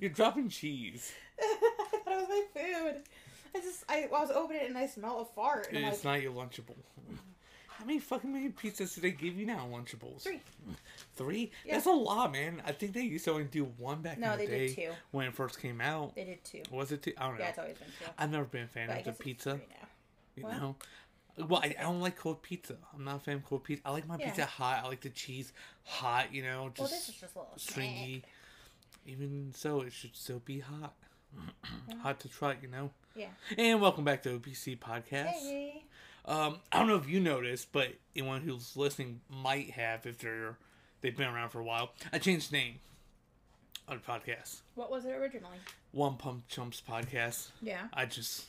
you're dropping cheese. I thought it was my food. I just I, I was opening it and I smelled a fart. And It's like, not your Lunchable. How many fucking many pizzas do they give you now, Lunchables? Three. Three? Yeah. That's a lot, man. I think they used to only do one back No, in the they day did two. when it first came out. they did two. Was it two? I don't know. Yeah, it's always been two. I've never been a fan But of the pizza. You What? know? Well, I, I don't like cold pizza. I'm not a fan of cold pizza. I like my Yeah. pizza hot. I like the cheese hot, you know, Well, just this is just a little stringy. snack. Even so, it should still be hot. hot to try, you know? Yeah. And welcome back to OPC Podcast. Hey. Um, I don't know if you noticed, but anyone who's listening might have if they're they've been around for a while. I changed the name of the podcast. What was it originally? One Pump Chumps Podcast. Yeah. I just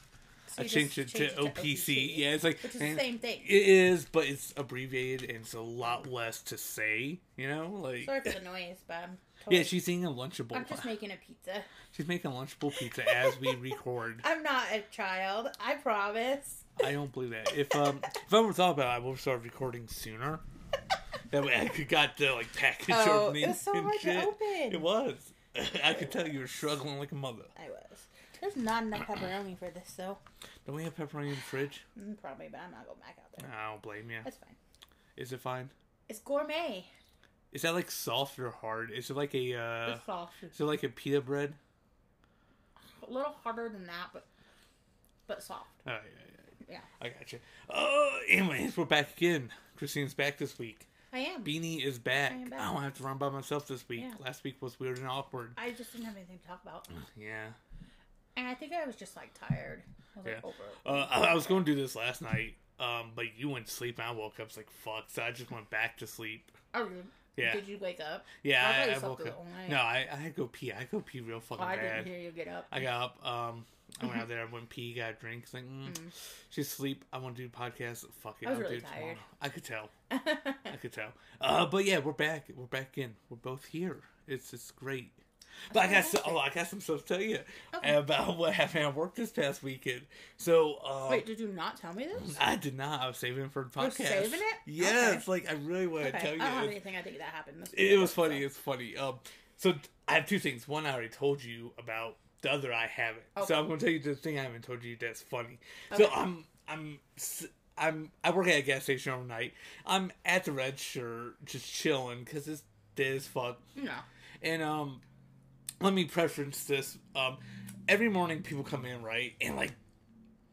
So I you changed just it to OPC. Yeah, it's like Which is the same thing. It is, but it's abbreviated and it's a lot less to say. You know, like Sorry for the noise, but totally, yeah, she's eating a lunchable. I'm just making a pizza. She's making a lunchable pizza as we record. I'm not a child. I promise. I don't believe that. If um if I ever thought about it, I would have started recording sooner. That way I could got the like package Oh, opening it was so and hard to shit. open. It was. I could tell you were struggling like a mother. I was. There's not enough pepperoni for this, though. Don't we have pepperoni in the fridge? Mm, Probably, but I'm not going back out there. I don't blame you. That's fine. Is it fine? It's gourmet. Is that like soft or hard? Is it like a uh It's soft. is it like a pita bread? A little harder than that, but but soft. Oh yeah, yeah. Yeah, I got you. Oh, anyways, we're back again. Christine's back this week. I am. Beanie is back. I am back. I don't have to run by myself this week. Yeah. Last week was weird and awkward. I just didn't have anything to talk about, Yeah. and I think I was just like tired. I was like Yeah. it. Uh, I, I was going to do this last night, um, but you went to sleep and I woke up. I was like, fuck. So I just went back to sleep. Oh, you- Yeah. Did you wake up? Yeah, I I, I woke up. the whole night. No, I, I had to go pee. I go pee real fucking Oh, I bad. didn't hear you get up. I got up. Um, I went out there. I went pee. Got a drink. Like, mm, she's asleep. I want to do podcast. Fuck it. I was I'll really do it tomorrow. tired. I could tell. I could tell. Uh, but yeah, we're back. We're back in. We're both here. It's it's great. But I got so, oh, I got some stuff to tell you Okay. about what happened at work this past weekend. So uh, Wait, did you not tell me this? I did not. I was saving it for the You're podcast. saving it? Yes, like I really want to Okay, tell I don't have anything. I think that happened. This it, was funny. so- It's funny. Um, so I have two things. One I already told you about. The other I haven't. Okay. So I'm going to tell you the thing I haven't told you that's funny. Okay. So I'm I'm I'm I work at a gas station overnight. I'm at the register just chilling because it's dead as fuck. No. And um, let me preference this. Um, every morning people come in right, and like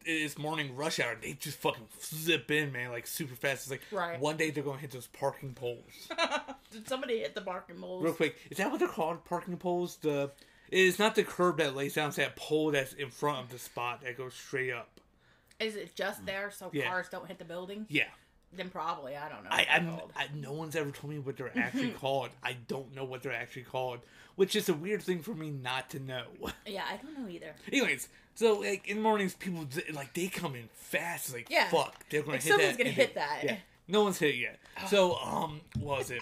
it's morning rush hour. They just fucking zip in, man, like super fast. It's like Right. one day they're gonna hit those parking poles. Did somebody hit the parking moles? Real quick, is that what they're called? Parking poles? The it's not the curb that lays down; it's that pole that's in front of the spot that goes straight up. Is it just there so Yeah. cars don't hit the building? Yeah, Then probably I don't know. I, I'm. I no one's ever told me what they're actually called. I don't know what they're actually called, which is a weird thing for me not to know. yeah, I don't know either. Anyways, so like in mornings, people like they come in fast. Like Yeah. fuck, they're gonna Like, hit someone's that. gonna hit that. Yeah, no one's hit it yet. So um, what was it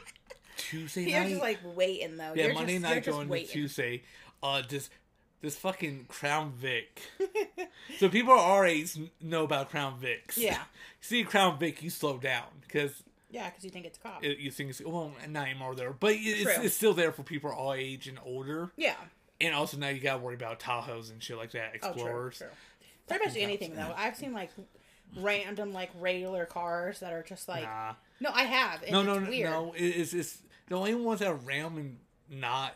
Tuesday night? You're night? just like waiting though. yeah, you're Monday just, night you're going to. Tuesday. Uh, this this fucking Crown Vic. so people our age know about Crown Vics. Yeah. See Crown Vic, you slow down because Yeah, because you think it's a cop. you think it's well not anymore there, but it's, it's still there for people our age and older. yeah. And also now you gotta worry about Tahoes and shit like that, Oh, true. Explorers. true. Pretty much anything though. I've seen like random like regular cars that are just like Nah. no, I have. No, no, no, weird. no. It- It's, it's the only ones that are random and not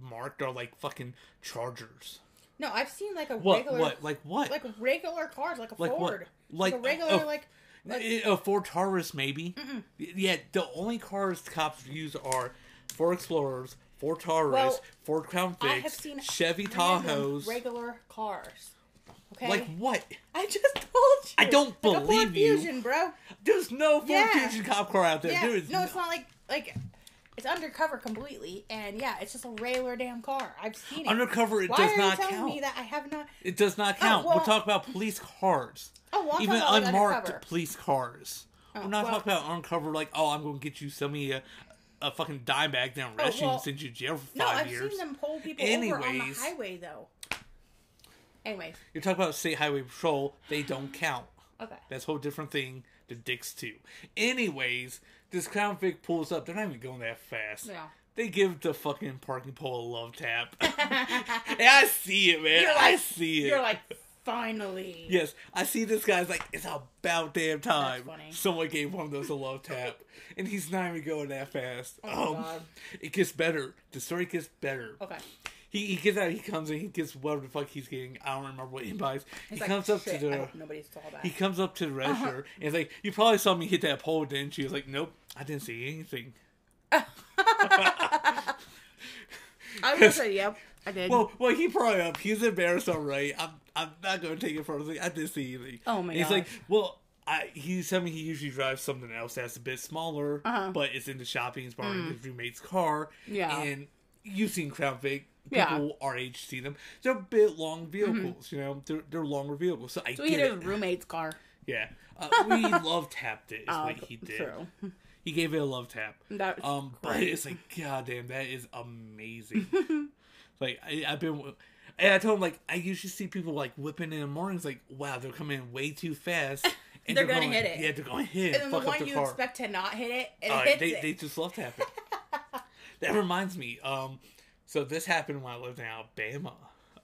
marked are like fucking Chargers. No, I've seen like a What? regular What? Like what? like regular cars, like a Like what? Ford, Like, a regular oh, like like Eh, a Ford Taurus, maybe. Yeah, the only cars cops use are Ford Explorers, Ford Taurus, Well, Ford Crown I have Vics, seen Chevy Tahoes. regular cars. Okay, Like what? I just told you. I don't Like a Ford believe you. Fusion, bro. There's no Ford Yeah. Fusion cop car out there. Yeah, There is no, it's not like like it's undercover completely, and yeah, it's just a regular damn car. I've seen it. Undercover, it Why does are not you telling count. me that I have not? It does not oh, count. well- We're talking about police cars. Oh, well, I'm Even talking about, unmarked undercover. police cars. Oh, We're not well- talking about uncover like, oh, I'm going to get you some of a, a fucking dime bag down, oh, arrest you well, and send you to jail for No, five I've years. seen them pull people over on the Anyways. highway though. Anyways, You're talking about state highway patrol. They don't count. okay. That's a whole different thing. the dicks too. Anyways, this Crown Vic pulls up. They're not even going that fast. Yeah. They give the fucking parking pole a love tap. and I see it, man. You're I see it. You're like, finally. Yes, I see this guy's like, it's about damn time. Someone gave one of those a love tap. And he's not even going that fast. Oh um, God. It gets better. The story gets better. Okay. He, he gets out, he comes in, he gets whatever the fuck he's getting. I don't remember what he buys. He's he like, comes up "Shit, to the saw that. he comes up to the Uh-huh. register and he's like, You probably saw me hit that pole, didn't you? He's like, Nope, I didn't see anything. I was gonna say, yep, I did. Well, well, he brought up. He's embarrassed, all right. I'm, I'm not going to take it further. I didn't see anything. Oh my And He's like, well, I, he's telling me he usually drives something else that's a bit smaller, Uh-huh. but it's in the shopping. He's borrowing his roommate's car. Yeah. And you've seen Crown Vic. Yeah. People our age see them. They're a bit long vehicles, you know. They're they're longer vehicles. So I so he get hit it. his roommate's car. Yeah. Uh, we love tapped it. Is Oh, what he did. true. He gave it a love tap. That's Um, but it's like, god damn, that is amazing. like I, I've been, and I told him like I usually see people like whipping in the mornings, like wow, they're coming in way too fast. And They're gonna going- hit it. Yeah, they're going to hit it. And then the one you car. expect to not hit it, it Uh, hits they it. they just love tapping. that reminds me. Um, so this happened when I lived in Alabama.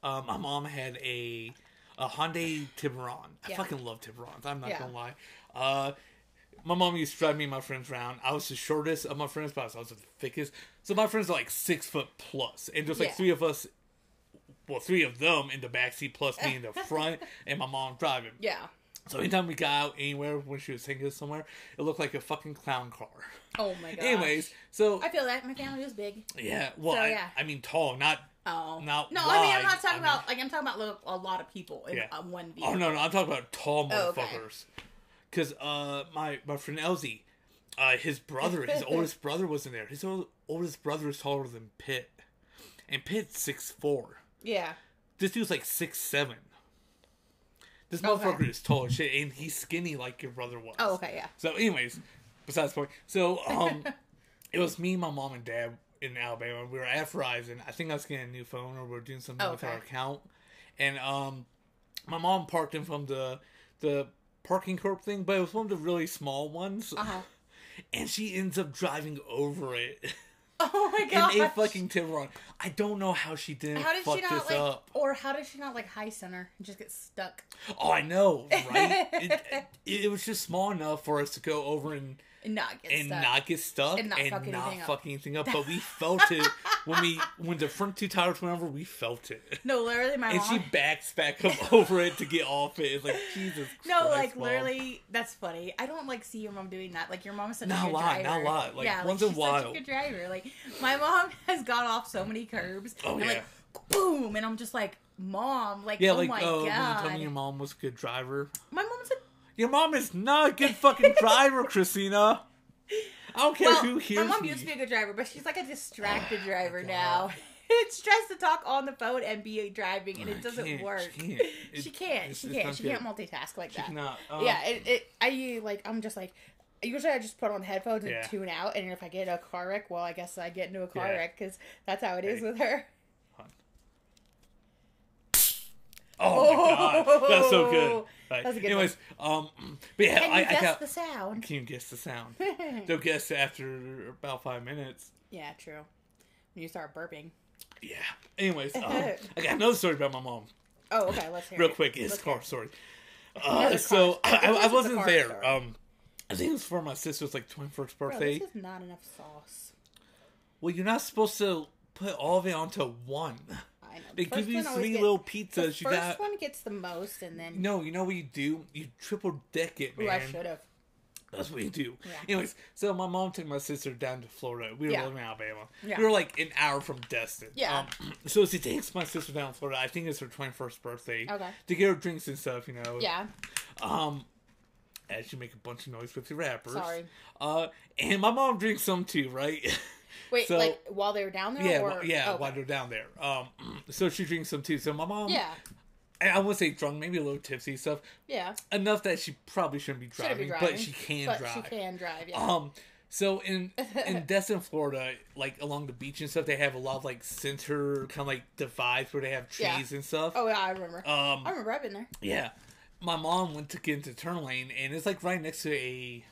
Um, my mom had a a Hyundai Tiburon. I Yeah. fucking love Tiburons. I'm not Yeah. gonna lie. Uh, my mom used to drive me and my friends around. I was the shortest of my friends, but I was the thickest. So my friends are like six foot plus, and there's like Yeah. three of us. Well, three of them in the back seat plus me in the front, and my mom driving. yeah. So anytime we got out anywhere when she was taking us somewhere, it looked like a fucking clown car. Oh my god. Anyways, so I feel that my family was big. yeah, well, So, I, yeah. I mean tall, not. Oh Not no, I mean I'm not talking I mean- about like I'm talking about a lot of people in Yeah. one vehicle. Oh no, no, I'm talking about tall Oh, okay. Because uh, my my friend Elsie, uh, his brother, his oldest brother was in there. His old, oldest brother is taller than Pitt, and Pitt's six four. Yeah. This dude's like six seven. This Okay. motherfucker is tall as shit, and he's skinny like your brother was. Oh okay, yeah. So, anyways, besides the point. So, um, it was me, my mom, and dad in Alabama. We were at Verizon. I think I was getting a new phone, or we were doing something Oh, with okay. our account. And um, my mom parked in from the the parking curb thing, but it was one of the really small ones. Uh huh. And she ends up driving over it Oh my in god. a fucking Tiburon. I don't know how she didn't How did fuck she not this like, up. or how did she not like high center and just get stuck Oh, I know, right? it, it, it was just small enough for us to go over and and not get and stuck? not get stuck And and not not, fuck anything up. fuck anything up. But we felt it when we when the front two tires went over. We felt it, no, literally, my mom and mom. she backs back up over it to get off it. It's like Jesus. no, Christ, like Mom. literally, that's funny. I don't like see your mom doing that. Like your mom is such Not a good lot, driver. not a lot. Like, yeah, once like, in a she's such while. a good driver. Like my mom has gone off so many curbs. Oh, and, yeah. Like, boom, and I'm just like, mom, like, Yeah, oh like my uh, you god. told me your mom was a good driver. my mom's a Your mom is not a good fucking driver, Christina. I don't care well, who my mom me. used to be a good driver, but she's like a distracted driver God. now. It's tries to talk on the phone and be driving, and it doesn't can't, work. she can't. It- She can't. it's- She it's can't. She can't multitask like She that. cannot. Um, yeah, it, it. I like. I'm just like. Usually, I just put on headphones and Yeah. tune out, and if I get a car wreck, well, I guess I get into a car Yeah. wreck because that's how it is Hey. with her. Oh my god, that's so good. Right. That's a good Anyways, um, but yeah, Can I, you I guess got. the sound? Can you guess the sound? They'll guess after about five minutes. yeah, true. When you start burping. Yeah. Anyways, um, I got another story about my mom. Oh, okay. Let's hear Real it. quick, it's Let's car story. Uh, so. I, I, This is a wasn't there. story. Um, I think it was for my sister's like twenty first Bro, birthday. this is not enough sauce. Well, you're not supposed to put all of it onto one. I know. They The give you three gets- little The pizzas. You first got one gets the most, and then no. You know what you do? You triple deck it, man. Ooh, I should have. That's what you do. Yeah. Anyways, so my mom took my sister down to Florida. We were Yeah. living in Alabama. Yeah. We were like an hour from Destin. Yeah. Um, so she takes my sister down to Florida. I think it's her twenty first birthday. Okay. To get her drinks and stuff, you know. Yeah. Um, as you make a bunch of noise with your rappers. Sorry. Uh, and my mom drinks some too, right? Wait, So- like while they were down there? yeah, or... yeah. okay. While they're down there. Um, so she drinks some too. So my mom. Yeah. I I wouldn't say drunk, maybe a little tipsy stuff. Yeah. Enough that she probably shouldn't be driving, be driving. but she can but drive. She can drive. Yeah. Um, so in in Destin, Florida, like along the beach and stuff, they have a lot of like center kind of like divides where they have trees Yeah. and stuff. oh yeah, I remember. Um, I remember. I've been there. yeah. my mom went to get into turn lane, and it's like right next to a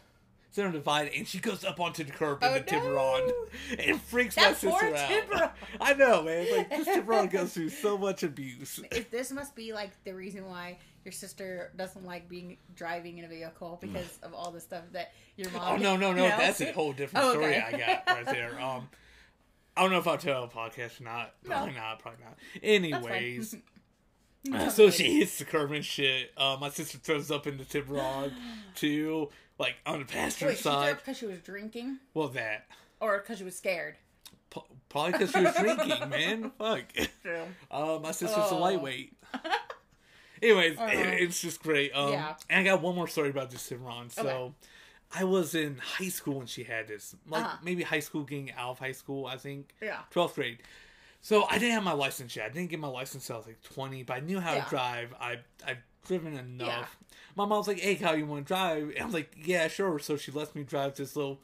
center divide, and she goes up onto the curb in Oh, the Tiburon, no. and freaks That my sister out. Tiburon. I know, man. Like this Tiburon goes through so much abuse. If this must be like the reason why your sister doesn't like being driving in a vehicle because of all the stuff that your mom. Oh no, no, no! you know? That's a whole different Oh, story okay. I got right there. Um, I don't know if I'll tell a podcast or not. Probably No. not. Probably not. Anyways, so she hits the curb and shit. Uh, my sister throws up in the Tiburon too, like on the passenger Wait, she side. because she was drinking, Well, that or because she was scared. P- probably because she was drinking, man. Fuck. True. Uh, my sister's a Oh. lightweight. Anyways, it- it's just great. Um, Yeah. And I got one more story about this Tiburon. So, Okay. I was in high school when she had this. Like, Uh-huh. maybe high school, getting out of high school, I think. Yeah. 12th grade. So, I didn't have my license yet. I didn't get my license until I was like 20, but I knew how Yeah. to drive. I, I've driven enough. Yeah. My mom's like, hey, Kyle, you want to drive? And I'm like, yeah, sure. So, she lets me drive this little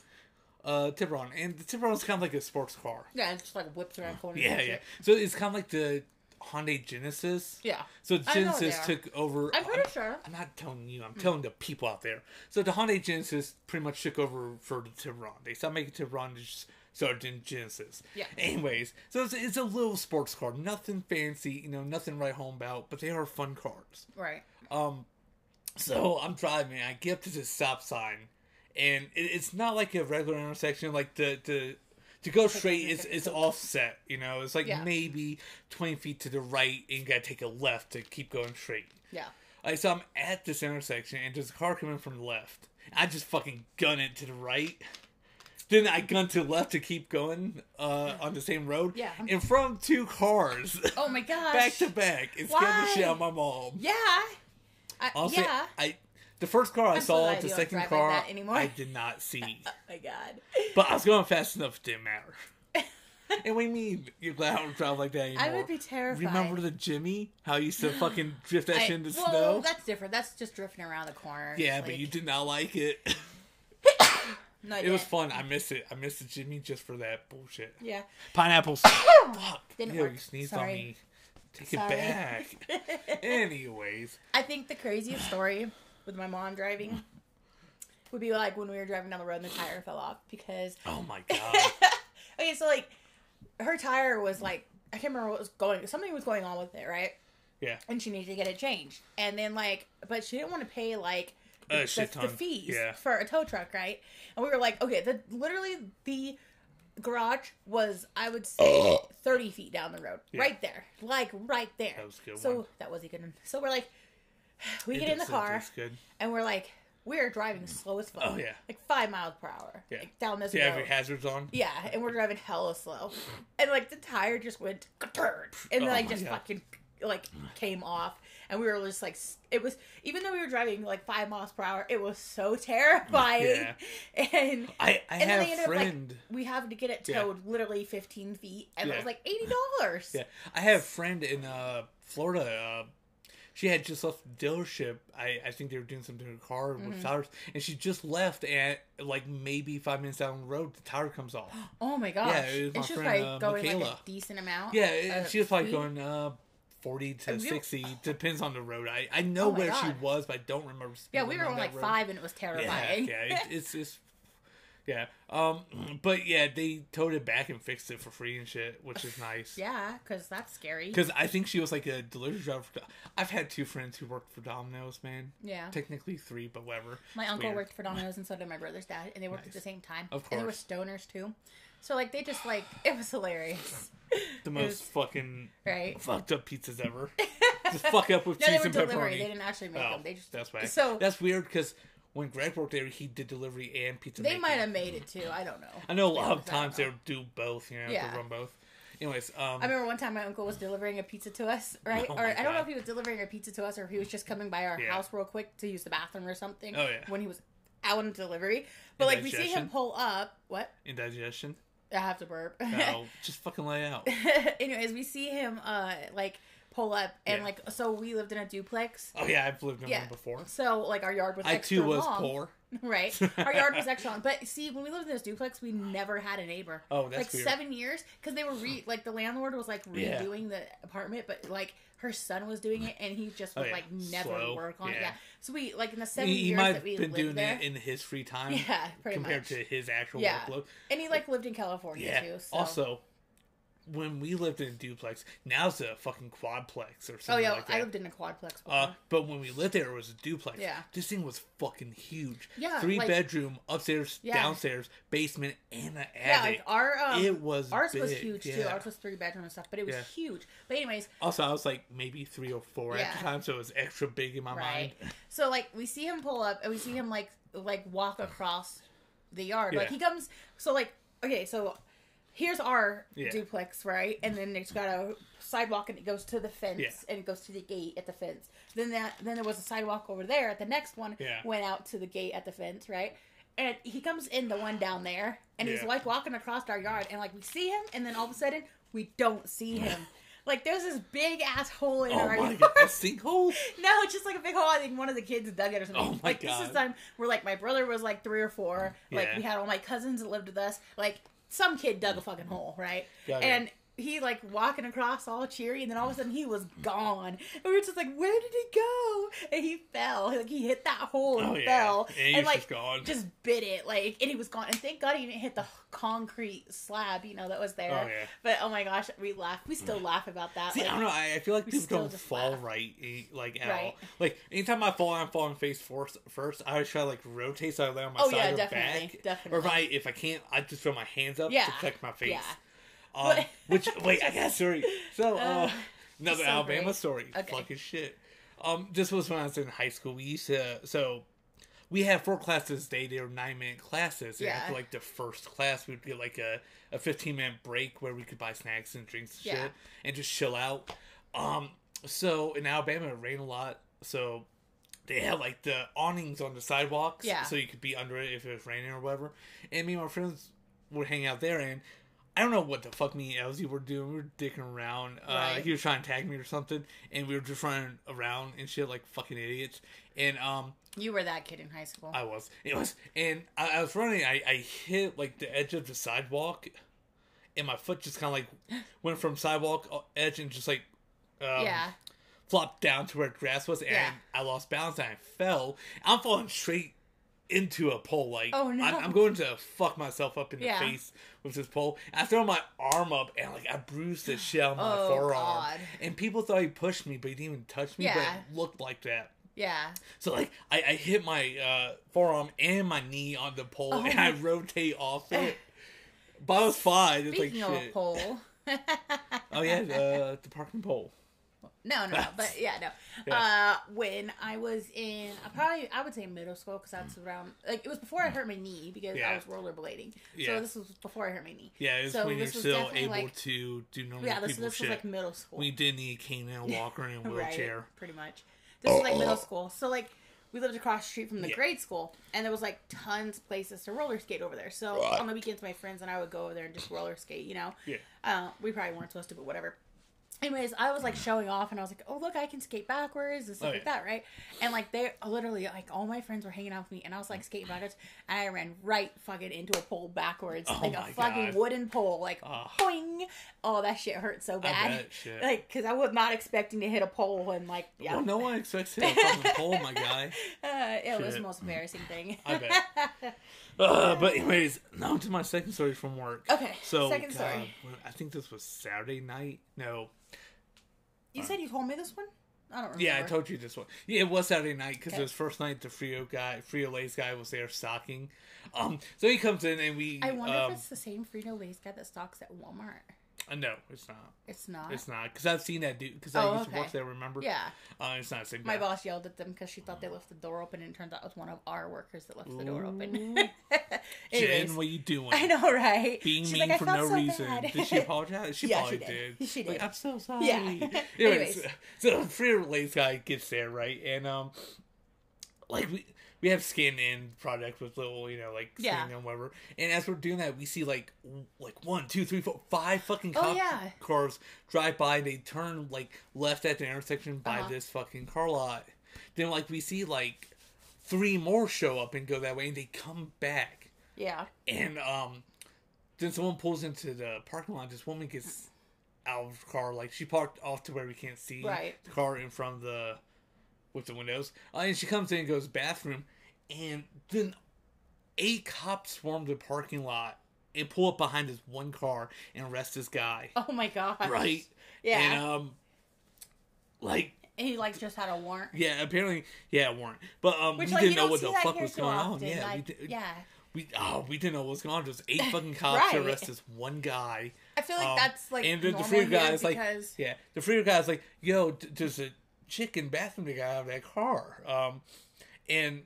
uh, Tiburon. And the Tiburon's kind of like a sports car. Yeah, it just like whips around corners. Yeah, yeah. So, it's kind of like the Hyundai Genesis. Yeah. So I know what Genesis took over. I'm pretty sure. I'm not telling you. I'm telling the people out there. So the Hyundai Genesis pretty much took over for the Tiburon. They stopped making Tiburon. They just doing Genesis. Yeah. Anyways, so it's, it's a little sports car. Nothing fancy. You know, nothing right home about. But they are fun cars. Right. Um, so I'm driving. I get up to this stop sign, and it, it's not like a regular intersection. Like the the to go straight is is offset. You know, it's like Yeah. maybe 20 feet to the right, and you gotta take a left to keep going straight. Yeah. Like, so I'm at this intersection, and there's a car coming from the left. I just fucking gun it to the right. Then I gun to left to keep going uh, on the same road. Yeah. In front of two cars, Oh my gosh. back to back. It scared the shit out of my mom. Yeah. I, Honestly, yeah. I the first car I I'm saw, the second like car, anymore. I did not see. oh my god. but I was going fast enough; it didn't matter. and we mean you're glad I don't drive like that anymore? I would be terrified. Remember the Jimmy? How you used to fucking drift that I- shit in the well, snow? that's different. That's just drifting around the corner. Yeah, but like- you did not like it. No, I it was fun. I miss it. I miss the Jimmy just for that bullshit. Yeah. Pineapples. Fuck. Didn't work. you sneezed Sorry. on me. Take Sorry. it back. Anyways. I think the craziest story with my mom driving would be like when we were driving down the road and the tire fell off because Oh my god. okay, so like her tire was like I can't remember what was going something was going on with it, right? Yeah. And she needed to get it changed. And then like but she didn't want to pay like A the, shit the fees Yeah. for a tow truck, right? And we were like, okay, the literally the garage was I would say thirty feet down the road, Yeah. right there, like right there. That was a good so one. that was a good one. So we're like, we It get in the car good. and we're like, we're driving slow as fuck. Oh, yeah. like five miles per hour. Yeah. like, down this Do you have road. your hazards on? Yeah, and we're driving hella slow, and like the tire just went turn, and then Oh like just God. fucking like came off, and we were just like it was even though we were driving like five miles per hour, it was so terrifying, and I, I and had a ended up like friend. we have to get it Yeah. towed literally fifteen feet, and it was like eighty dollars. Yeah, I had a friend in uh, Florida. Uh, she had just left the dealership. I, I think they were doing something to her car Mm-hmm. with tires, and she just left. And like maybe five minutes down the road, the tire comes off. Oh my gosh! Yeah, it was my and she was friend, probably uh, going like a decent amount. Yeah, she was probably going uh, forty to Uh, we- sixty. Depends on the road. I I know Oh where she was, but I don't remember. speed Yeah, we were on like road. five, and it was terrifying. yeah, it, it's it's. Yeah, um, but yeah, they towed it back and fixed it for free and shit, which is nice. yeah, because that's scary. Because I think she was like a delivery driver. For, I've had two friends who worked for Domino's, man. Yeah. Technically three, but whatever. My It's uncle weird. worked for Domino's, and so did my brother's dad, and they worked at the same time. Of And they were stoners too. So like they just like it was hilarious, The most was- fucking right? fucked up pizzas ever. Just fuck up with No, they cheese and delivery. pepperoni. They didn't actually make oh, them. They just that's why. So that's weird because when Greg worked there, he did delivery and pizza. they making. might have made it too. I don't know. I know a lot of honest, I don't times they would do both. You know, Yeah. to run both. Anyways, um, I remember one time my uncle was delivering a pizza to us, right? Oh or I don't know if he was delivering a pizza to us or if he was just coming by our Yeah. house real quick to use the bathroom or something. Oh, yeah. When he was out on delivery, but like we see him pull up. What? indigestion. I have to burp. No, just fucking lay out. Anyways, we see him uh like pull up and Yeah. like so we lived in a duplex. Oh yeah, I've lived in Yeah. one before. So like our yard was I too was long. poor. Right. Our yard was extra long. But see, when we lived in this duplex, we never had a neighbor. Oh, that's like weird. seven years because they were re like the landlord was like Yeah. redoing the apartment, but like her son was doing it and he just Oh, would yeah. like never Slow. work on it. Yeah. Yeah. So we like in the seven He, he years might that have we been lived doing there. it in his free time yeah, pretty compared much. to his actual Yeah. workload. and he like lived in California Yeah. too. So. Also, when we lived in a duplex, now it's a fucking quadplex or oh something yeah, like that. I lived in a quadplex before. Uh, but when we lived there, it was a duplex. Yeah. This thing was fucking huge. Yeah, Three like- bedroom, upstairs, Yeah. downstairs, basement, and an attic. yeah, like our um, it was ours was big, huge too. Ours was three bedroom and stuff, but it was Yeah. huge. But anyways, Also, I was like maybe three or four at the time, so it was extra big in my Right. mind. So like we see him pull up and we see him like like walk across the yard. Like he comes so like okay, so here's our Yeah. duplex, right? And then it's got a sidewalk and it goes to the fence Yeah. and it goes to the gate at the fence. Then that then there was a sidewalk over there at the next one Yeah. went out to the gate at the fence, right? And he comes in the one down there and he's like walking across our yard and like we see him and then all of a sudden we don't see him. Like there's this big ass hole in Oh our my yard. god, a sinkhole? No, it's just like a big hole. I think one of the kids dug it or something. Oh my like this is God. time where like my brother was like three or four. Like Yeah. we had all my cousins that lived with us. Like some kid dug a fucking hole, right? It. and he like walking across all cheery, and then all of a sudden he was gone. And we were just like, where did he go? And he fell. Like he hit that hole and Oh, yeah. fell, And and like just gone. just bit it. Like and he was gone. And thank God he didn't hit the concrete slab, you know, that was there. Oh, yeah. But oh my gosh, we laugh. We still laugh about that. See, like, I don't know. I, I feel like people don't fall laugh. right, eh, like at Right. all. Like anytime I fall, I'm falling face first. First, I always try to like rotate so I lay on my Oh, side yeah, or definitely, back. definitely. Or if I if I can't, I just throw my hands up Yeah, to protect my face. Um, which wait, I got a story. So uh, Uh, another so Alabama great. story. Okay. Fucking shit. Um, this was when I was in high school. We used to so. We had four classes a day. They were nine minute classes. And Yeah. after like the first class, we'd get like a, a 15 minute break where we could buy snacks and drinks and Yeah. shit and just chill out. Um, so in Alabama, it rained a lot. So they had like the awnings on the sidewalks. Yeah. So you could be under it if it was raining or whatever. And me and my friends would hang out there and I don't know what the fuck me and Elsie were doing. We were dicking around. Uh, Right. he was trying to tag me or something, and we were just running around and shit like fucking idiots. And um, You were that kid in high school. I was. It was, and I, I was running. I, I hit like the edge of the sidewalk, and my foot just kind of like went from sidewalk uh, edge and just like um, yeah. flopped down to where grass was, and Yeah. I lost balance and I fell. I'm falling straight into a pole. Like, Oh, no. I'm, I'm going to fuck myself up in the Yeah. face with this pole. I throw my arm up and like I bruised the shit of my Oh, forearm. God. And people thought he pushed me, but he didn't even touch me. But it looked like that. Yeah. So like I, I hit my uh, forearm and my knee on the pole, Oh and I rotate off it. But I was fine. It's like shit. pole. Oh yeah, uh, the parking pole. No, no, no, but yeah, no. Yeah. Uh, when I was in, I probably I would say middle school because that's around like it was before I hurt my knee because Yeah. I was rollerblading. Yeah. So this was before I hurt my knee. Yeah, So when you're this was still able like- to do normal Yeah, this, people this shit. was like middle school. we didn't need a cane and a walker and a wheelchair. Right, pretty much. This was like middle school. So like we lived across the street from the Yeah. grade school and there was like tons of places to roller skate over there. So Right. on the weekends my friends and I would go over there and just roller skate, you know. Yeah. Uh, we probably weren't supposed to, but whatever. Anyways, I was like showing off and I was like, oh, look, I can skate backwards and stuff Oh, like yeah. that, right? And like, they literally, like, all my friends were hanging out with me and I was like skating backwards and I ran right fucking into a pole backwards. Oh like a fucking God. wooden pole. Like, Ah. boing. Oh, that shit hurt so bad. shit. Like, because I was not expecting to hit a pole and like, yeah. Well, no one expects to hit a fucking pole, my guy. Uh, it was the most embarrassing thing. I bet. Uh, but anyways, now to my second story from work. Okay, So second story. I think this was Saturday night. No. you said you told me this one? I don't remember. Yeah, I told you this one. Yeah, it was Saturday night because Okay. it was first night. The Frito guy, Frito Lay's guy, was there stocking. Um, so he comes in and we. I wonder um, if it's the same Frito Lay's guy that stocks at Walmart. Uh, no, it's not. It's not. It's not because I've seen that dude. Because Oh, I used to work there. Remember? Yeah. Uh, it's not the same My boss yelled at them because she thought they left the door open, and it turns out it was one of our workers that left the door open. Jen, what are you doing? I know, right? Being She's mean like, for no so reason. bad. Did she apologize? She Yeah, probably she did. did. She Like, did. I'm so sorry. Yeah. Anyways, Anyways. so Free Lay's guy gets there right, and um, like we we have skin in project with little, you know, like Yeah. and whatever. And as we're doing that, we see like like one, two, three, four, five fucking Oh, yeah. cars drive by. They turn like left at the intersection by Uh-huh. this fucking car lot. Then like we see like three more show up and go that way, and they come back. Yeah. And um, then someone pulls into the parking lot. This woman gets out of the car, like she parked off to where we can't see Right. the car in front of the with the windows. Uh, and she comes in and goes bathroom, and then eight cops swarm the parking lot and pull up behind this one car and arrest this guy. Oh my god. Right? Yeah. And um, like And he like just had a warrant. yeah, apparently yeah, warrant. But um, Which we like didn't know what the fuck was going often. on. Yeah, like, we did, yeah. we oh we didn't know what was going on. Just eight fucking cops Right. to arrest this one guy. I feel like Um, that's like and the, the normal free here guy's like yeah, the free guy's like yo, d- there's a chicken bathroom to get out of that car. Um, and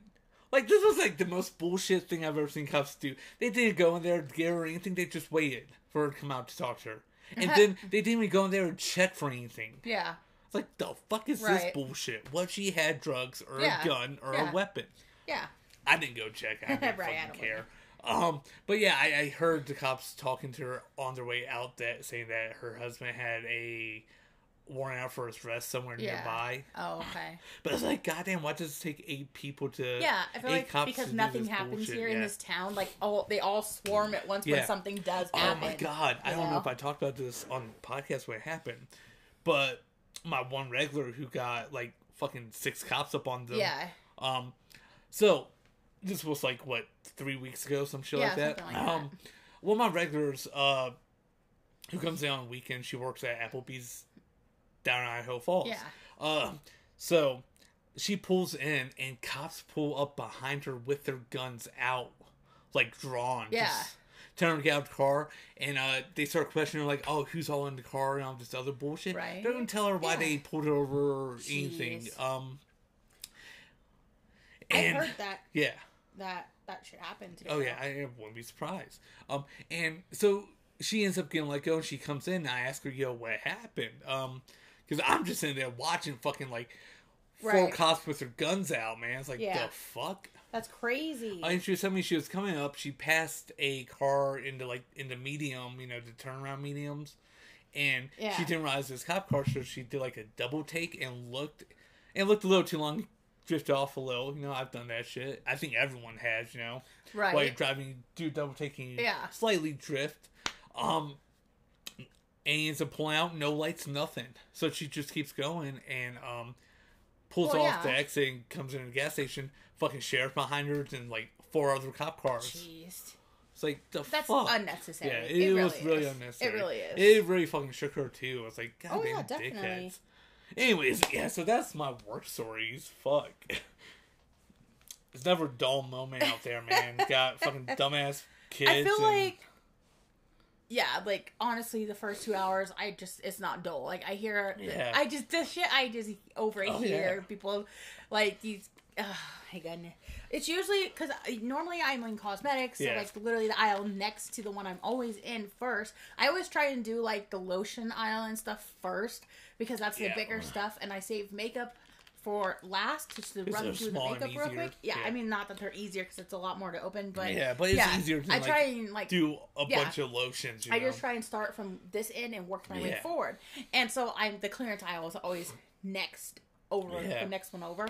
like this was like the most bullshit thing I've ever seen cops do. They didn't go in there to get her or anything. They just waited for her to come out to talk to her, and then they didn't even go in there and check for anything. yeah. It's like the fuck is this bullshit? What she had drugs or Yeah. a gun or Yeah. a weapon? Yeah. I didn't go check. I didn't Right, I fucking don't care. Um, but yeah, I, I heard the cops talking to her on their way out that saying that her husband had a warrant out for his arrest somewhere Yeah. nearby. Oh, okay. But it's like, goddamn, why does it take eight people to? Yeah, I feel eight like because nothing happens bullshit? here in this town, like oh, they all swarm at once Yeah. when something does Oh happen. my god! I don't know if I talked about this on the podcast when it happened, but my one regular who got like fucking six cops up on them. Yeah. Um, so this was like what three weeks ago, some shit Yeah, like that. like that. um, one of my regulars, uh, who comes in on weekends, she works at Applebee's down Idaho Falls. Yeah. Uh, so she pulls in, and cops pull up behind her with their guns out, like drawn. Yeah. Just telling her to get out of the car, and uh, they start questioning her, like, "Oh, who's all in the car?" and all this other bullshit. Right. They don't tell her why Yeah. they pulled her over or anything. Jeez. Um. I heard that yeah. that that should happen too. Oh yeah, I wouldn't be surprised. Um, and so she ends up getting let go, and she comes in. and I ask her, "Yo, what happened?" Um, because I'm just sitting there watching fucking like four Right. cops with their guns out, man. It's like Yeah. the fuck. That's crazy. I mean, she was telling me she was coming up. She passed a car into like into medium, you know, the turnaround mediums, and Yeah. she didn't realize this cop car. So she did like a double take and looked, and looked a little too long, drifted off a little. You know, I've done that shit. I think everyone has. You know, right. while you're driving, do double taking, Yeah. slightly drift. Um, and up pulling out, no lights, nothing. So she just keeps going and um, pulls Well, off yeah. the exit and comes in a gas station. Fucking sheriff behind her and like four other cop cars. Jeez. It's like the That's fuck. unnecessary. Yeah, It it, was really really is. unnecessary. It really is. It really fucking shook her too. I was like, God Oh, damn yeah, definitely. dickheads. Anyways, yeah, so that's my work stories. Fuck. There's never a dull moment out there, man. Got fucking dumbass kids. I feel and- like yeah, like honestly, the first two hours, I just it's not dull. Like I hear, Yeah. I just the shit I just overhear Oh, yeah. people like these. Oh my goodness! It's usually because normally I'm in cosmetics, so Yeah. like literally the aisle next to the one I'm always in first. I always try and do like the lotion aisle and stuff first because that's the bigger stuff, and I save makeup for last just to run through the makeup real quick. Yeah, Yeah. I mean not that they're easier because it's a lot more to open, but Yeah, but it's yeah, easier to, I like, try and like do a Yeah. bunch of lotions. You I know? just try and start from this end and work my way forward. And so I'm the clearance aisle is always next over the next one over.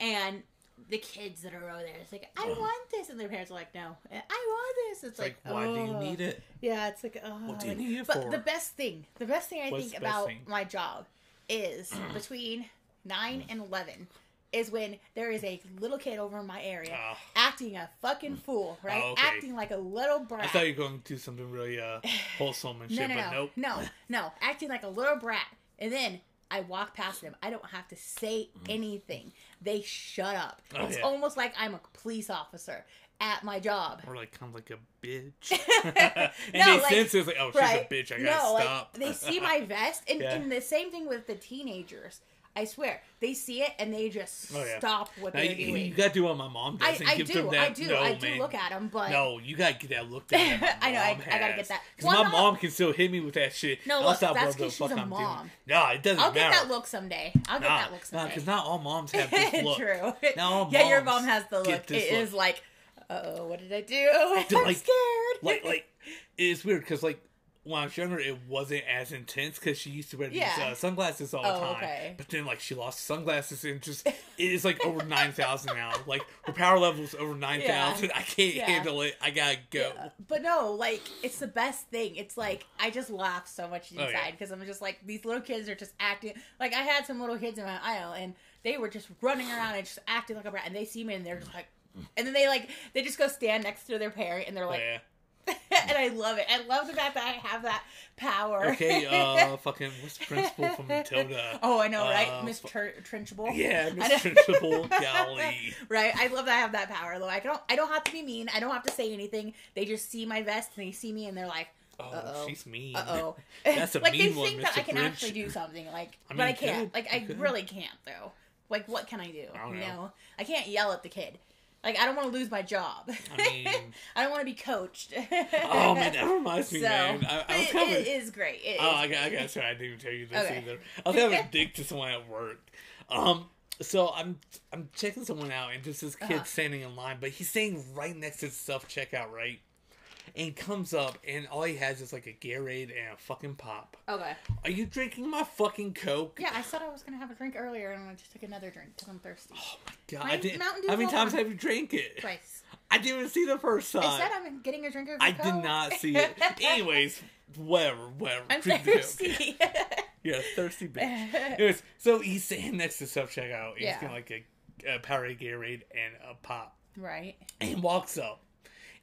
And the kids that are over there, it's like, I Uh-huh. want this, and their parents are like, No, I want this. It's, It's like, like, why do you need it? Yeah, it's like, oh, What do you need it but for? the best thing, the best thing I What's think about thing? my job is between nine and eleven is when there is a little kid over in my area Ah. acting a fucking fool, right? Oh, okay. Acting like a little brat. I thought you were going to do something really uh, wholesome and No, shit, no, but no, nope. no, no, acting like a little brat, and then I walk past them. I don't have to say anything. They shut up. Mm. Oh, it's yeah. almost like I'm a police officer at my job. Or like kind of like a bitch. and No, they like- sense it's like, oh, she's a bitch. I gotta no, stop. like they see my vest, and, Yeah. and the same thing with the teenagers. I swear, they see it and they just Oh, yeah. stop what Now, they're you, doing. you gotta do what my mom does I, I do, that. I do, no, I do man. look at them, but No, you gotta get that look that I know, I- I gotta get that. 'Cause Because my mom can still hit me with that shit. No, I'll look, stop that's whatever the 'cause she's a I'm mom. doing. No, it doesn't matter. I'll get that look someday. I'll get Nah, that look nah, someday. because not all moms have this look. True. Not all yeah, your mom has the look. It is like, oh, what did I do? I'm like- scared. like like it's weird because like when I was younger, it wasn't as intense because she used to wear these Yeah. uh, sunglasses all the Oh, time. okay. But then like she lost sunglasses and just it is like over nine thousand now. Like her power level's over nine thousand. I can't Yeah. handle it. I gotta go. Yeah. But no, like it's the best thing. It's like I just laugh so much Oh, yeah. inside because I'm just like these little kids are just acting like I had some little kids in my aisle and they were just running around and just acting like a brat and they see me and they're just like and then they like they just go stand next to their parent and they're Oh, like yeah. and I love it. I love the fact that I have that power. Okay. Uh, fucking what's the principal from Matilda? oh, I know, right, uh, Miss Tr- Trunchbull. Yeah, Miss. Golly. right. I love that I have that power though. I don't. I don't have to be mean. I don't have to say anything. They just see my vest and they see me and they're like, Oh, Uh-oh. she's mean. uh oh. That's a like they mean one, think that Mr. I can Grinch. actually do something. Like, I but I you can't. could. Like, I could. really can't though. Like, what can I do? I don't you know. know, I can't yell at the kid. Like, I don't want to lose my job. I mean- I don't want to be coached. Oh man, that reminds me, so, man. I, I was it, it is great. It is Oh, I great. got, I got. Sorry, I didn't tell you this Okay. either. I was having a dick to someone at work. Um, so I'm I'm checking someone out, and just this kid Uh-huh. standing in line, but he's standing right next to the self checkout, right? And comes up, and all he has is like a Gatorade and a fucking pop. Okay. Are you drinking my fucking Coke? Yeah, I said I was gonna have a drink earlier, and I just took another drink because I'm thirsty. Oh my god! My I didn't. Mountain How many times gone. have you drank it? Twice. I didn't even see the first time. I said I'm getting a drink of I Coke. did not see it. Anyways, whatever, whatever. I'm thirsty. You're a thirsty bitch. Anyways, so he's sitting next to self checkout. He's Yeah. getting like a, a Powerade Gatorade and a pop. right. And walks up,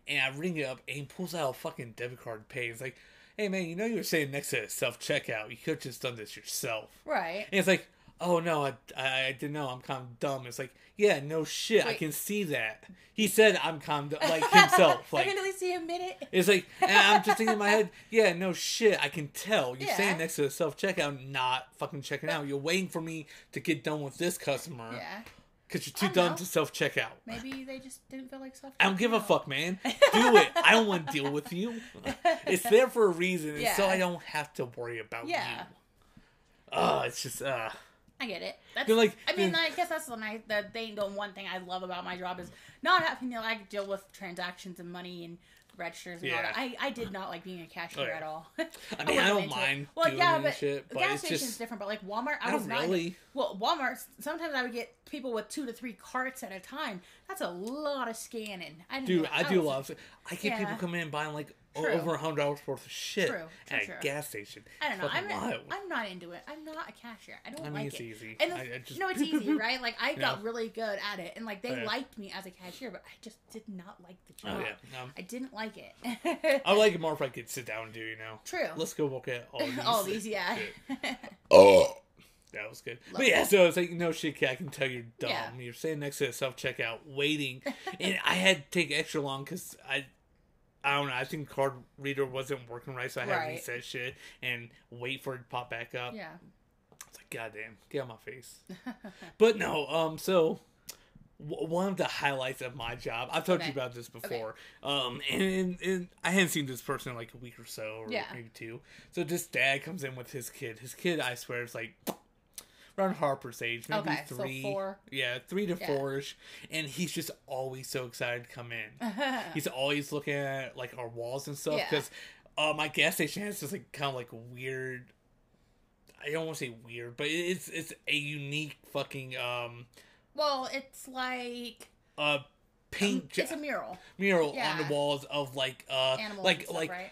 and I ring it up, and he pulls out a fucking debit card to pay. He's like, "Hey man, you know you were saying next to a self checkout. You could have just done this yourself." Right. And it's like, "Oh no, I, I, I didn't know. I'm kind of dumb." It's like, "Yeah, no shit. I can see that." He said, "I'm kind of like himself." I Like can at least see a minute. it's like, and I'm just thinking in my head, yeah, no shit, I can tell. You're Yeah. standing next to the self checkout, not fucking checking out. You're waiting for me to get done with this customer Yeah. Because you're too dumb know. to self checkout. Maybe they just didn't feel like stuff. I don't give a fuck, man. Do it. I don't want to deal with you. It's there for a reason, and so I don't have to worry about Yeah. you. Oh, it's just uh I get it. That's like- I mean, I guess that's the nice the thing. The one thing I love about my job is not having to like deal with transactions and money and registers and all that. I, I did not like being a cashier Oh, yeah. at all. I mean, I, wasn't don't into it. mind Well, doing yeah, but shit, but gas station's just different. But like Walmart, I Not was not. really. Well, Walmart. Sometimes I would get people with two to three carts at a time. That's a lot of scanning. I didn't dude, know- I do was- love it. I get people Yeah. coming in buying like True. over a hundred dollars worth of shit True, true, at a gas station. I don't know. I'm wild. I'm not into it. I'm not a cashier. I don't I mean, like it's it. easy. And the, I- I just- no, it's easy, right? Like I got Yeah. really good at it, and like they Oh, yeah. liked me as a cashier, but I just did not like the Oh job. yeah, um, I didn't like it. I like it more if I could sit down and do. You know, True. let's go look at all these. All these, yeah. Oh, that was good. Love but yeah, that. so it's like no shit, I can tell you're dumb. Yeah. You're standing next to the self checkout, waiting, and I had to take extra long because I. I don't know. I think card reader wasn't working right, so I had to Right. reset shit and wait for it to pop back up. yeah. It's like, goddamn, get out my face. but no, um, so w- one of the highlights of my job, I've told you Okay. about this before, um, and, and, and I hadn't seen this person in like a week or so, or Yeah. maybe two. So this dad comes in with his kid. His kid, I swear, is like around Harper's age, maybe Okay, so three, four. yeah, three to Yeah. four-ish, and he's just always so excited to come in. he's always looking at like our walls and stuff Yeah. because uh, my gas station has this like kind of like weird. I don't want to say weird, but it's it's a unique fucking um well, it's like uh paint it's a mural. mural on the walls of like uh Animals like stuff, like right?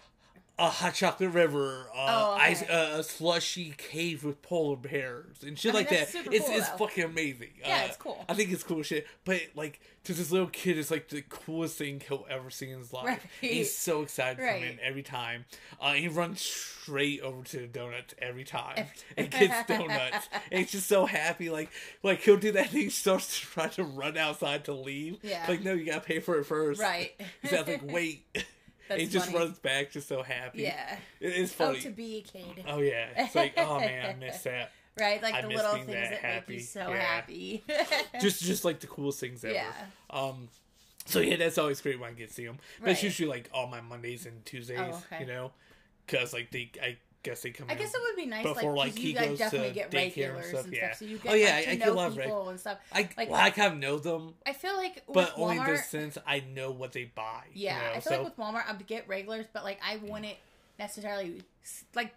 A hot chocolate river, uh, Oh, okay. ice, uh, a slushy cave with polar bears and shit I mean, like that. It's cool, it's though. fucking amazing. Yeah, Uh, it's cool. I think it's cool shit. But like to this little kid, it's like the coolest thing he'll ever see in his life. Right. He's so excited to come in every time. Uh, he runs straight over to the donuts every time Every- and gets donuts. and he's just so happy. Like like he'll do that thing. He starts to try to run outside to leave. Yeah. Like no, you gotta pay for it first. Right. He's like wait. That's he just funny. runs back, just so happy. Yeah. It- it's Oh, funny. to be a kid. Oh yeah, it's like oh man, I miss that. right? Like I the little things that that, make you so Yeah. happy. just just like the coolest things ever. Yeah. Um. So yeah, that's always great when I get to see them. But it's Right. usually like all my Mondays and Tuesdays. Oh, okay. You know, because like they, I guess they come. I guess it would be nice, before, like, like, you like goes definitely get and regulars and stuff, stuff, yeah. so you Oh, get yeah, like, I- to I know of people and stuff. I like, well, I kind of know them, I feel like with but only in the sense I know what they buy. yeah, you know? I feel so like with Walmart, I'd get regulars, but like I wouldn't mm. necessarily like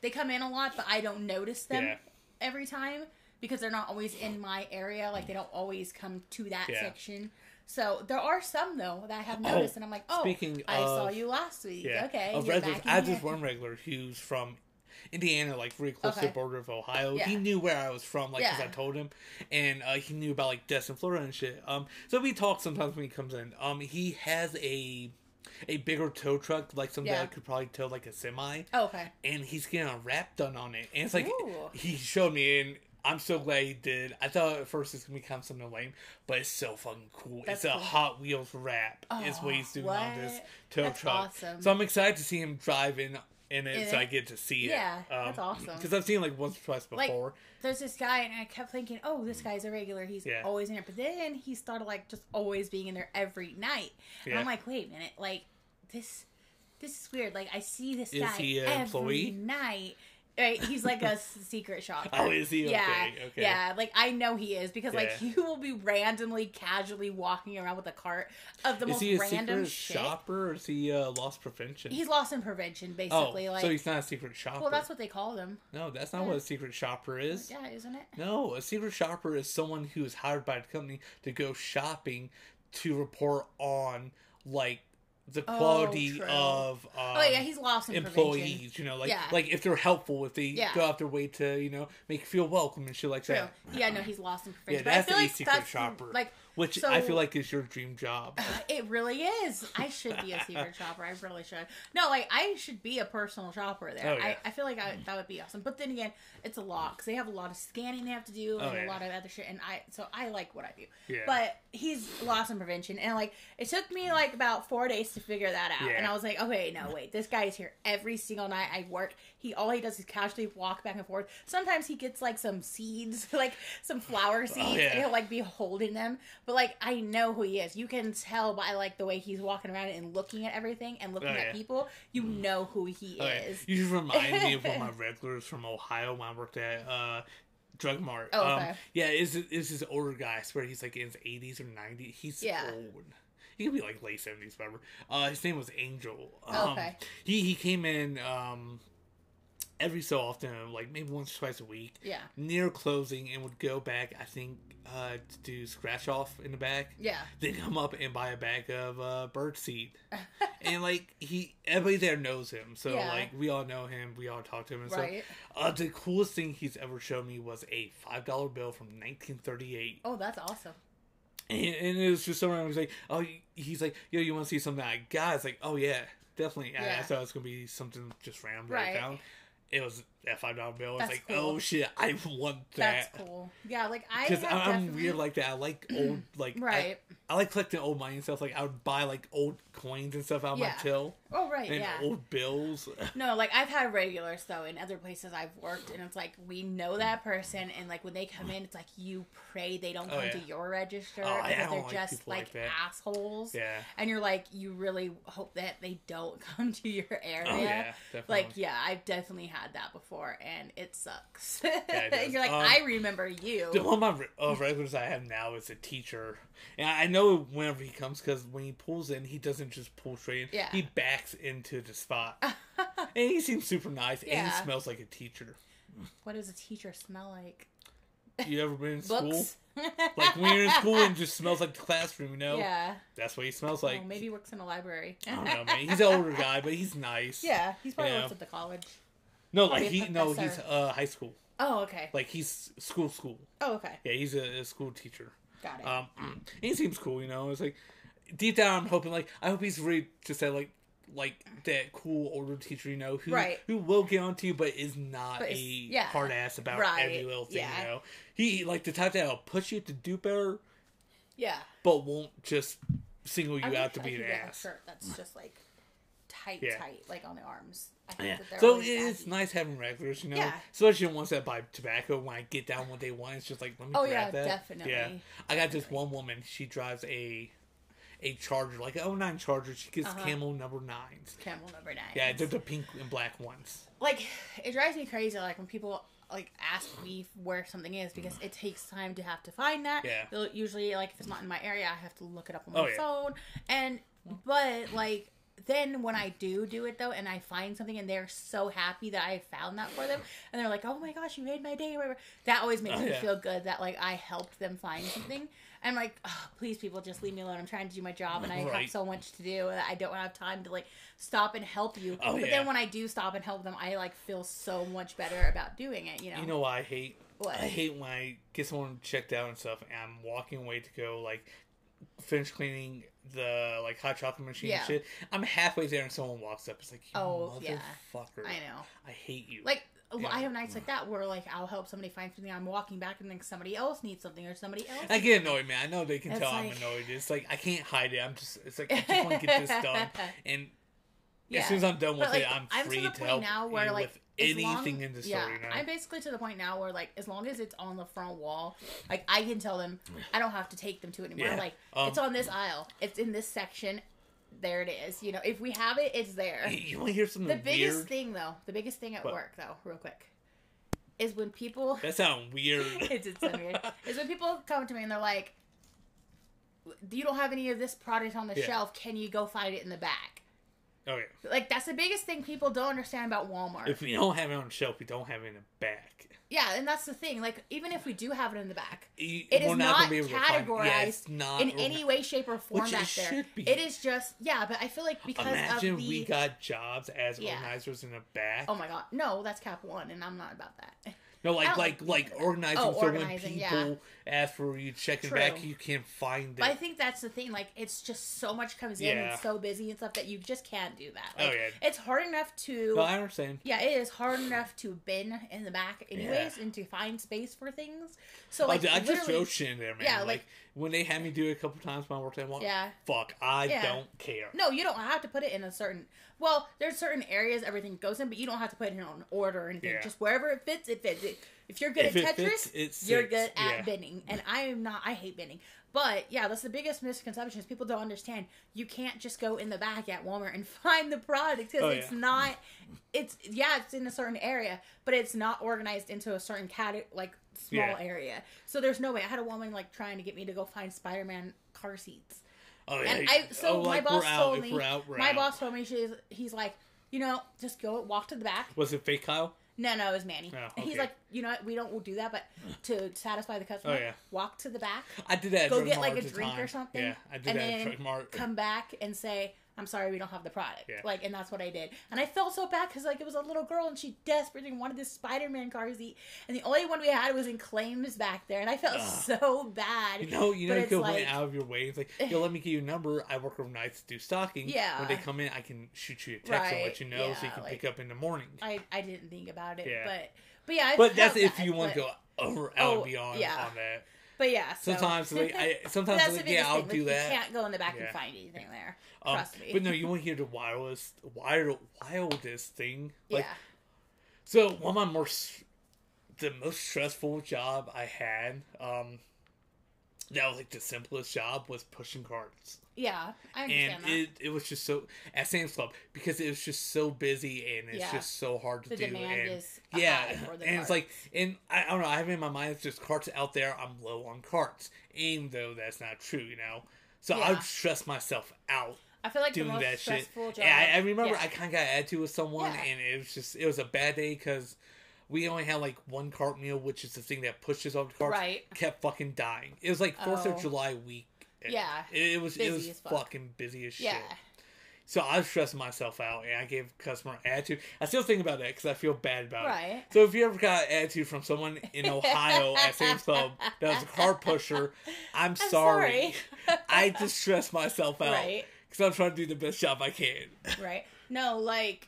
they come in a lot, but I don't notice them Yeah. every time because they're not always in my area. Like they don't always come to that Yeah. section. So there are some though that I have Oh, noticed, and I'm like, oh, speaking I saw you last week. yeah, Okay, of regulars, I here. one regular who's from Indiana, like really close to the border of Ohio. Yeah. He knew where I was from, like because Yeah. I told him, and uh, he knew about like Destin, Florida, and shit. Um, so we talk sometimes when he comes in. Um, he has a a bigger tow truck, like something Yeah. that could probably tow like a semi, Oh, okay. and he's getting a wrap done on it, and it's like Ooh. he showed me, and I'm so glad he did. I thought at first it's gonna be kind of something lame, but it's so fucking cool. That's it's a. Hot Wheels wrap. is what he's doing on this tow That's truck. awesome. So I'm excited to see him driving in it, In so it? I get to see it. Yeah, that's um, awesome. Because I've seen like once or twice Like, before. There's this guy, and I kept thinking, oh, this guy's a regular. He's Yeah. always in there. But then he started like just always being in there every night. And Yeah. I'm like, wait a minute, like this, this is weird. Like I see this Is guy every employee? night. Right, he's like a secret shopper. Oh, is he? Yeah, Okay, okay. yeah. Like I know he is because like he will be randomly, casually walking around with a cart of the is most he a random secret shit. shopper or is he uh, lost prevention? He's lost in prevention, oh, basically. like, so he's not a secret shopper. well, that's what they call them. No, that's not Yeah. what a secret shopper is. Yeah, isn't it? No, a secret shopper is someone who is hired by the company to go shopping to report on like the Oh, quality true. of um, oh yeah, he's lost in prevention. employees. You know, like Yeah. like if they're helpful, if they Yeah. go out their way to you know make you feel welcome and shit like True. that. Yeah, no, he's lost in Yeah, prevention. but I that's feel a like secret shopper. Like Which So- I feel like is your dream job. it really is. I should be a secret shopper. I really should. No, like I should be a personal shopper there. Oh, yeah. I, I feel like I, that would be awesome. But then again, it's a lot because they have a lot of scanning they have to do oh, and Oh, yeah. a lot of other shit. And I so I like what I do. Yeah. But he's lost in prevention, and like it took me like about four days to figure that out. Yeah. And I was like, okay, no, wait, this guy is here every single night I work. He all he does is casually walk back and forth. Sometimes he gets like some seeds, like some flower seeds, Oh, yeah. and he'll like be holding them. But like I know who he is. You can tell by like the way he's walking around and looking at everything and looking Oh, at people. You know who he Okay. is. You just remind me of one of my regulars from Ohio when I worked at uh, Drug Mart. Oh, um, okay. yeah, is is this older guy? I swear he's like in his eighties or nineties. He's Yeah. old. He could be like late seventies, whatever. Uh, his name was Angel. Um, Okay. He he came in um, every so often, like maybe once or twice a week. Yeah. Near closing, and would go back. I think uh, to do scratch off in the back. Yeah. Then come up and buy a bag of uh, bird seed and like he everybody there knows him so Yeah. like we all know him we all talk to him and Right. stuff uh, the coolest thing he's ever shown me was a five dollar bill from 1938 Oh, that's awesome. and, and it was just someone was like oh he's like yo you want to see something i got it's like oh yeah definitely Yeah. i thought it was gonna be something just random Right. i found it was that five dollar bill. It's like, cool. oh shit, I want that. That's cool. Yeah, like I because I'm definitely- weird like that. I like old, like I- Right. I, like collecting old money and stuff. Like I would buy like old coins and stuff out of Yeah. my till oh right, and yeah. old bills. No, like I've had regulars though in other places I've worked, and it's like we know that person, and like when they come in, it's like you pray they don't Oh, come yeah. to your register Oh, I because they're like just like, like assholes. yeah. And you're like, you really hope that they don't come to your oh, area. Oh yeah, definitely. Like, yeah, I've definitely had that before, and it sucks. it you're like, Um, I remember you. The one of my uh, regulars I have now is a teacher, and I know whenever he comes because when he pulls in, he doesn't just pull straight in. Yeah. He backs into the spot, and he seems super nice, and he smells like a teacher. what does a teacher smell like? You ever been in school? Like when you're in school and just smells like the classroom, you know? Yeah. That's what he smells like. oh, maybe he works in a library. I don't know, man. He's an older guy, but he's nice. Yeah, he's probably Yeah. works at the college. No, like he no, he's uh high school. Oh, okay. Like he's school school. Oh, okay. Yeah, he's a, a school teacher. Got it. Um, he seems cool, you know. It's like deep down, I'm hoping like I hope he's really just that like like that cool older teacher, you know, who Right. who will get on to you, but is not But a yeah. hard ass about Right, every little thing, yeah. you know. He like the type that'll push you to do better, yeah. but won't just single I you wish out to be an could get a ass. shirt that's just like tight, Yeah. tight, like on the arms. I think Yeah. that So always it's baggy. nice having regulars, you know, Yeah. especially the ones that buy tobacco. When I get down what they want, it's just like let me Oh, grab yeah, that. definitely. Yeah, I got this one woman. She drives a a Charger, like an 09 Charger. She gets Uh-huh. Camel number nines. Camel number nine. Yeah, they're the pink and black ones. like it drives me crazy like when people like ask me where something is because it takes time to have to find that Yeah. They'll usually like if it's not in my area i have to look it up on my Oh, my yeah. phone and but like then when i do do it though and i find something and they're so happy that i found that for them and they're like oh my gosh you made my day whatever that always makes Oh, me yeah. feel good that like i helped them find something I'm like, oh, please, people, just leave me alone. I'm trying to do my job, and I have so much to do that I don't have time to like stop and help you. Oh, but yeah. then when I do stop and help them, I like feel so much better about doing it. You know. You know I hate? What? I hate when I get someone checked out and stuff, and I'm walking away to go like finish cleaning the like hot chocolate machine Yeah. and shit. I'm halfway there, and someone walks up. It's like, you Oh, yeah. motherfucker! I know. I hate you. Like Yeah. I have nights like that where like I'll help somebody find something. I'm walking back and then somebody else needs something or somebody else. I get annoyed, man. I know they can It's tell like- I'm annoyed. It's like I can't hide it. I'm just. It's like I just want to get this done, and Yeah. as soon as I'm done with But, like, it, I'm I'm to free the to, point help now where, like, as long- anything in the story. yeah, know? I'm basically to the point now where like as long as it's on the front wall, like I can tell them I don't have to take them to it anymore. Yeah. Like Um, it's on this aisle, it's in this section. There it is. You know, if we have it, it's there. you want to hear something The biggest weird? thing though, the biggest thing at What? work though, real quick, is when people That sounds weird. it's, it's so weird. Is when people come to me and they're like, "You don't have any of this product on the Yeah. shelf. Can you go find it in the back?" Oh yeah. Like that's the biggest thing people don't understand about Walmart. If we don't have it on the shelf, we don't have it in the back. yeah, and that's the thing. Like even if we do have it in the back, You- it is not, gonna be able to find- categorized yeah, it's not in any way, shape, or form back there. be. It is just yeah, but I feel like because Imagine of the we got jobs as Yeah. organizers in the back. oh my god, no, that's Cap One, and I'm not about that. no, like like like like organizing Oh, so organizing, when yeah. people ask for you checking True. back, you can't find it. But I think that's the thing. Like, it's just so much comes in. Yeah. It's so busy and stuff that you just can't do that. Oh, yeah. It's hard enough to. no, I understand. yeah, it is hard enough to bin in the back, anyways, and to find space for things. So like, I, I just throw shit in there, man. Yeah, like, like- when they had me do it a couple times when I worked at. Yeah. Fuck, I Yeah. don't care. No, you don't have to put it in a certain. Well, there's certain areas everything goes in, but you don't have to put it in an order or anything. Yeah. Just wherever it fits, it fits. If you're good If at Tetris, fits, it you're good at Yeah. binning, and I am not. I hate binning. But yeah, that's the biggest misconception is people don't understand. You can't just go in the back at Walmart and find the product because Oh, it's yeah. not. It's yeah, it's in a certain area, but it's not organized into a certain cat like small Yeah. area. So there's no way. I had a woman like trying to get me to go find Spider-Man car seats. Oh yeah. And I so oh, my boss out, told me out, my out. boss told me she's he's like you know just go walk to the back. Was it fake Kyle? No, no, it was Manny. Oh, And He's like you know what we don't we'll do that, but to satisfy the customer, Oh, yeah. walk to the back, I did that. At go get like a drink time. or something, Yeah, I did and that at then come back and say. I'm sorry, we don't have the product. Yeah. Like, and that's what I did. And I felt so bad because, like, it was a little girl and she desperately wanted this Spider-Man car seat, and the only one we had was in claims back there, and I felt Ugh. so bad. You know, you know, you could like- went out of your way. It's like, yo, let me get you a number. I work overnights to do stocking. Yeah. When they come in, I can shoot you a text and let you know so you can like- pick up in the morning. I, I didn't think about it, Yeah. but but yeah, I but that's felt if you want but- to go over out Oh, beyond yeah. on that. But yeah, so. Sometimes, like, I sometimes that's like, the yeah, I'll thing. do like, that. You can't go in the back Yeah. and find anything there. Um, Trust me. But no, you want to hear the wildest, wild, wildest thing? Like, yeah. So one of my more, the most stressful job I had, um, that was like the simplest job was pushing carts. Yeah, I and understand that. it, it was just so at Sam's Club because it was just so busy and it's Yeah. just so hard to The do. demand and is yeah, high for the and it's like, and I, I don't know. I have in my mind it's just carts out there. I'm low on carts, even though that's not true, you know. So I Yeah. would stress myself out I feel like the doing most that shit. job. Yeah, I, I remember yeah. I kind of got attitude with someone, and it was just it was a bad day because we only had like one cart mule, which is the thing that pushes off the carts. Right. Kept fucking dying. It was like Fourth Oh. of July week. Yeah. It, it was it was fuck. fucking busy as shit. yeah. So I was stressing myself out, and I gave customer attitude. I still think about that because I feel bad about it. Right. So if you ever got attitude from someone in Ohio at Sam's Club that was a car pusher, I'm, sorry. sorry. I just stress myself out Right. because I'm trying to do the best job I can. Right. No, like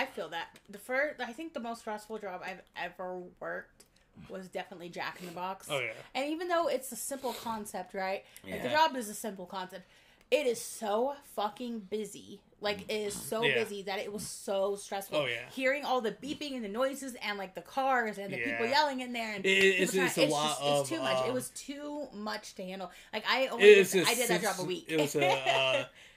I feel that the first. I think the most stressful job I've ever worked was definitely Jack in the Box. Oh, yeah. And even though it's a simple concept, right? Like the job is a simple concept. it is so fucking busy. Like it is so Yeah. busy that it was so stressful. Oh, yeah. hearing all the beeping and the noises and like the cars and the people yelling in there and It- it's- it's trying- a lot just, of, it's too much. it um, was too much to handle. Like I only It's did, I did that job a week. It was a uh,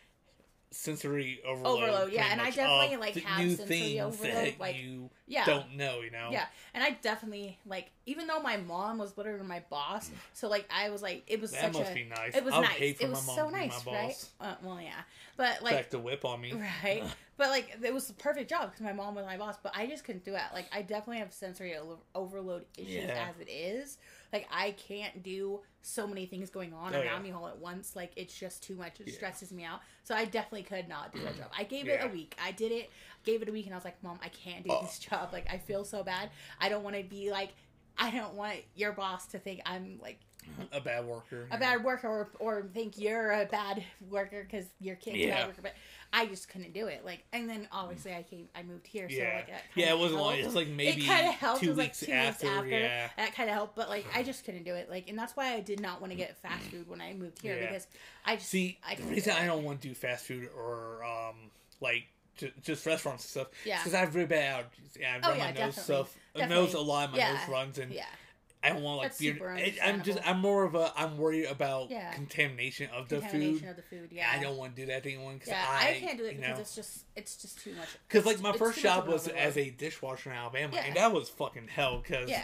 sensory overload. Overload, yeah, and I definitely, like, have sensory overload, that like- you yeah. don't know. You know. Yeah, and I definitely like even though my mom was literally my boss, so like I was like it was That such a nice. it was I nice. It my was mom so nice, right? Uh, well, yeah, but like Back to whip on me. right, but like it was the perfect job because my mom was my boss, but I just couldn't do it. Like I definitely have sensory overload issues Yeah. as it is. Like I can't do so many things going on Oh, around yeah. me all at once. Like it's just too much. It Yeah. stresses me out. So I definitely could not do that job. I gave it a week. I did it. Gave it a week, and I was like, Mom, I can't do Oh. this job. Like I feel so bad. I don't want to be like. I don't want your boss to think I'm like A bad worker. a bad worker or, or think you're a bad worker because your kid's a Yeah. bad worker. But I just couldn't do it. Like, and then obviously I came, I moved here, so Yeah. like, that Yeah, it wasn't long. It was like maybe it kind of helped. two was like weeks two after, weeks after. yeah. That kind of helped, but like I just couldn't do it. Like, and that's why I did not want to get fast food when I moved here Yeah. because I just See, I the reason do I don't want to do fast food or um like just, just restaurants and stuff, Yeah. because I have really bad allergies. Yeah, I Oh, run yeah, my nose definitely. stuff. My Definitely. nose a lot. My Yeah. nose runs, and Yeah, I don't want like That's beer. I'm just. I'm more of a I'm worried about Yeah. contamination of the contamination food. of the food. Yeah, I don't want to do that to anyone because Yeah, I, I, can't do it because know, it's just it's just too much. Because like my first job was as a dishwasher in Alabama, Yeah. and that was fucking hell because yeah.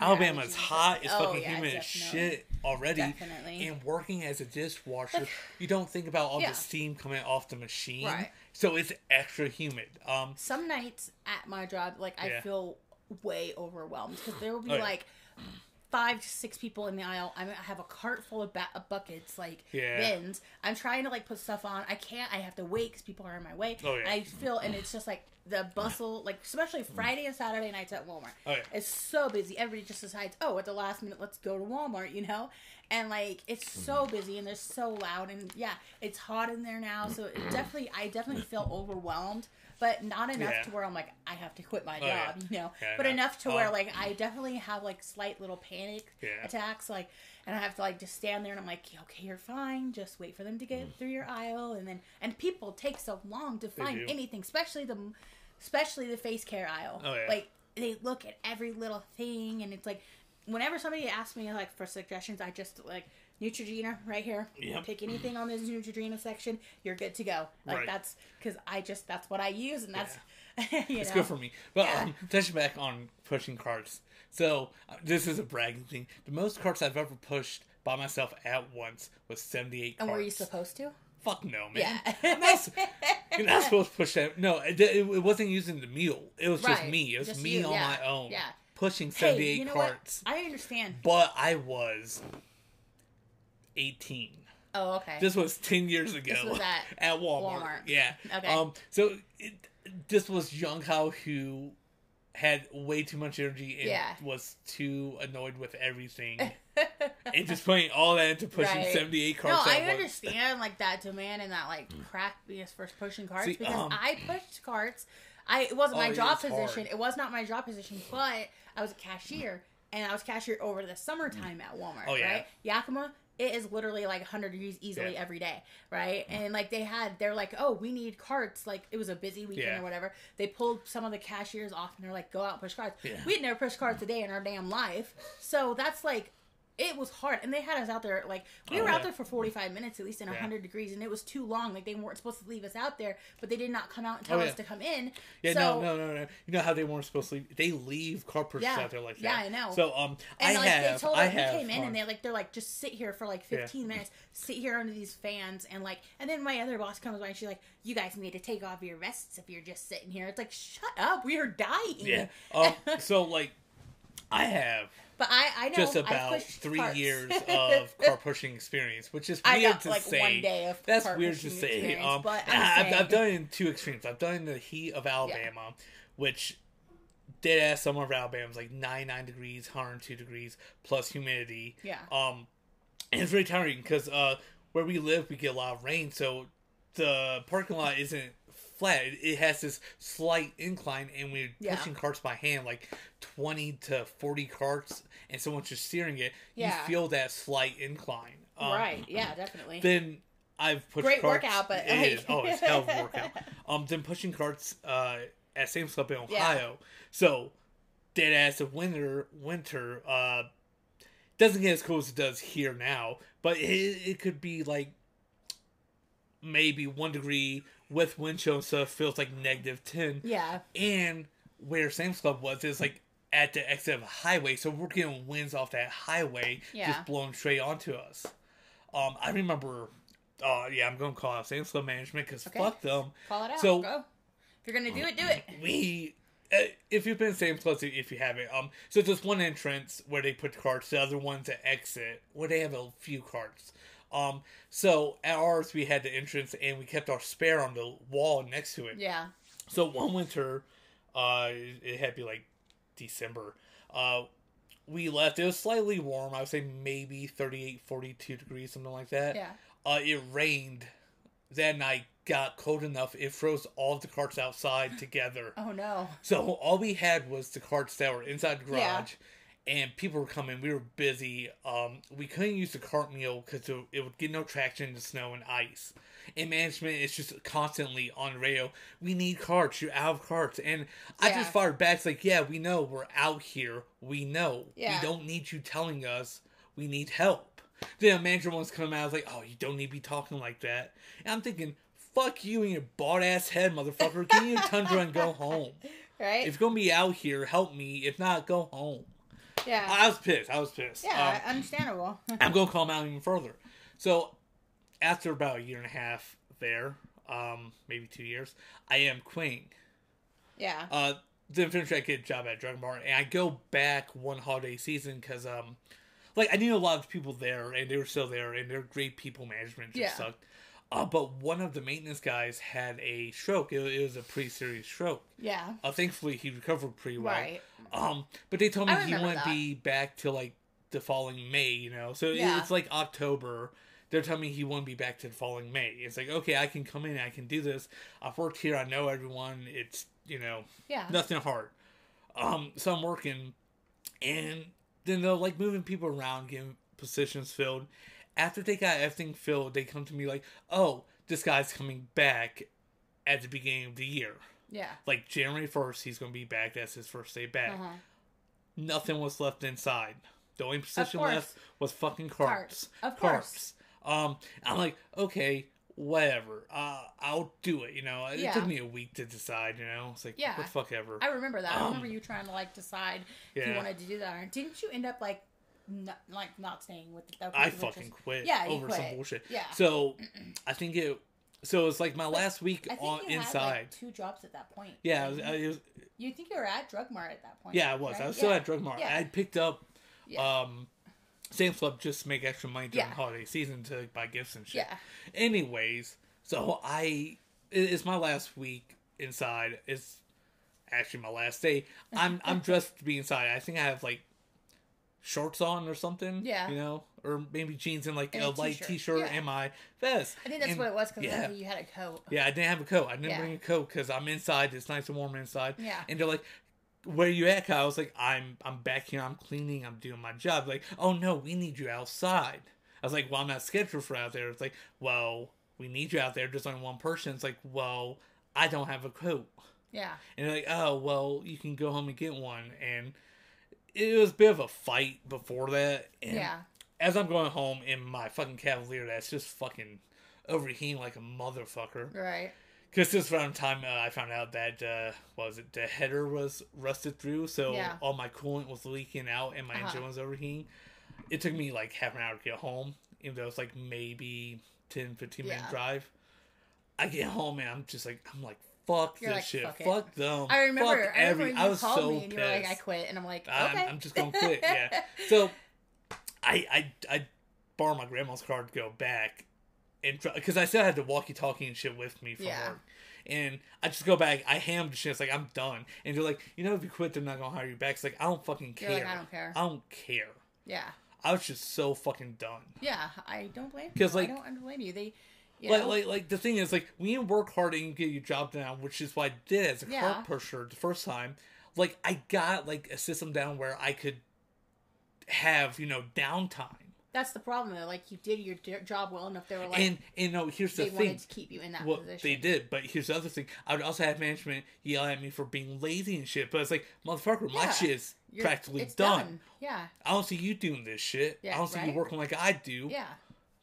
Alabama's Yeah, hot, it's oh, fucking yeah, humid as shit already. Definitely. And working as a dishwasher, you don't think about all Yeah. the steam coming off the machine, Right. so it's extra humid. Um, some nights at my job, like I feel way overwhelmed because there will be Oh, like five to six people in the aisle. I, have a cart full of, ba- buckets, like Yeah. bins. I'm trying to like put stuff on. I can't. I have to wait because people are in my way. Oh, yeah. I feel, and it's just like the bustle, like especially Friday and Saturday nights at Walmart. Oh, yeah. It's so busy. Everybody just decides, oh, at the last minute, let's go to Walmart, you know? And like it's so Mm-hmm. busy and they're so loud and yeah, it's hot in there now, so it definitely I definitely feel overwhelmed, but not enough Yeah. to where I'm like I have to quit my Oh, yeah. job, you know. Yeah, but know. enough to where Um, like I definitely have like slight little panic Yeah. attacks, like and I have to like just stand there and I'm like, okay, you're fine. Just wait for them to get through your aisle, and then and people take so long to find anything, especially the especially the face care aisle. Oh, yeah. Like they look at every little thing, and it's like whenever somebody asks me like for suggestions, I just like Neutrogena right here. Yep. Pick anything on this Neutrogena section, you're good to go. Like Right. that's because I just that's what I use, and that's you It's know. good for me. But Yeah. um, touching back on pushing carts. So uh, this is a bragging thing. The most carts I've ever pushed by myself at once was seventy-eight And carts. were you supposed to? Fuck no, man. Yeah. I'm not, not supposed to push that. No, it, it, it wasn't using the mule. It was just me. It was Just me you, on yeah. my own. Yeah. Pushing Hey, 78 you know carts. what? I understand. But I was 18. Oh, okay. This was 10 years ago. This was at Walmart. Walmart. Yeah. Okay. Um. So it, this was young Hao who had way too much energy and Yeah. was too annoyed with everything. and just putting all that into pushing Right. 78 no, I at understand like that demand and that like crappiness for pushing carts See, because um, I pushed carts. I it wasn't Oh, my job it's position. hard. It was not my job position, but I was a cashier and I was cashier over the summertime at Walmart. Oh, yeah. Right, Yakima. It is literally like 100 degrees easily Yeah. every day, right? Mm-hmm. And like they had, they're like, oh, we need carts. Like it was a busy weekend Yeah. or whatever. They pulled some of the cashiers off and they're like, go out and push carts. Yeah. We had never pushed carts a day in our damn life. So that's like, it was hard. And they had us out there, like, we Oh, were yeah. out there for 45 minutes at least in Yeah. 100 degrees and it was too long like they weren't supposed to leave us out there but they did not come out and tell Oh, us to come in Yeah, so, no, no, no, no. You know how they weren't supposed to leave? They leave Yeah. out there like that. Yeah, I know. So, um, and I like have, they told I us have, we came in um, and they like they're like just sit here for like Yeah. 15 minutes sit here under these fans and like and then my other boss comes by and she's like you guys need to take off your vests if you're just sitting here it's like shut up we are dying yeah. Um, so like, I have but I I know just about three years of car pushing experience, which is I weird got to like say. one day of That's weird to say. Um, but I'm I've, done it in two extremes. I've done it in the heat of Alabama, which dead ass summer of Alabama is like 99 degrees, 102 degrees plus humidity. Yeah. Um, and it's very tiring because uh, where we live, we get a lot of rain, so the parking lot isn't flat. It- It has this slight incline, and we're Yeah. pushing carts by hand, like 20 to 40 carts, and someone's just steering it. Yeah. You feel that slight incline. Um, right yeah definitely Then I've pushed Great carts. workout, but, it like- is. oh, it's hell of a workout. Um, then pushing carts uh at Sam's Club in Yeah. Ohio. So dead ass of winter winter uh doesn't get as cool as it does here now, but it it could be like maybe one degree with wind chill and stuff feels like negative ten. Yeah. And where Sam's Club was is like at the exit of a highway, so we're getting winds off that highway Yeah. just blowing straight onto us. Um, I remember. Uh, yeah, I'm gonna call out Sam's Club management because Okay. fuck them. Call it out. So- Go. If you're gonna do it, do it. We, uh, if you've been to Sam's Club, if you haven't, um, so there's one entrance where they put carts, the other one's an exit where they have a few carts. Um, so at ours we had the entrance and we kept our spare on the wall next to it. Yeah. So one winter, uh, it had to be like December. Uh, we left. It was slightly warm. I would say maybe 38, 42 degrees, something like that. Yeah. Uh, it rained that night. Got cold enough. It froze all the carts outside together. Oh no. So all we had was the carts that were inside the garage, Yeah. And people were coming. We were busy. Um, we couldn't use the cart wheel because it, it would get no traction in the snow and ice. And management is just constantly on rail. We need carts. You're out of carts. And I just fired back. It's like, yeah, we know we're out here. We know. Yeah. We don't need you telling us we need help. Then a manager to come out. I was like, oh, you don't need to be talking like that. And I'm thinking, fuck you and your bald ass head, motherfucker. Get in your tundra and go home. Right. If you're gonna be out here, help me. If not, go home. Yeah. I was pissed. I was pissed. yeah. Um, understandable. I'm gonna call him out even further. So, after about a year and a half there, um, maybe two years, I am quitting. yeah. Uh, then finish get a job at Drug Mart, and I go back one holiday season because um, like I knew a lot of people there, and they were still there, and they're great people management. Just Yeah. sucked. Uh, but one of the maintenance guys had a stroke. It, it was a pretty serious stroke. yeah. Uh, thankfully, he recovered pretty well. Right. Um, but they told me I he wouldn't that. be back till like the following May. You know, so it- Yeah. it's like October. They're telling me he won't be back to the following May. It's like okay, I can come in, I can do this. I've worked here, I know everyone. It's you know Yeah. nothing hard. Um, so I'm working, and then they're like moving people around, getting positions filled. After they got everything filled, they come to me like, "Oh, this guy's coming back at the beginning of the year." Yeah. Like January first, he's gonna be back. That's his first day back. Uh-huh. Nothing was left inside. The only position left was fucking carts. Of Carts. Um, I'm like, okay, whatever. Uh, I'll do it. You know, it Yeah. took me a week to decide. You know, it's like, Yeah. what the fuck ever. I remember that. I Um, remember you trying to like decide if you wanted to do that. Or didn't you end up like, not, like not staying with the? I fucking quit Yeah, over some bullshit. Yeah. So I think it. So it's like my last week I think on inside. had like two jobs at that point. yeah, it didn't was, you? it was, you think you were at Drug Mart at that point? yeah, I was. I was still Yeah. at Drug Mart. Yeah. I picked up Yeah. um, Sam's Club just to make extra money during Yeah. holiday season to buy gifts and shit. yeah. Anyways, so I it- it's my last week inside. It's actually my last day. I'm I'm dressed to be inside. I think I have like shorts on or something. Yeah. you know, or maybe jeans and like And a, a light t-shirt, t-shirt yeah. and my vest. I think that's And- what it was because yeah. you had a coat. Yeah, I didn't have a coat. I didn't Yeah. bring a coat because I'm inside. It's nice and warm inside. Yeah. And they're like, "Where you at?" Kyle? I was like, "I'm I'm back here. I'm cleaning. I'm doing my job." Like, "Oh no, we need you outside." I was like, "Well, I'm not scheduled for out there." It's like, "Well, we need you out there. There's only one person." It's like, "Well, I don't have a coat." Yeah. And they're like, "Oh, well, you can go home and get one." And it was a bit of a fight before that. And Yeah. As I'm going home in my fucking Cavalier, that's just fucking overheating like a motherfucker. Right. Because this around time uh, I found out that uh, what was it the header was rusted through, so Yeah. all my coolant was leaking out and my Uh-huh. engine was overheating. It took me like half an hour to get home, even though it's like maybe 10, 15 minute Yeah. drive. I get home and I'm just like I'm like fuck You're this like, shit, "Fuck fuck, them. I remember. fuck I remember every. you I was called so me and you were like, "I quit," and I'm like, "Okay." I'm, I'm just gonna quit. Yeah. So I I I borrowed my grandma's car to go back, and because I still had the walkie-talkie and shit with me from Yeah. work, and I just go back. I hammed the shit. It's like I'm done, and they're like, you know, if you quit, they're not gonna hire you back. It's like I don't fucking care. You're like, "I don't care." I don't care. yeah. I was just so fucking done. Yeah. I don't blame. 'Cause, you. like- I don't blame you. They. You Like, know, like, like the thing is, like, when you work hard and you get your job done, which is what I did as a Yeah. cart pusher the first time. Like, I got like a system down where I could have, you know, downtime. That's the problem though. Like you did your job well enough. They were like and and no, here's the they thing. wanted to keep you in that Well, position. they did, but here's the other thing. I would also have management yell at me for being lazy and shit. But it's like, motherfucker, my Yeah. shit's You're- practically it's done. Yeah, I don't see you doing this shit. Yeah, I don't see you working like I do. yeah.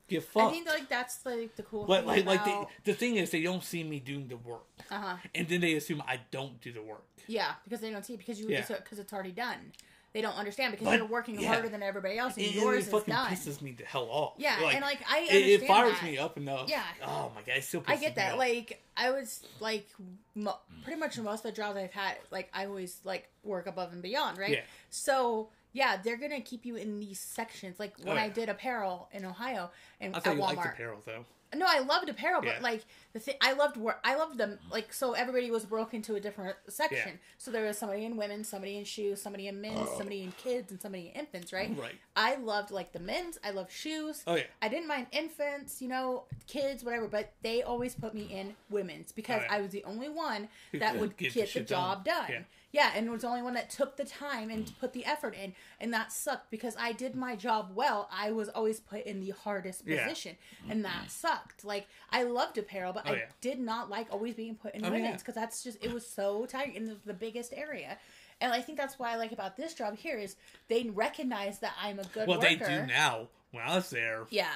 Get I think like that's like the cool but thing like, like about. the, thing is, they don't see me doing the work, uh huh. and then they assume I don't do the work. Yeah, because they don't see it because you Yeah. because it's already done. They don't understand because But, you're working yeah. harder than everybody else, and It, yours it is fucking done. pisses me the hell off. Yeah, and like I it, it fires that. me up enough. Yeah. Oh my god, it still I get that. off. Like I was like mo- pretty much most of the jobs I've had, like I always like work above and beyond, right? Yeah. So yeah, they're gonna keep you in these sections. Like when Oh, I did apparel in Ohio and I at you Walmart. liked apparel though. No, I loved apparel, Yeah. but like the thing, I loved work. I loved them. Like so, everybody was broken into a different section. Yeah. So there was somebody in women, somebody in shoes, somebody in men's, oh. somebody in kids, and somebody in infants. Right. Right. I loved like the men's. I loved shoes. Oh yeah. I didn't mind infants, you know, kids, whatever, but they always put me in women's because Oh, yeah. I was the only one that would get get, the the, job done. done. Yeah. Yeah. and was the only one that took the time and put the effort in, and that sucked because I did my job well. I was always put in the hardest Yeah. position, and that mm-hmm. sucked. Like I loved apparel, but Oh, I yeah. did not like always being put in Oh, yeah. women's because that's just it was so tight in the, the biggest area. And I think that's what I like about this job here is they recognize that I'm a good Well, worker. they do now. When I was there, Yeah.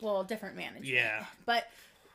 Well, different management. Yeah. But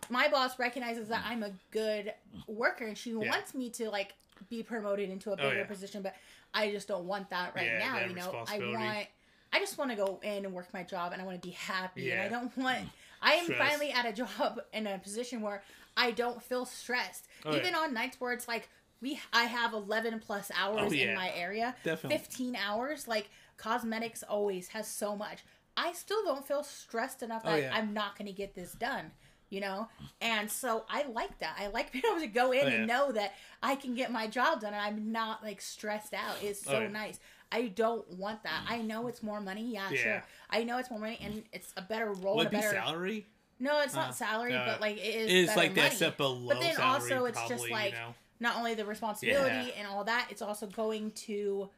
my boss recognizes that I'm a good worker and she wants me to like be promoted into a bigger Oh, yeah. position, but I just don't want that right Yeah, now, that you know. I want I just want to go in and work my job and I want to be happy Yeah. and I don't want I am Stress. finally at a job in a position where I don't feel stressed. Oh, Even yeah. on nights where it's like we I have 11 plus hours Oh, yeah. in my area. Definitely. 15 hours like cosmetics always has so much. I still don't feel stressed enough Oh, that yeah. I'm not going to get this done, you know? And so I like that. I like being able to go in Oh, yeah. and know that I can get my job done and I'm not like stressed out. It's so Oh, yeah. nice. I don't want that. I know it's more money. Yeah, Yeah. sure. I know it's more money and it's a better role. would and it a be better. salary? No, it's not Uh, salary, uh, but like it is. It's better like that step below But then salary, also, it's probably, just like you know. not only the responsibility and all that, it's also going to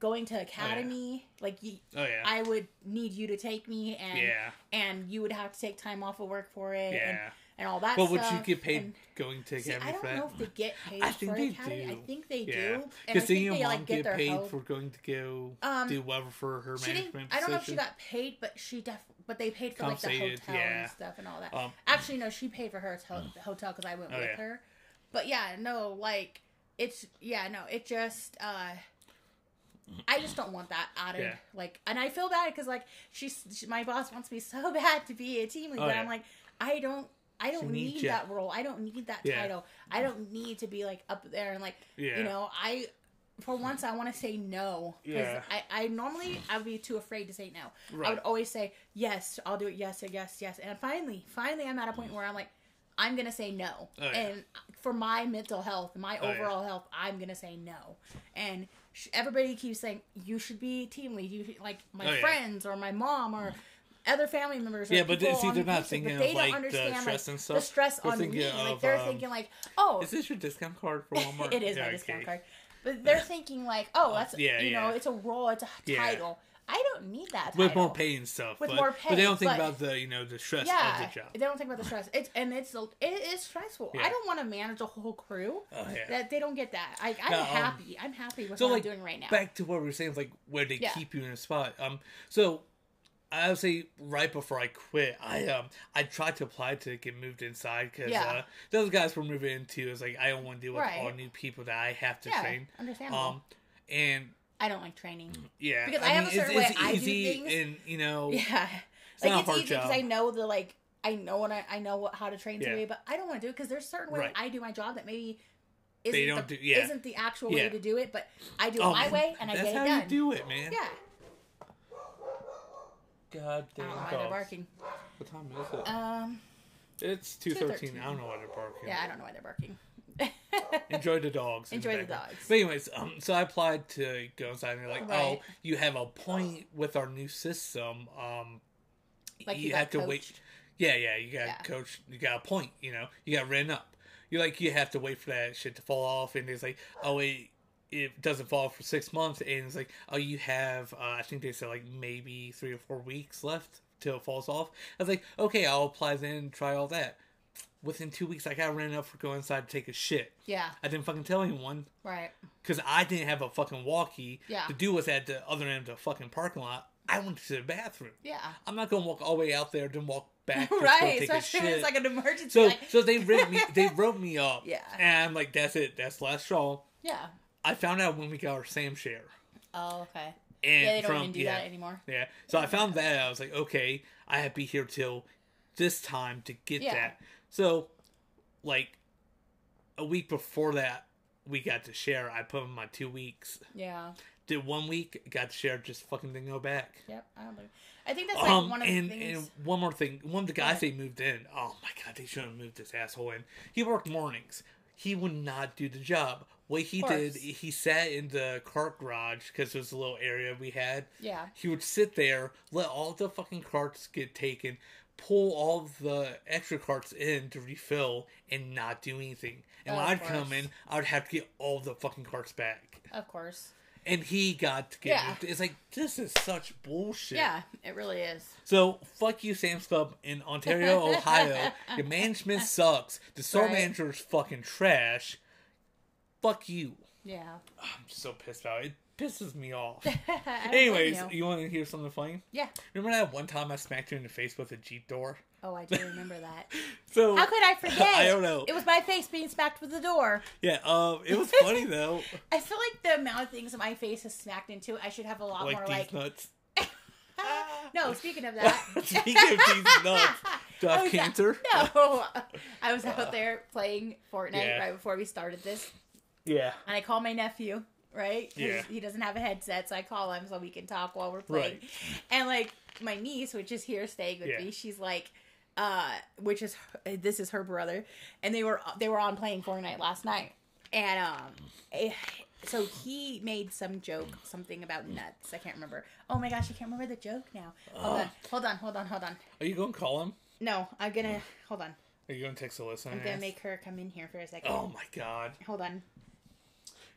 going to academy. Like you, Oh yeah. I would need you to take me, and yeah. and you would have to take time off of work for it, and, Yeah. and all that. But would you get paid And- going to See, academy I don't that? know if they get paid I think for they academy. I think they yeah. do, I Because then think your they mom like get get their paid help. for going to go Um, do whatever for her She management. I don't know if she got paid, but she def. But they paid for like the hotel yeah. and stuff and all that. Um, Actually, no, she paid for her hotel hotel because I went Oh, with yeah. her. But yeah, no, like it's yeah, no, it just. uh I just don't want that added. Yeah. Like, and I feel bad because like she's she, my boss wants me so bad to be a team lead, Oh, but yeah. I'm like, I don't. I don't need that role. I don't need that Yeah. title. I don't need to be like up there and like Yeah. you know. I for once I want to say no because Yeah. I, I normally I would be too afraid to say no. Right. I would always say yes. I'll do it. Yes, yes, yes. And finally, finally, I'm at a point where I'm like, I'm gonna say no. Oh, yeah. And for my mental health, my Oh, yeah. overall health, I'm gonna say no. And everybody keeps saying you should be team lead. You should, like my Oh, yeah. friends or my mom or other family members. Yeah, but see, they're not thinking but of, they like, don't the understand stress like and the stuff. stress They're on me. like they're um, thinking like, oh, Is this your discount card for Walmart? it is Yeah, my okay. discount card. But they're thinking like, oh, that's yeah, you know, yeah. it's a role, it's a title. I don't need that With more title. pay and stuff. With but, more But they don't think but- about the, you know, the stress Yeah, of the job. they don't think about the stress. It's and it's it is stressful. Yeah. I don't want to manage a whole crew. Oh, yeah. That they don't get that. I, I'm No, um, happy. I'm happy with so what like I'm doing right now. back to what we were saying, like where they Yeah. keep you in a spot. Um, so I would say right before I quit, I um I tried to apply to get moved inside because uh, those guys were moving into is like I don't want to deal with Right. all new people that I have to train. understandable. Um, and I don't like training. yeah, Because I have a mean, certain it's, way it's I do easy things. and you know Yeah, not a like it's hard easy because. I know the like I know what I, I know what how to train Yeah. somebody, but I don't want to do it because there's certain ways Right. I do my job that maybe. Isn't They don't the, do- yeah. isn't the actual Yeah. way to do it, but I do it Oh, my man, way and I that's get it how done. you do it, man. Yeah, God I damn don't know why they're barking. What time is it? Um, it's 2:13. I don't know why they're barking. yeah, I don't know why they're barking. Enjoy the dogs. Enjoy the dogs. But anyways, um, so I applied to go inside, and they're like, "Oh, you have a point with our new system. Um, Like you, you got have to wait. coached. Yeah, yeah, you got Yeah. coach. You got a point. You know, you got written up. You're like, you have to wait for that shit to fall off, and it's like, oh wait. It doesn't fall off for six months, and it's like, oh, you have. Uh, I think they said like maybe three or four weeks left till it falls off. I was like, okay, I'll apply then and try all that. Within two weeks, I got ran up for going inside to take a shit. Yeah. I didn't fucking tell anyone Right. because I didn't have a fucking walkie. Yeah. The dude was at the other end of the fucking parking lot. I went to the bathroom. Yeah. I'm not gonna walk all the way out there, then walk back. Right. Go take a Especially when it's like an emergency. so, like, so they wrote me. They wrote me up. Yeah. And I'm like, that's it. That's the last straw. yeah. I found out when we got our Sam share. Oh, okay. And Yeah, they don't from, even do yeah, that anymore. Yeah. So I found that. I was like, okay, I have to be here till this time to get Yeah. that. So, like, a week before that, we got to share. I put in my two weeks. Yeah. Did one week, got to share, just fucking didn't go back. Yep. I don't believe. I think that's like Um, one of and, the things. and one more thing. One of the guys they moved in. Oh my god, they shouldn't have moved this asshole in. He worked mornings. He would not do the job. What he did, he sat in the cart garage because there was a little area we had. yeah. He would sit there, let all the fucking carts get taken, pull all the extra carts in to refill, and not do anything. And when I'd come in, I would have to get all the fucking carts back. Of course. And he got to get Yeah. moved. It's like this is such bullshit. Yeah. It really is. So fuck you, Sam's Club in Ontario, Ohio. Your management sucks. The store Right. manager is fucking trash. Fuck you. Yeah. I'm so pissed out. It pisses me off. I don't blame Anyways, you. you want to hear something funny? Yeah. Remember that one time I smacked you in the face with a Jeep door? Oh, I do remember that. So How could I forget? I don't know. It was my face being smacked with the door. Yeah, um, it was funny though. I feel like the amount of things my face is smacked into, I should have a lot like more these like. nuts. no, speaking of that. Speaking of these nuts, do I have was- cancer? No, I was out there playing Fortnite Yeah. right before we started this, Yeah. and I call my nephew. Right? Yeah. He doesn't have a headset, so I call him so we can talk while we're playing. Right. And like my niece, which is here staying with Yeah. me, she's like, uh, which is this is her brother, and they were they were on playing Fortnite last night, and um, eh, so he made some joke, something about nuts. I can't remember. Oh my gosh, I can't remember the joke now. Hold on, hold on, hold on, hold on. Are you going to call him? No, I'm gonna hold on. Are you going to text Alyssa? I'm gonna ask? make her come in here for a second. Oh my god. Hold on.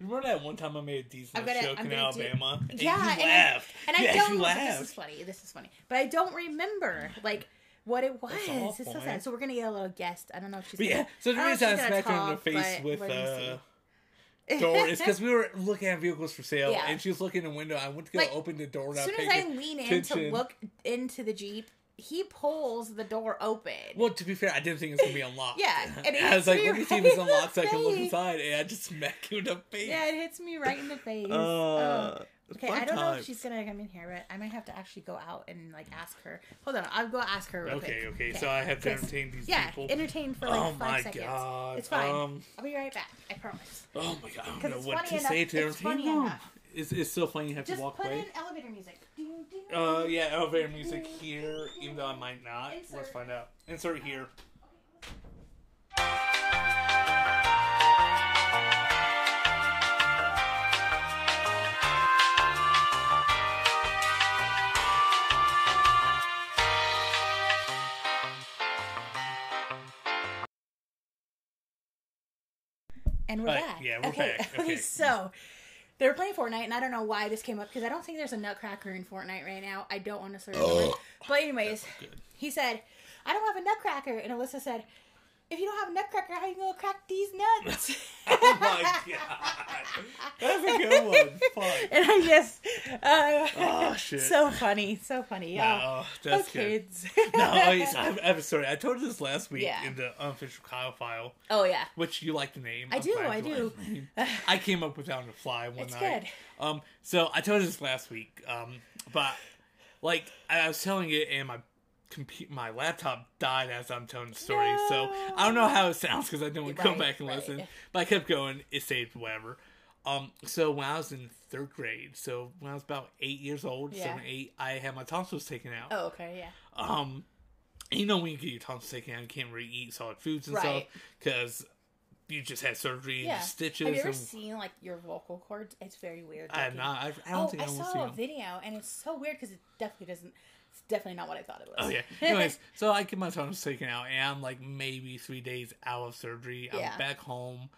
Remember that one time I made a decent gonna- joke I'm in gonna do- Alabama? And Yeah, you and I- laughed. And I yes, don't. you This is funny. This is funny, but I don't remember like what it was. It's so sad. So we're gonna get a little guest. I don't know if she's. But gonna, yeah, so the reason I smacked her in the face with uh, door is because we were looking at vehicles for sale, Yeah. and she was looking in the window. I went to go Like, open the door As soon as I lean in to look into the jeep, he pulls the door open. Well, to be fair, I didn't think it was gonna be unlocked. Yeah, and I was like, me let me see if it's unlocked so I can look inside, and I just smack you in the face. yeah, it hits me right in the face. Uh, Oh. Okay, I don't know if she's gonna come in here, but I might have to actually go out and like ask her. Hold on, I'll go ask her. Real Okay, quick. okay, okay. so I have to entertain these Yeah, people. entertain for like oh five my seconds. god. It's fine. Um, I'll be right back. I promise. oh my god, I don't know what funny to enough- say to entertain funny them. enough. It's, it's so funny you have Just to walk put away. in elevator music. Ding, ding, Uh, yeah, elevator music here, even though I might not. Let's Insert. find out. Insert here. And we're Right, back. yeah, we're okay. back, okay. so they were playing Fortnite, and I don't know why this came up because I don't think there's a Nutcracker in Fortnite right now. I don't want to sort of. But anyways, he said, "I don't have a Nutcracker," and Alyssa said, "If you don't have a Nutcracker, how are you gonna crack these nuts?" Oh my god. That's a good one. Fuck. and I just, uh, Oh, shit. so funny, so funny. No, Oh, that's oh, good. kids. No, I, I have- I have a story. I told you this last week Yeah. in the unofficial Kyle file, oh yeah, which you like the name. I I'm do, glad I you do. like the name. I came up with that on the fly one It's night. good. Um, so I told you this last week. Um, but like I was telling it, and my my laptop died as I'm telling the story. So I don't know how it sounds because I didn't go Right, back and right. listen. But I kept going. It saved whatever. Um, so when I was in third grade, so when I was about eight years old, Yeah. seven, eight, I had my tonsils taken out. Oh okay, yeah. Um, you know when you get your tonsils taken out, you can't really eat solid foods and stuff because you just had surgery and stitches. Have you ever and seen like your vocal cords? It's very weird. I have not. I, I don't oh, think I, I want to see saw a video, and it's so weird because it definitely doesn't. Definitely not what I thought it was. Oh yeah. Anyways, so I get my tonsils taken out, and I'm like maybe three days out of surgery. I'm Yeah. back home.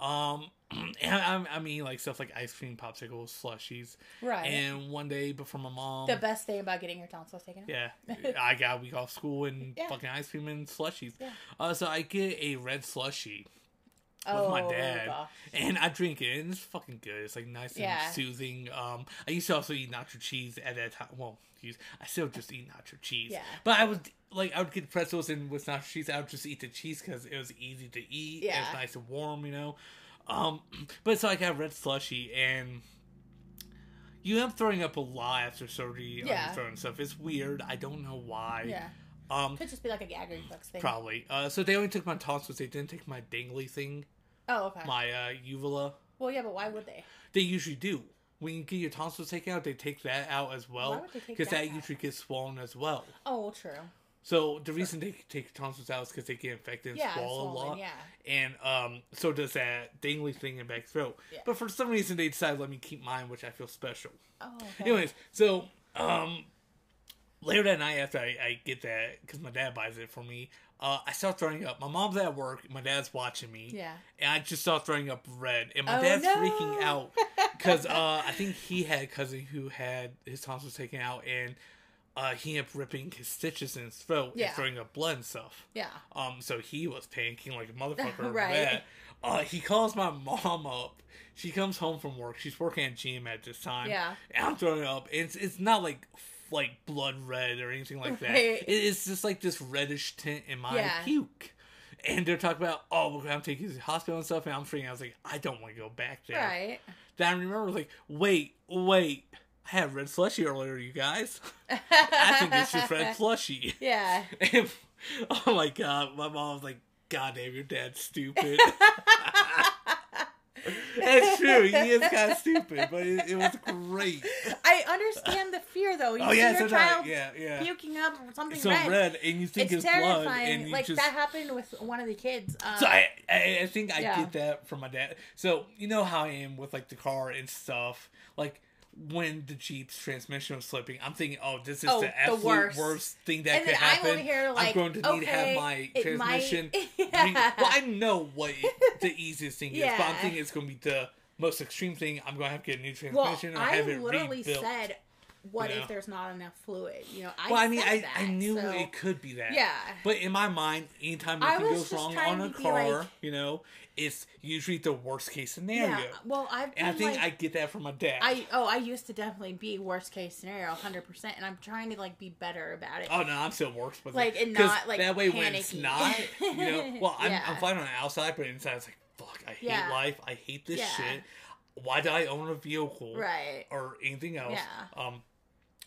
Um, and I, I mean like stuff like ice cream, popsicles, slushies. Right. And one day before my mom, the best thing about getting your tonsils taken out. yeah, I got a week off school and Yeah. fucking ice cream and slushies. Yeah. Uh, so I get a red slushy with oh, my dad, gosh. and I drink it, and it's fucking good. It's like nice and soothing. Um, I used to also eat nacho cheese at that time. Well, use I still just eat nacho cheese. Yeah. But I would like I would get pretzels and with nacho cheese, I would just eat the cheese because it was easy to eat. It Yeah. was nice and warm, you know. Um, but so I got red slushy and. You end up throwing up a lot after surgery on Yeah. your throat and stuff. It's weird. I don't know why. Yeah. Um, Could just be like a gag reflex thing. probably. Uh, so they only took my tonsils. They didn't take my dangly thing, Oh, okay. my uh, uvula. well, yeah, but why would they? They usually do. When you get your tonsils taken out, they take that out as Why well would they take because that, that usually gets swollen as well. Oh, true. So the reason they take tonsils out is because they get infected and Yeah, swallow a lot. yeah. And um, so does that dangly thing in back throat. Yeah. But for some reason, they decided let me keep mine, which I feel special. Oh, okay. Anyways, so um, later that night after I, I get that, because my dad buys it for me, uh, I start throwing up. My mom's at work, my dad's watching me, Yeah. and I just start throwing up red, and my Oh, dad's no. freaking out because uh, I think he had a cousin who had his tonsils taken out, and uh, he ended up ripping his stitches in his throat Yeah. and throwing up blood and stuff. Yeah. Um, so he was panicking like a motherfucker Right. Uh, he calls my mom up. She comes home from work. She's working at GM at this time. Yeah. And I'm throwing up. It's it's not like like blood red or anything like that. Right. It is just like this reddish tint in my Yeah. puke. And they're talking about, oh, gonna take you to the hospital and stuff. And I'm freaking. out. I was like, I don't want to go back there. Right. Then I remember, like, wait, wait. I had red slushy earlier, you guys. I think it's just red slushy. Yeah. And, oh my god, my mom was like, God damn, your dad's stupid. That's true. He is kind of stupid, but it, it was great. I understand the fear though. You Oh see yeah, your so child yeah, yeah. puking up something So red. red. and you think It's it's, blood, and you like just. that happened with one of the kids. Uh, So I, I, I think I Yeah. get that from my dad. So you know how I am with like the car and stuff. Like when the Jeep's transmission was slipping, I'm thinking, oh, this is Oh, the the absolute worst. worst. thing that and could I'm happen. here like, I'm going to need to have my it might- transmission. Yeah. well, I know what it- the easiest thing is, but I'm thinking it's going to be the most extreme thing. I'm going to have to get a new well, transmission or I have it literally rebuilt. said, "What Yeah. if there's not enough fluid?" You know, I well, I mean, I, that, I knew so- it could be that. Yeah. But in my mind, anytime anything goes wrong on a car, like- you know, it's usually the worst case scenario. Yeah. Well, I've And I think like, I get that from my dad. I oh I used to definitely be worst case scenario 100 percent and I'm trying to like be better about it. Oh no, I'm still worse with Like, and not, like, that way when it's not, you know. Well, I'm, Yeah. I'm fine on the outside, but inside it's like, fuck, I hate Yeah. life. I hate this shit. Why did I own a vehicle Right. or anything else? Yeah. Um,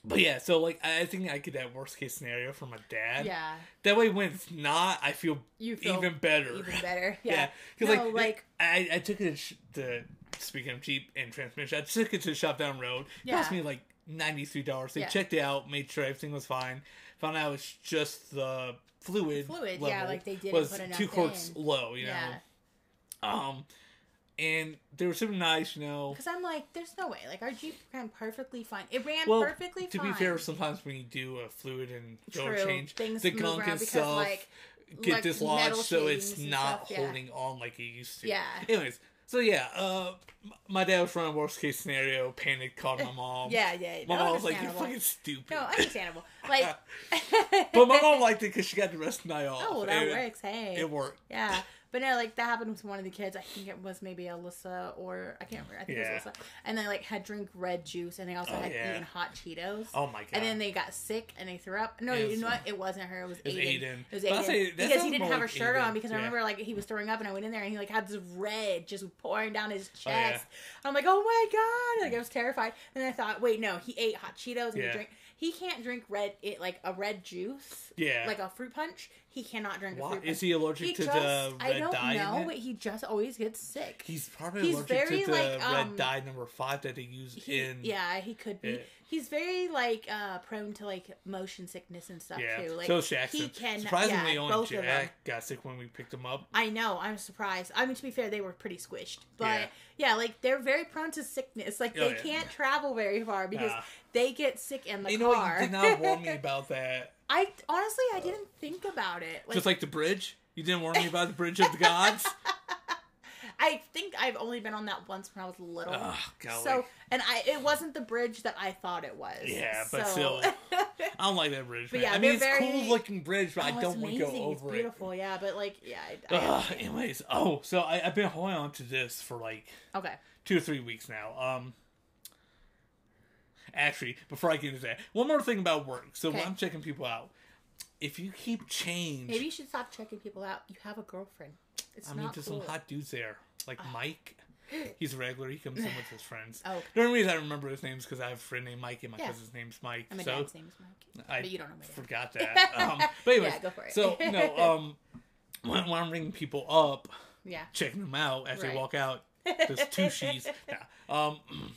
but yeah, so like I think I get that worst case scenario from my dad. Yeah. That way, when it's not, I feel, You feel even better. Even better. Yeah, Yeah. because No, like, like- I, I took it to, speaking of Jeep and transmission, I took it to the shop down road. It cost me like ninety three dollars. They Yeah. checked it out, made sure everything was fine. Found out it was just the fluid. Fluid, yeah, like they didn't was put enough two quarts in. low. You Yeah. know. Um, and they were super nice. You know. Because I'm like, there's no way. Like our Jeep ran perfectly fine. It ran Well, perfectly to fine. be fair, sometimes when you do a fluid and oil change, Things the gunk and because, stuff like, get like, dislodged, so it's not stuff, yeah. holding on like it used to. Yeah. Anyways, so yeah, uh, my dad was running worst case scenario, panicked, called my mom. Yeah, yeah. My no, mom was like, "You're fucking stupid." No, understandable. Like, but my mom liked it because she got the rest of the night off. oh, well, that works. Hey, It worked. Yeah, but no, like that happened with one of the kids. I think it was maybe Alyssa or I can't remember. I think Yeah. it was Alyssa. And they like had drink red juice, and they also Oh, had yeah. eaten hot Cheetos. Oh my god. And then they got sick and they threw up. No, It you know what? It wasn't her. It was was Aiden. Aiden. It was Aiden say, because he didn't have a shirt Aiden. on. Because I remember like he was throwing up, and I went in there and he like had this red just pouring down his chest. Oh, yeah. I'm like, oh my god! Like I was terrified. And I thought, wait, no, he ate hot Cheetos and Yeah. he drank. He can't drink red, it like a red juice. Yeah. Like a fruit punch. He cannot drink a fruit punch. Is he allergic He to just, the red I don't dye know, it? but he just always gets sick. He's probably he's allergic very, to the like, red um, dye number five that they use He- in. yeah, he could be. Yeah. He's very like uh prone to like motion sickness and stuff Yeah. too. Like so is Jackson. he can Surprisingly, yeah, only both. Jack got sick when we picked him up. I know. I'm surprised. I mean, to be fair, they were pretty squished, but Yeah. yeah, like they're very prone to sickness. Like Oh, they yeah. can't travel very far because Ah. they get sick in the You know what? car. You did not warn me about that. I honestly, I didn't think about it. Like, Just like the bridge. You didn't warn me about the bridge of the gods. I I think I've only been on that once when I was little. Oh, golly. so and I it wasn't the bridge that I thought it was. Yeah, but So- still, I don't like that bridge. But Man. yeah, I mean, it's very- cool looking bridge, but I Oh, don't want to go amazing. It's over it. beautiful, yeah, but like, yeah. I, I anyways, oh, so I, I've been holding on to this for like okay. two or three weeks now. Um, actually, before I get into that, one more thing about work. So when I'm checking people out, if you keep change, Maybe you should stop checking people out. You have a girlfriend. It's I mean, there's cool. some hot dudes there, like Mike. He's a regular. He comes in with his friends. Oh. The only reason I remember his name is because I have a friend named Mike, and my Yeah. cousin's name's Mike. And my so dad's name is Mike. I but you don't know my dad. forgot that. Um, but anyways, Yeah, go for it. so no, um, when, when I'm ringing people up, Yeah. checking them out as they walk out. There's two sheets. Nah. Um,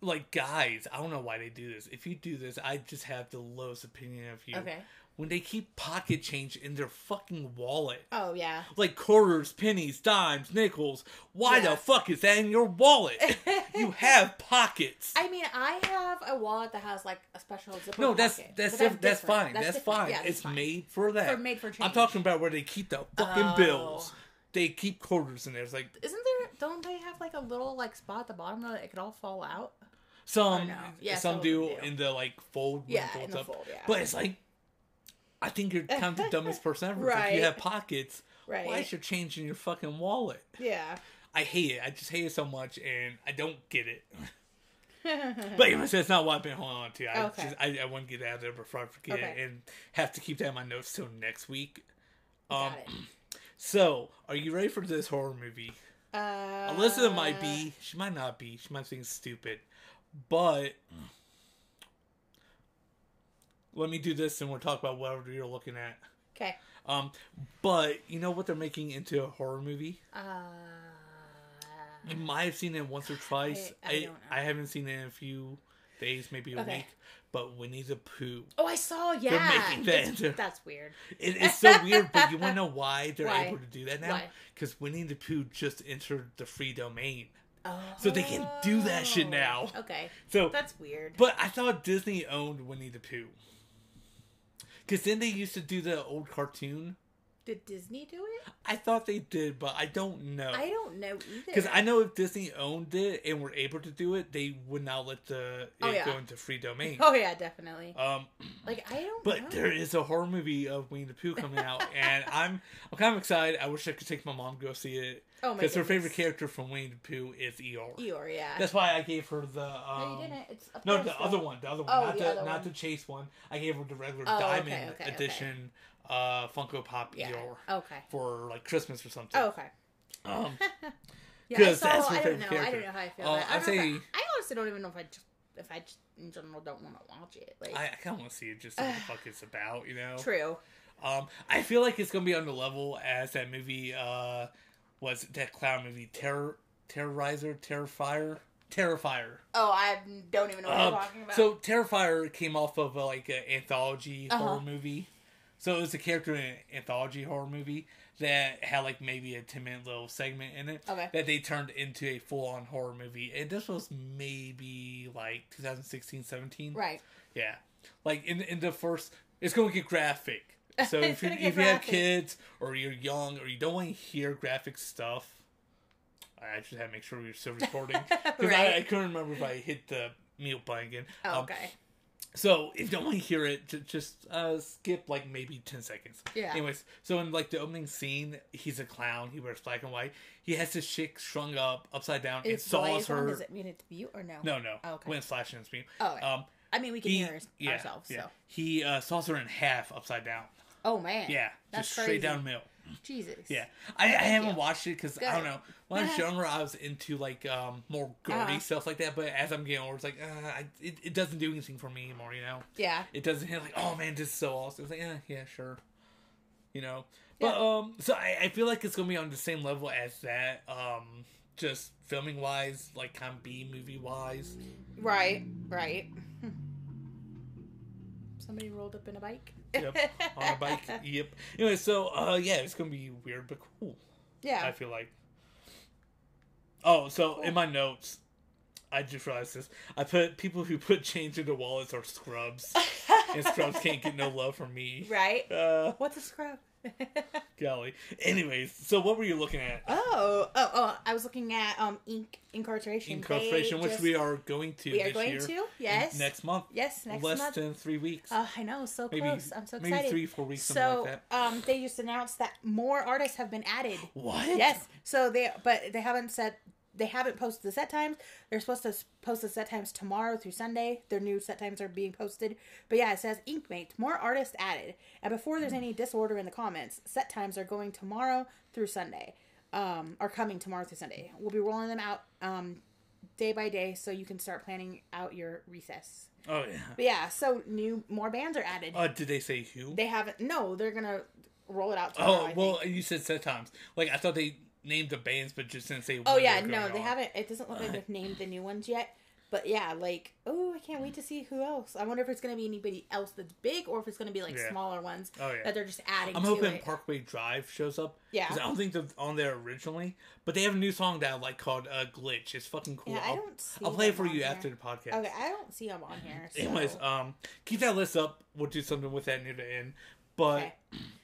like guys, I don't know why they do this. If you do this, I just have the lowest opinion of you. Okay. When they keep pocket change in their fucking wallet, Oh yeah. like quarters, pennies, dimes, nickels, why Yeah. the fuck is that in your wallet? you have pockets. I mean, I have a wallet that has like a special zipper. no, that's pocket, that's diff- that's fine. That's, different. fine. Yeah, that's it's fine. made for that. For- made for change. I'm talking about where they keep the fucking Oh. bills. They keep quarters in there. It's like Isn't there? Don't they have like a little like spot at the bottom that it could all fall out? Some. Yeah, some some do do. in the like fold when Yeah, in the up. fold, yeah. But it's like I think you're kind of the dumbest person ever. If Right. you have pockets, Right. why is your change in your fucking wallet? Yeah. I hate it. I just hate it so much and I don't get it. but anyways, that's not what I've been holding on to. I Okay. just I, I want to get out of there before I forget Okay. and have to keep that in my notes till next week. Um Got it. so are you ready for this horror movie? Uh, Alyssa might be. She might not be. She might think it's stupid. But let me do this and we'll talk about whatever you're looking at. Okay. Um, but you know what they're making into a horror movie? Uh, You might have seen it once or twice. I- I I, don't know. I, haven't seen it in a few days, maybe a Okay. week. But Winnie the Pooh. oh, I saw. Yeah. they're making that into- That's weird. It, it's so weird, but you want to know why they're Why? able to do that now? Because Winnie the Pooh just entered the free domain. Oh. So they can do that shit now. Okay. So That's weird. But I thought Disney owned Winnie the Pooh. Because then they used to do the old cartoon. Did Disney do it? I thought they did, but I don't know. I don't know either. Because I know if Disney owned it and were able to do it, they would not let the Oh, it yeah. go into free domain. Oh yeah, definitely. Um, Like I don't. but know. there is a horror movie of Winnie the Pooh coming out, and I'm I'm kind of excited. I wish I could take my mom to go see it Oh my because her favorite character from Winnie the Pooh is Eeyore. Eeyore, yeah. That's why I gave her the um, no, you didn't. It's No, the still. other one, the other one, Oh, not the the, not one. the chase one. I gave her the regular Oh, diamond okay, okay. edition uh Funko Pop Yeah. Eeyore Okay. for like Christmas or something. Oh, okay. Um, Yeah, I that's my I don't know. I don't know how I feel. About. I, say- I, I honestly don't even know if I just if I just in general don't want to watch it. Like I, I kind of want to see it just what the fuck it's about, you know. true. Um, I feel like it's gonna be on the level as that movie. Uh, was that clown movie Terror Terrorizer Terrifier Terrifier. Oh, I don't even know what Um, you're talking about. So Terrifier came off of uh, like an anthology Uh-huh. horror movie. So it was a character in an anthology horror movie that had like maybe a ten minute little segment in it Okay. that they turned into a full on horror movie. And this was maybe like 2016, 17. right. Yeah. Like in in the first it's gonna get graphic. So if you if you have kids or you're young or you don't want to hear graphic stuff, I just had to make sure we were still recording because Right. I, I couldn't remember if I hit the mute button again. Oh, Um, okay. So if you don't want to hear it, just uh, skip like maybe ten seconds. Yeah. Anyways, so in like the opening scene, he's a clown. He wears black and white. He has his chick strung up upside down and Is the saws on? her. Does it mean it's mute or no? No, no. Oh, okay. When it's flashing on screen. Oh, okay. Um, I mean, we can he, hear yeah, ourselves. yeah. So. He uh, saws her in half upside down. Oh man. Yeah, That's just crazy. straight down the middle. Jesus. Yeah, I, I haven't you. watched it because I don't know. When I was younger, I was into like um more gory Uh-huh. stuff like that. But as I'm getting older, it's like uh, I, it, it doesn't do anything for me anymore. You know, Yeah. it doesn't hit like oh man, this is so awesome. It's like yeah, yeah, sure. You know, but Yeah. um, so I, I feel like it's gonna be on the same level as that. Um, just filming wise, like kind of B movie wise. Right. Right. Somebody rolled up in a bike. Yep, on a bike. Yep. Anyway, so uh, yeah, it's gonna be weird but cool. yeah. I feel like. Oh, so in my notes, I just realized this. I put people who put change into wallets are scrubs, and scrubs can't get no love from me. right. Uh, What's a scrub? Golly. Anyways, so what were you looking at? Oh, oh, oh! I was looking at um ink incarceration. Incorporation, They which just- we are going to we are going year. to yes Next month. yes next Less month. than three weeks. Oh, I know, so maybe close. I'm so excited. maybe three, four weeks, so, like that. um, they just announced that more artists have been added. What? Yes. So they, but they haven't said they haven't posted the set times. They're supposed to post the set times tomorrow through Sunday. Their new set times are being posted. But yeah, it says Inkmate, more artists added. And before there's any disorder in the comments, set times are going tomorrow through Sunday. Um, are coming tomorrow through Sunday. We'll be rolling them out um, day by day, so you can start planning out your recess. Oh yeah. But yeah, so new more bands are added. Uh, did they say who? they haven't. No, they're gonna roll it out. Tomorrow, oh well, you said set times. Like I thought they named the bands, but just didn't say. Oh yeah, no, they on. haven't. It doesn't look like they've named the new ones yet. But yeah, like oh, I can't wait to see who else. I wonder if it's gonna be anybody else that's big, or if it's gonna be like Yeah. smaller ones Oh, yeah. that they're just adding. I'm hoping it. Parkway Drive shows up. Yeah. I don't think they're on there originally, but they have a new song that I like called uh, "Glitch." It's fucking cool. Yeah, I I'll, don't see I'll play it for you here. after the podcast. Okay, I don't see them on here. So. Anyways, um, keep that list up. We'll do something with that near the end. But okay.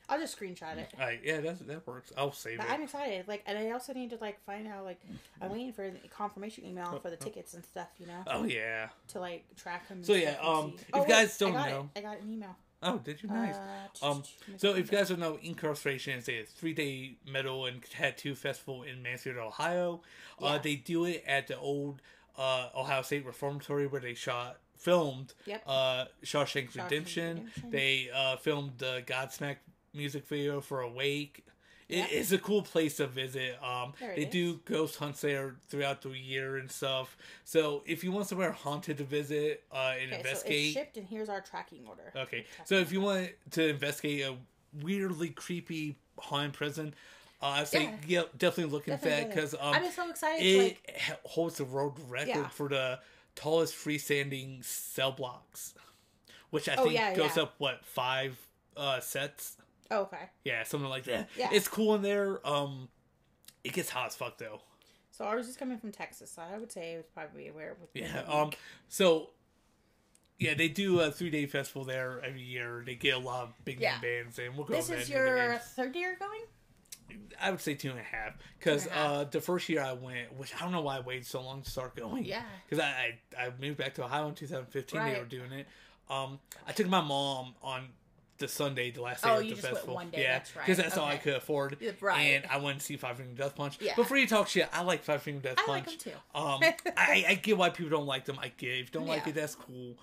I'll just screenshot it. alright, yeah, that that works. I'll save But it. I'm excited. Like, and I also need to like find out. Like, I'm waiting for the confirmation email for the tickets and stuff. You know, Oh yeah. to like track them. So, yeah, um, if you guys don't I know- it. I got an email. Oh, did you nice? Uh, Um, so if you guys don't know, Inkcarceration is a three-day metal and tattoo festival in Mansfield, Ohio. Uh, Yeah. they do it at the old uh, Ohio State Reformatory where they shot, filmed Yep. uh, Shawshank Redemption. Redemption. They uh, filmed the Godsmack music video for Awake. It, Yep. It's a cool place to visit. Um, they is. do ghost hunts there throughout the year and stuff. So if you want somewhere haunted to visit uh, and okay, so investigate, it's shipped, and here's our tracking order. Okay, Tracking so if you want to investigate a weirdly creepy haunted prison, uh, I'd say yeah, definitely look into that because um, I'm so excited. to, it like, holds the world record Yeah. for the tallest freestanding cell blocks, which I Oh, think yeah, goes yeah. up what five uh, sets. Oh, okay. Yeah, something like that. Yeah. It's cool in there. Um, it gets hot as fuck though. So ours is coming from Texas, so I would say it was probably where. Within Yeah. Um. So. Yeah, they do a three day festival there every year. They get a lot of big Yeah. bands, and we'll go. this is that near the your third year going. I would say two and a half because Two and a half. uh, the first year I went, which I don't know why I waited so long to start going. Yeah. because I, I I moved back to Ohio in 2015. They were doing it. Um, I took my mom on the Sunday, the last day Oh, of you the just went festival. one day, yeah, that's right. because that's all I could afford. Right. And I went to see Five Finger Death Punch. Yeah. But for you to talk shit, I like Five Finger Death I like Punch. them too. Um, I, I get why people don't like them. I get. If you don't like it, that's cool.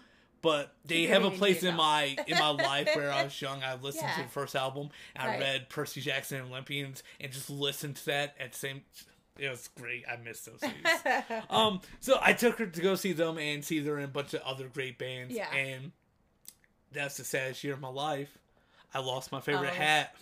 But they Keep have a place in my in my life where I was young. I listened to the first album. I Right. read Percy Jackson and Olympians and just listened to that at the same. It was great. I miss those days. um, so I took her to go see them and see them and a bunch of other great bands. Yeah. And that's the saddest year of my life. I lost my favorite Oh. hat.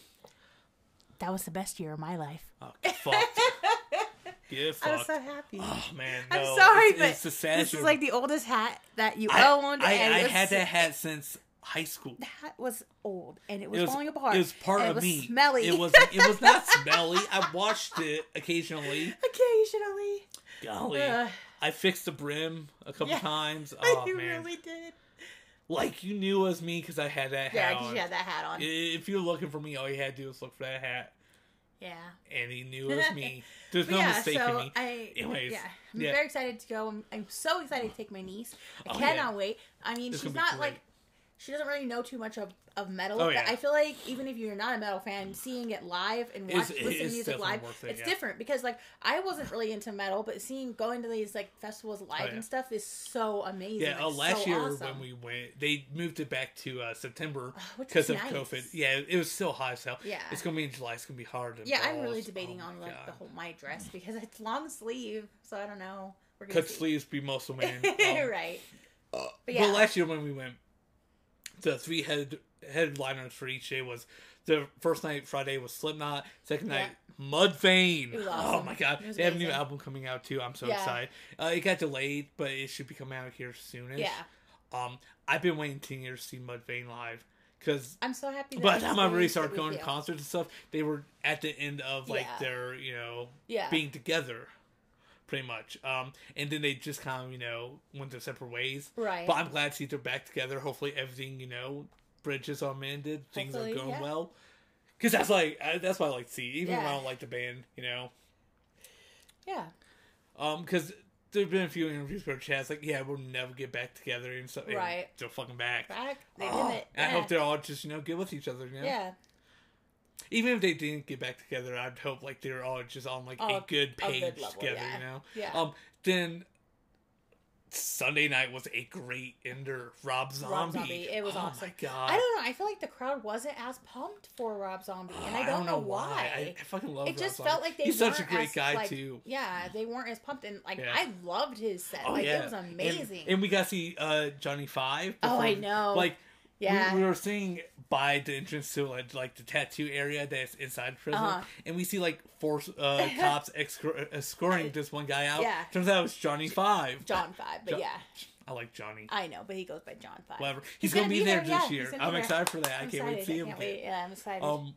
that was the best year of my life. Oh, fuck. Get I was so happy. Oh man, I'm sorry, it's, but it's the saddest this is like the oldest hat that you I, owned. I, I was, had that hat since high school. The hat was old and it was, It was falling apart. It was part of it was me. Smelly. It was. It was not smelly. I washed it occasionally. occasionally. Golly, Ugh. I fixed the brim a couple Yeah. times. Oh you man, really did. Like you knew it was me because I had that Yeah, hat because you had that hat on. If you're looking for me, all you had to do was look for that hat, Yeah. and he knew it was me. There's no yeah, mistake so in me. I, Anyways, yeah, I'm yeah. very excited to go. I'm, I'm so excited to take my niece. I Oh, cannot yeah. wait. I mean, It's she's not like she doesn't really know too much of, of metal. Oh, but yeah. I feel like even if you're not a metal fan, seeing it live and It's- watch, it listen to music live, it, it's yeah. different because like I wasn't really into metal, but seeing going to these like festivals live Oh, yeah. and stuff is so amazing. Yeah, uh, last so year awesome. when we went, they moved it back to uh, September because of nice. COVID. Yeah, it was still hot as hell. Yeah. it's gonna be in July. It's gonna be hard. Yeah, I'm really debating Oh on like God. the whole my dress because it's long sleeve, so I don't know. We're gonna cut see. sleeves be muscle man. Um, right. But, But yeah, last year when we went, the three head headliners for each day was the first night Friday was Slipknot, second night Mudvayne. It was Oh my god, they have a new album coming out too. I'm so Yeah. excited. Uh, it got delayed, but it should be coming out here soonish. yeah, Um, I've been waiting ten years to see Mudvayne live because I'm so happy. That by the time I really started going to concerts and stuff, they were at the end of like Yeah. their you know Yeah. being together, pretty much. Um, and then they just kind of you know went their separate ways. Right. But I'm glad to see they're back together. Hopefully everything you know bridges are mended, things Hopefully, are going yeah. well. because that's like I, that's what I like to see. Even when I don't like the band, you know, Yeah. um, because there've been a few interviews where Chad's like, "Yeah, we'll never get back together," and so and Right. they're fucking back. Back. They Oh, did it. and I hope they're all just you know good with each other. You know? yeah. Even if they didn't get back together, I'd hope like they're all just on like Oh, a good a page good level, together. yeah. You know? Yeah. Um. Then Sunday night was a great ender. Rob Zombie. Rob Zombie. It was oh awesome. my god. I don't know. I feel like the crowd wasn't as pumped for Rob Zombie, and I don't, know why. I, I fucking love. it just Rob felt like they He's such a great as, guy like- too. Yeah, they weren't as pumped, and like Yeah. I loved his set. Oh like yeah, it was amazing. And, we got to see uh, Johnny Five. Oh, I know. Like yeah, we, we were seeing by the entrance to like, like the tattoo area that's inside prison, Uh-huh. and we see like four uh, cops escor- escorting this one guy out. Yeah. Turns out it was Johnny Five. John Five, but Jo- yeah, I like Johnny. I know, but he goes by John Five. Whatever. He's He's, gonna, gonna be, there, there, this he's year. I'm there. excited for that. I I'm can't wait to see him. can't wait. Yeah, I'm excited. Um,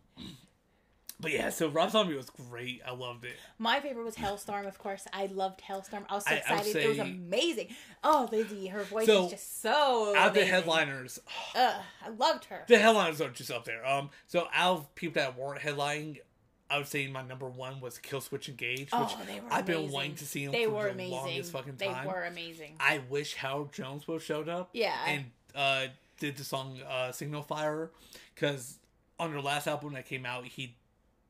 but yeah, so Rob Zombie was great. I loved it. My favorite was Halestorm, of course. I loved Halestorm. I was so I- excited. it was amazing. Oh, Lizzie, her voice So, is just so. Out of the headliners, Ugh, I loved her. the headliners are just up there. Um, so out of people that weren't headlining, I would say my number one was Killswitch Engage, which oh, they were I've been amazing. wanting to see them They for were the amazing. longest fucking time. they were amazing. I wish Howard Jones would have showed up Yeah. and uh, did the song uh, "Signal Fire" because on their last album that came out, he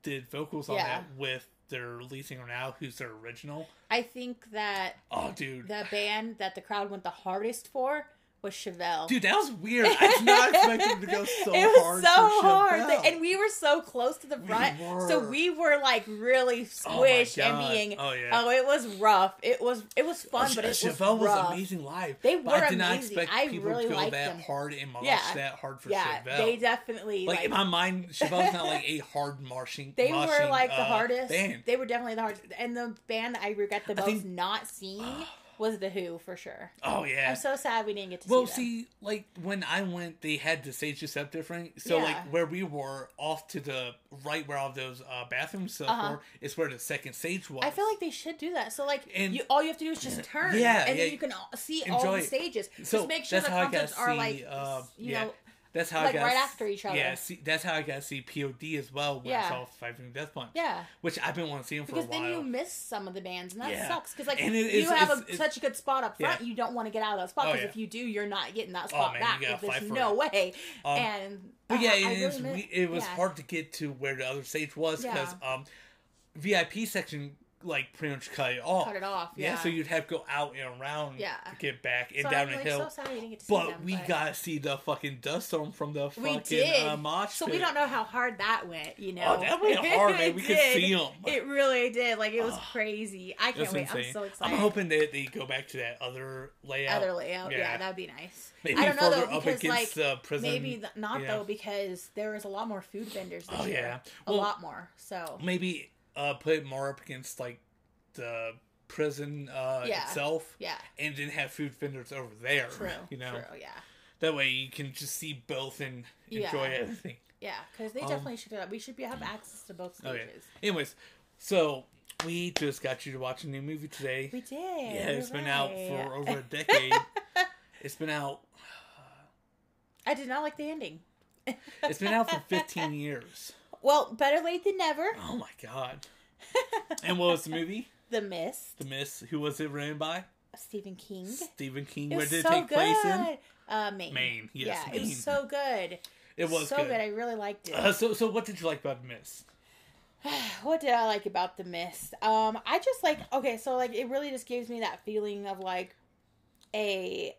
did vocals on Yeah. that with their lead singer now, who's their original. I think that Oh, dude, the band that the crowd went the hardest for was Chevelle. dude, that was weird. I did not expect him to go so hard. it was hard. so hard, and we were so close to the We front, were. so we were like really Oh squished and being. Oh, yeah. Oh, it was rough. It was it was fun, Oh, but it was Chevelle was rough. amazing live. They but I were did not amazing. expect I people really to go that them. hard and march Yeah. that hard for Yeah, Chevelle. they definitely like, like, in my mind, Chevelle's not like a hard marching. they were moshing, like the uh, hardest. band. They were definitely the hardest. And the band I regret the most think- not seeing was the Who for sure. Oh yeah. I'm so sad we didn't get to well, see see, like when I went, they had the stage just up different. So Yeah. like where we were, off to the right where all those uh, bathrooms stuff Uh-huh. were, is where the second stage was. I feel like they should do that. So like, And- you all you have to do is just turn, Yeah, and yeah. then you can all- see all the stages. so just make sure the how I got concerts are see. like, uh, you yeah, know, that's how like I got right to after each other. Yeah, see, that's how I got to see POD as well when I Yeah. saw Five Finger Death Punch. yeah. which I've been wanting to see them for Because a while. Because then you miss some of the bands, and that Yeah. sucks. Because like you is- have it's- a, it's- such a good spot up front, Yeah. you don't want to get out of that spot. Oh, Because yeah. if you do, you're not getting that Oh, spot man, back. there's no it. way. Um, and But yeah, uh, I it, really is, miss- we, it was hard to get to where the other stage was because um, VIP section like pretty much cut it off. Cut it off. Yeah, Yeah. so you'd have to go out and around Yeah. to get back and so down I'm the like, hill. so sad we didn't get to see but them, we but gotta see the fucking dust storm from the we fucking did. uh, mosh so we don't know how hard that went. You know, Oh, that went hard, man. We could see 'em. It really did. Like it was Oh, crazy. I can't wait. insane. I'm so excited. I'm hoping that they go back to that other layout. other layout. Yeah, Yeah. that would be nice. Maybe I don't know though because like the prison. maybe th- not yeah. though because there was a lot more food vendors Oh, year. yeah. a lot more. So maybe uh, put it more up against like the prison uh, Yeah. itself. yeah, and then have food vendors over there. true. You know, true. Yeah, that way you can just see both and enjoy Yeah. everything. yeah. Because they Um, definitely should. that. We should be, have access to both Okay. stages. Anyways, so we just got you to watch a new movie today. We did. yeah, it's been out for over a decade. it's been out. I did not like the ending. It's been out for 15 years. Well, better late than never. Oh my god! And what was the movie? the Mist. The Mist. Who was it written by? Stephen King. Stephen King. It Where did it take good. place in? Uh, Maine. Maine, yes, yeah, it was so good. It was so good. good. I really liked it. Uh, so, so what did you like about The Mist? what did I like about the mist? Um, I just like okay, so like it really just gives me that feeling of like a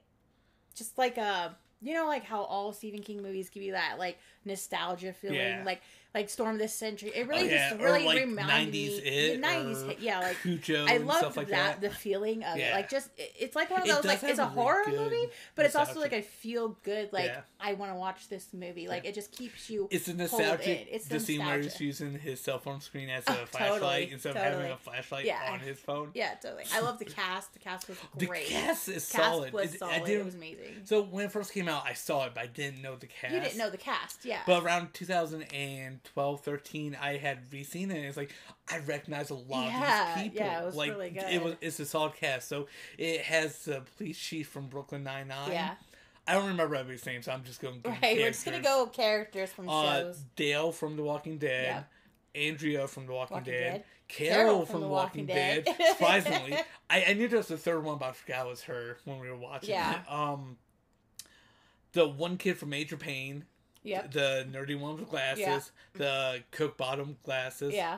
just like a you know like how all Stephen King movies give you that like nostalgia feeling, Yeah. like like Storm this Century. It really Oh, yeah, just really like, reminded 90s me It, nineties hit, yeah, like Cujo I and loved like that, that. the feeling of it. Like just it- it's like one of It those does like it's a really horror movie, but it's also like I feel good. Like Yeah. I want to watch this movie. Like Yeah. it just keeps you. It's a nostalgic. in. It's the scene where he's using his cell phone screen as oh, a Oh, flashlight totally, instead of having a flashlight Yeah. on his phone. Yeah, totally. I love the cast. The cast was great. The cast is cast solid. was solid. I It didn't. was amazing. so when it first came out, I saw it, but I didn't know the cast. You didn't know the cast, yeah. But around 2012, 13, I had re-seen it. And it's like I recognize a lot Yeah, of these people. yeah, it was like, really It was. It's a solid cast. So it has the police chief from Brooklyn Nine Nine. yeah, I don't remember everybody's name, so I'm just going. to Right, we're just gonna go characters from Uh, shows. Dale from The Walking Dead. Andrea from The Walking, Walking Dead, Dead. Carol, from, The Walking, Dead. Surprisingly, I, I knew there was the third one, but I forgot it was her when we were watching. Yeah. it. Um, the one kid from Major Payne, Yep. the nerdy one with glasses, Yeah. the Coke bottom glasses. Yeah.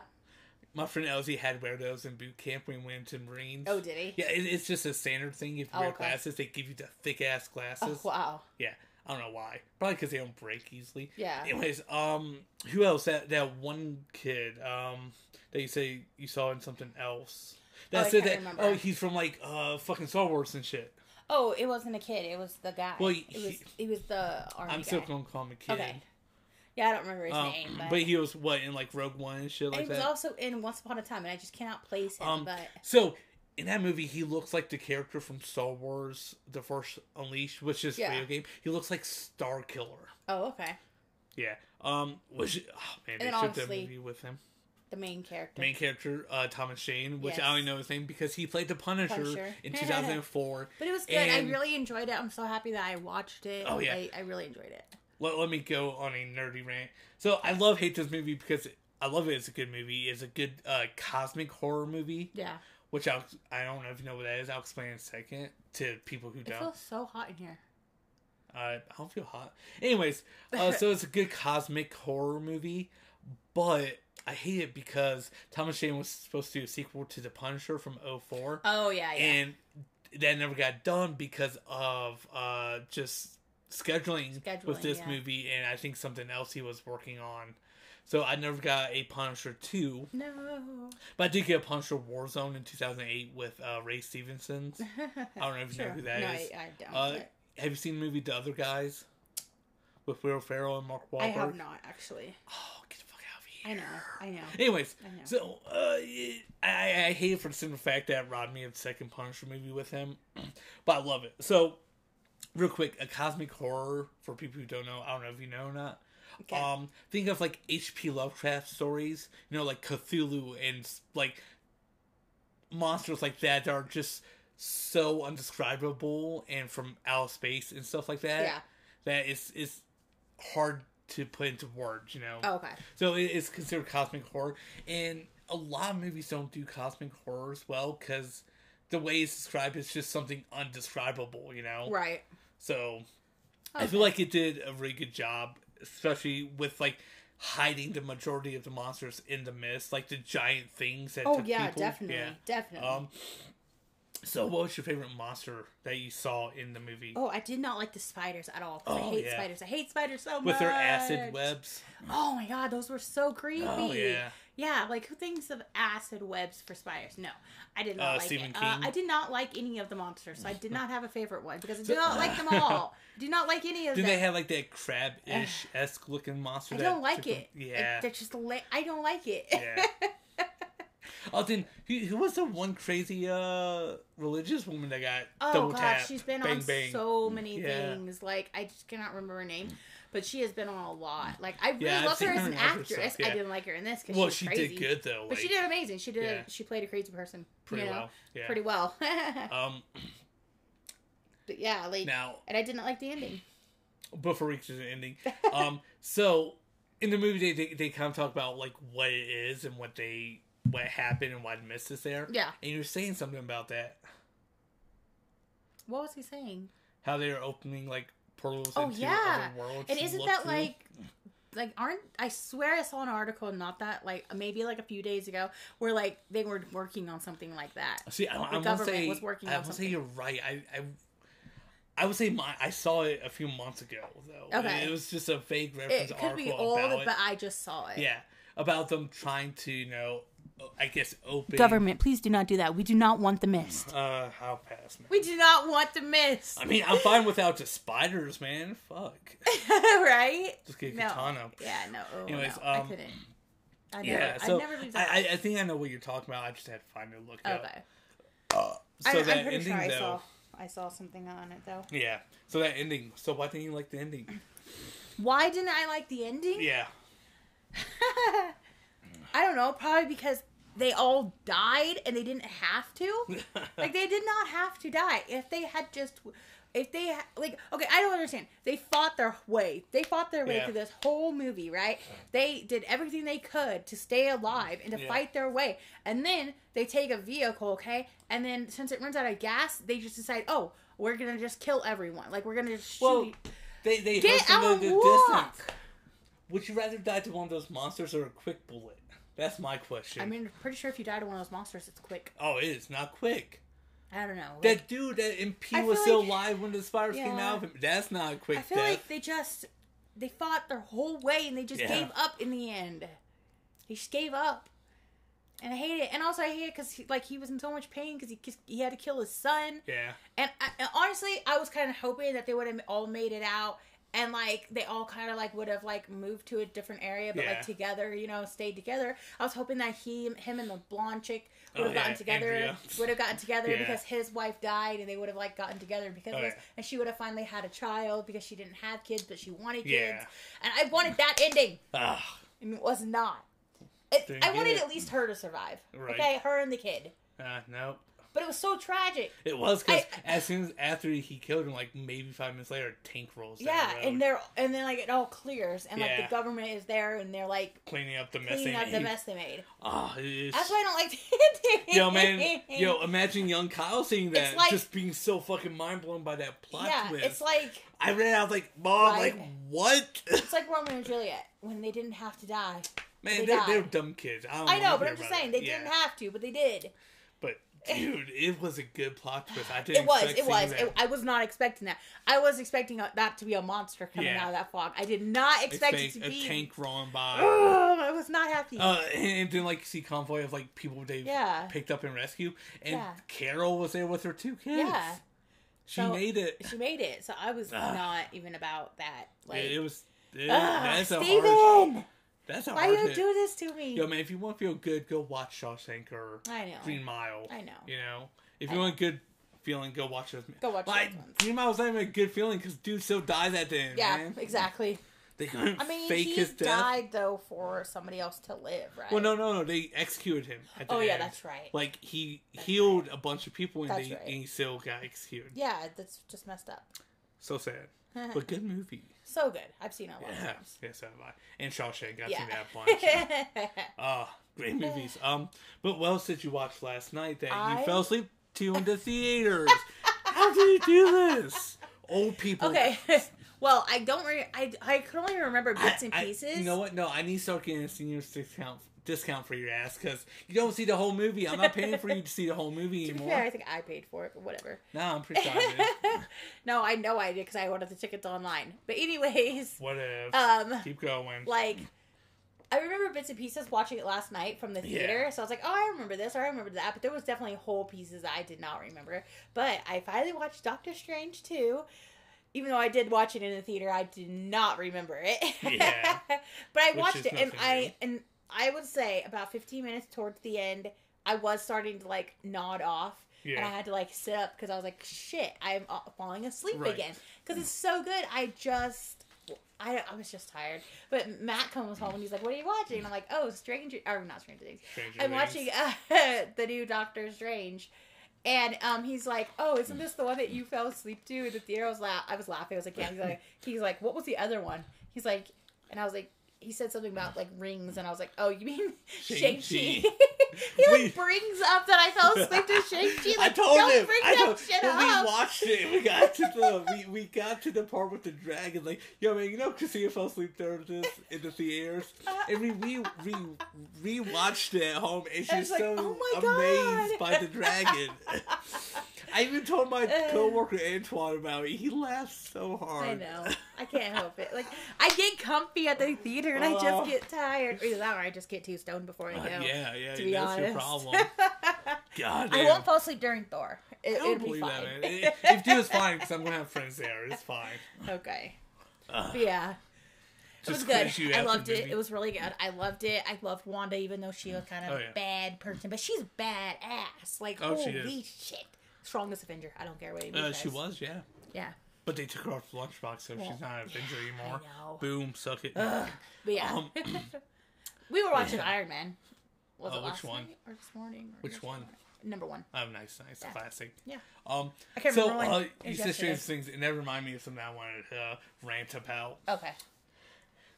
My friend Elsie had wear those in boot camp when we went to Marines. Oh, did he? Yeah, it, it's just a standard thing. If you Oh, wear okay. glasses, they give you the thick ass glasses. Oh, wow. Yeah, I don't know why. Probably because they don't break easily. Yeah. Anyways, um, who else? That that one kid, um, that you say you saw in something else. That Oh, I said can't that. remember. Oh, he's from like uh fucking Star Wars and shit. Oh, it wasn't a kid. It was the guy. Well, it he- was. It was the army I'm guy. still gonna call him a kid. Okay. Yeah, I don't remember his Um, name, but, but he was what in like Rogue One and shit and like he was that. also in Once Upon a Time, and I just cannot place him. Um, but So in that movie, he looks like the character from Star Wars: The Force Unleashed, which is a Yeah. video game. He looks like Starkiller. oh, okay, Yeah. Um. Which oh man, And they should that obviously- movie with him. The main character. Main character, uh, Thomas Jane, which Yes. I only know his name because he played the Punisher, Punisher. in 2004. But it was good. And- I really enjoyed it. I'm so happy that I watched it. Oh, yeah. I, I really enjoyed it. let, let me go on a nerdy rant. So I love hate this movie because I love it. It's a good movie. It's a good uh, cosmic horror movie, Yeah, which I'll, I don't know if you know what that is. I'll explain in a second to people who it don't. feels so hot in here. Uh, I don't feel hot. Anyways, uh, so it's a good cosmic horror movie, but I hate it because Thomas Jane was supposed to do a sequel to The Punisher from 04, Oh yeah, yeah. and that never got done because of uh, just scheduling, with this yeah. movie, and I think something else he was working on. So I never got a Punisher 2, no. but I did get a Punisher Warzone in 2008 with uh, Ray Stevenson. I don't know if you know who that no, is. I, I don't. Uh, have you seen the movie The Other Guys with Will Ferrell and Mark Wahlberg? I have not actually. Oh, I know. I know. Anyways, I know. so uh, it- I, I hate it for the simple fact that me of second Punisher movie with him, but I love it. So, real quick, a cosmic horror for people who don't know. I don't know if you know or not. Okay. Um, think of like H.P. Lovecraft stories, you know, like Cthulhu and like monsters like that that are just so undescribable and from outer space and stuff like that. Yeah. That is is hard to put into words, you know. Oh, okay. So it is considered cosmic horror, and a lot of movies don't do cosmic horror as well because the way it's described is just something undescribable, you know. Right. So I feel like it did a really good job, especially with like hiding the majority of the monsters in the mist, like the giant things that. Oh yeah, people. definitely, Yeah. definitely. Um. So, what was your favorite monster that you saw in the movie? oh, I did not like the spiders at all. 'cause I Oh, hate yeah. spiders. I hate spiders so much. With their acid webs. Oh my god, those were so creepy. Oh yeah. Yeah, like who thinks of acid webs for spiders? No, I did not Uh, like Stephen it. Uh. I did not like any of the monsters, so I did not have a favorite one because I do not like them all. do not like any of Do them. they have like that crab-ish esque looking monster? I don't like it. them- Yeah. They're just la- I don't like it. Yeah. oh, then who, who was the one crazy uh religious woman that got Oh double god, tapped? she's been bang, on bang. so many Yeah. things. Like I just cannot remember her name, but she has been on a lot. Like I really Yeah, love her as an actress. yeah. I didn't like her in this because Well, she, crazy. did good though. but she did amazing. She did. She played a crazy person. pretty you know, well. Yeah. Pretty well. Um. but yeah, like, Now, and I didn't like the ending. before we to the ending, um, so in the movie they, they they kind of talk about like what it is and what they what happened and why the mist is there. Yeah. And you're saying something about that. What was he saying? How they're opening like portals Oh, into yeah. other worlds. And isn't that through. like like aren't I swear I saw an article not that like maybe like a few days ago where like they were working on something like that. See, I, I want to government say was working I on would say you're right. I, I I would say my I saw it a few months ago though. Okay. it was just a vague reference It could be article old, about it. but I just saw it. yeah, about them trying to you know, I guess open Government, please do not do that. We do not want the mist. Uh, I'll pass, man. We do not want the mist. I mean, I'm fine without the spiders, man. Fuck. right? Just get a No. katana. Yeah, no. Oh, Anyways, no, I um, couldn't. I never, Yeah, so I never leave that. I, I I think I know what you're talking about. I just had to find it. Look up. okay. Uh, so I, that I'm pretty ending sure I though. saw. I saw something on it though. Yeah. So that ending. So why didn't you like the ending? Why didn't I like the ending? Yeah. I don't know. Probably because they all died and they didn't have to. like they did not have to die. If they had just if they like okay i don't understand they fought their way they fought their way Yeah. through this whole movie right they did everything they could to stay alive and to Yeah. fight their way and then they take a vehicle okay and then since it runs out of gas they just decide oh we're gonna just kill everyone like we're gonna just shoot Well, you. they they get out and the walk distance. Would you rather die to one of those monsters or a quick bullet? That's my question. i mean pretty sure if you die to one of those monsters it's quick oh, it is not quick. i don't know That dude that MP was still like- alive when the spiders came out of him. That's not a quick I feel death. like they just they fought their whole way and they just Yeah. gave up in the end. They just gave up, and I hate it. And also I hate it because like he was in so much pain because he he had to kill his son. yeah. And, I, and honestly, I was kind of hoping that they would have all made it out. And like they all kind of like would have like moved to a different area, but Yeah. like together, you know, stayed together. I was hoping that he, him, and the blonde chick would Oh, have gotten yeah, together. Would have gotten together Yeah. because his wife died, and they would have like gotten together because Oh, of this. yeah. And she would have finally had a child because she didn't have kids, but she wanted kids. And I wanted that ending, and it was not. It, I wanted it. at least her to survive. Right. Okay, her and the kid. uh, nope. But it was so tragic. It was because as soon as after he killed him, like maybe five minutes later, a tank rolls down Yeah, the and they're and then like it all clears, and like Yeah. the government is there, and they're like cleaning up the mess. cleaning they up the made. mess they made. Ah, is. That's why I don't like the ending. Yo, man, yo, imagine young Kyle seeing that, like- just being so fucking mind blown by that plot yeah, twist. it's like I read it, I was like, Mom, Right. like, what? it's like Romeo and Juliet when they didn't have to die. Man, they they're, they're dumb kids. I, don't I know, but I'm just saying it. they Yeah. didn't have to, but they did. But dude, it was a good plot twist. I didn't. It was. It was. It, I was not expecting that. I was expecting that to be a monster coming Yeah. out of that fog. I did not expect, Expect it to be a be. tank rolling by. Ugh, I was not happy. Uh, and then like see convoy of like people they Yeah. picked up and rescue, and Yeah. Carol was there with her two kids. yeah, she So- made it. she made it. So I was Ugh. not even about that. Like, it, it was. It, ugh, that's a hard. That's a why you hit. do this to me? Yo, man, if you want to feel good, go watch Shawshank or I know. Green Mile. I know. You know, if I you want a good feeling, go watch those. Go watch Like, those ones. Green Mile's not even a good feeling because dude still dies at the end. Yeah, man. exactly. They couldn't I mean, fake he his death. died though for somebody else to live, right? Well, no, no, no. They executed him. The Oh yeah, end. that's right. Like he healed a bunch of people and, That's they, right. and he still got executed. Yeah, that's just messed up. So sad, but good movie. So good. I've seen it a lot Yeah, of times. yes, so have I. And Shawshank, I've Yeah. seen that bunch. Ah, great movies. Um, but what else did you watch last night that I- you fell asleep to in the theaters? How did you do this? Old people. okay. well, I don't. Re- I I can only remember I- bits and I- pieces. you know what? No, I need to start getting a senior discount discount for your ass because you don't see the whole movie. I'm not paying for you to see the whole movie To be anymore. fair, I think I paid for it, but whatever. No, I'm pretty sure no, I know I did because I ordered the tickets online. But anyways, Whatever. um, Keep going. like I remember bits and pieces watching it last night from the theater. Yeah. So I was like, oh, I remember this or I remember that. But there was definitely whole pieces that I did not remember. But I finally watched Doctor Strange too. Even though I did watch it in the theater, I did not remember it. Yeah. but I watched it and nothing I and I would say about 15 minutes towards the end, I was starting to like nod off. And I had to like sit up because I was like, shit, I'm uh, falling asleep Right. again. Because it's so good. I just, I, I was just tired. But Matt comes home and he's like, what are you watching? And I'm like, oh, Stranger, or not Stranger Things. Stranger I'm Things. watching uh, the new Doctor Strange. And um, he's like, "Oh, isn't this the one that you fell asleep to in the theater?" I was la- I was laughing. I was like, "Yeah." He's like, "He's like, what was the other one?" He's like, and I was like, he said something about like rings, and I was like, "Oh, you mean Shang Shang-Chi. He like We- brings up that I fell asleep to Shang Chi. I Like, told don't him. bring I that told, shit when up. we watched it, we got to the we, we got to the part with the dragon. Like, yo, man, you know, Christina fell asleep there in this in the theaters, and we re re rewatched it at home, and I she's was like, so "Oh my amazed God." by the dragon. I even told my uh. coworker Antoine about it. He laughed so hard. I know. I can't help it. Like I get comfy at the theater and I Oh. just get tired. Either that or I just get too stoned before I go. Uh, yeah, yeah, To be that's honest. your problem. God I won't fall asleep during Thor. It, I don't it'll be believe fine. that, man. If do, it's fine because I'm gonna have friends there. It's fine. okay. But yeah. It was good. I loved it. It was really good. I loved it. I loved Wanda, even though she was kind of Oh, a yeah. bad person, but she's badass. Like Oh, holy is. shit, strongest Avenger. I don't care what anybody Uh, says. she was, yeah. Yeah. But they took her off the lunchbox, so Well, she's not an Avenger anymore. Boom, suck it. Ugh. But yeah. Um, we were watching yeah. Iron Man. Was Oh, it which last one? night or this morning? or Which one? morning? number one. Oh, nice, nice, Yeah. classic. Yeah. Um, I can't so remember uh, you said strange things, and that reminded me of something I wanted to uh, rant about. Okay.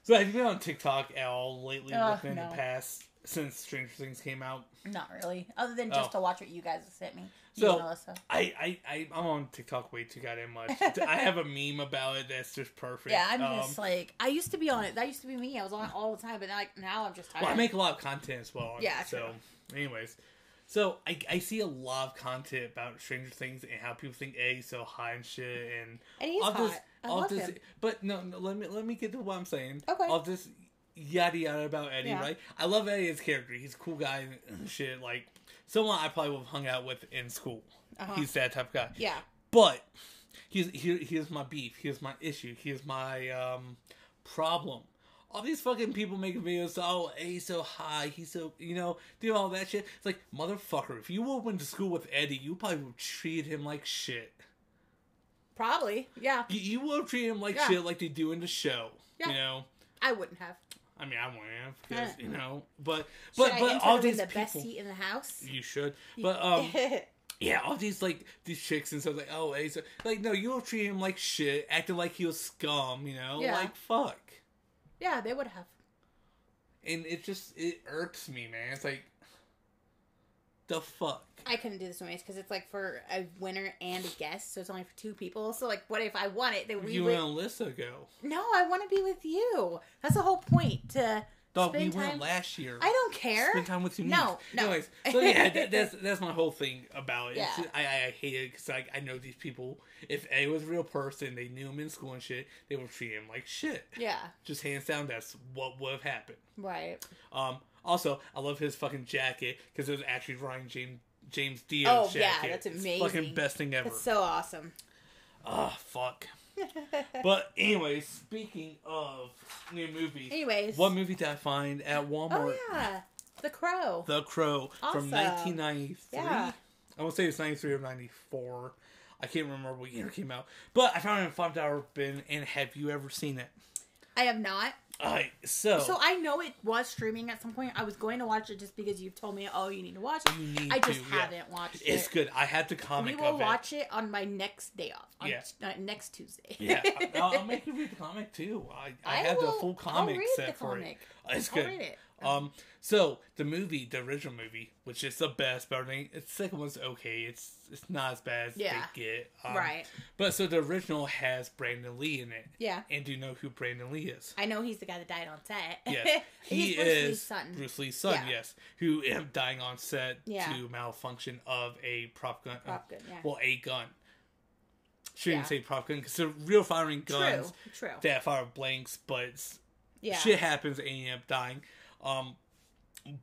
So have you been on TikTok at all lately? Uh, no. the past since Stranger Things came out? Not really. Other than just Oh. to watch what you guys sent me. So Alyssa. I, I, I I'm on TikTok way too goddamn much. I have a meme about it that's just perfect. Yeah, I'm Um, just like I used to be on it. That used to be me. I was on it all the time, but like now I'm just tired. Well, I make a lot of content as well. on Yeah, it, So, anyways, so I, I see a lot of content about Stranger Things and how people think Eddie's so high and shit, and and he's all hot. this, I all love this. him. But no, no, let me let me get to what I'm saying. Okay. All this yada yada about Eddie, Yeah. right? I love Eddie as character. He's a cool guy and shit. Like someone I probably would have hung out with in school. Uh-huh. He's that type of guy. Yeah. But here's here, here's my beef. Here's my issue. Here's my um problem. All these fucking people making videos. Oh, he's so high. He's so you know do all that shit. It's like motherfucker. If you went to school with Eddie, you probably would treat him like shit. Probably. Yeah. You, you would treat him like Yeah. shit, like they do in the show. Yeah. You know. I wouldn't have. I mean, I wouldn't have because you know, but but but all these the people. best seat in the house? You should, but um, yeah, all these like these chicks and stuff like, oh, Ace, like no, you'll treat him like shit, acting like he was scum, you know, Yeah. like fuck, yeah, they would have. and it just it irks me, man. It's like the fuck. I couldn't do this anyways because it's like for a winner and a guest, so it's only for two people. So like, what if I won it? Then we you would. and Alyssa go. No, I want to be with you. That's the whole point. To Dog, we spend went last year. I don't care. Spend time with you. No, no. Anyways, so yeah, that, that's that's my whole thing about it. Yeah. just- I, I hate it because like I know these people. If A was a real person, they knew him in school and shit. They would treat him like shit. Yeah. Just hands down, that's what would have happened. Right. Um, also, I love his fucking jacket because it was actually Ryan James James Dio Oh, jacket. yeah, that's It's amazing. fucking best thing ever. That's so awesome. Oh fuck. but anyway, speaking of new movies, Anyways. what movie did I find at Walmart? Oh yeah, The Crow. The Crow Awesome. from 1993. Yeah. I want to say it's 93 or 94. I can't remember what year it came out. But I found it in a five dollar bin. And have you ever seen it? I have not. So, So I know it was streaming at some point. I was going to watch it just because you've told me, oh, you need to watch it. I just to, haven't watched it. it's good. I had the We comic will of it. watch it on my next day off. On Yeah. uh, next Tuesday. Yeah, I'll, I'll make you read the comic too. I, I, I have the will- full I'll comic set the for comic. it. It's good. Um, so the movie, the original movie, which is the best, but I think the second one's okay. It's it's not as bad as Yeah. they get. Um, Right. But so the original has Brandon Lee in it. Yeah. And do you know who Brandon Lee is? I know he's the guy that died on set. Yes, he he's Bruce is Lee's son. Bruce Lee's son. Yeah. Yes, who am dying on set Yeah. to malfunction of a prop gun. Prop gun, yeah. Well, a gun. Shouldn't Yeah. say prop gun because they're real firing guns True. True. that fire blanks, but Yeah. shit happens and you end up dying. Um,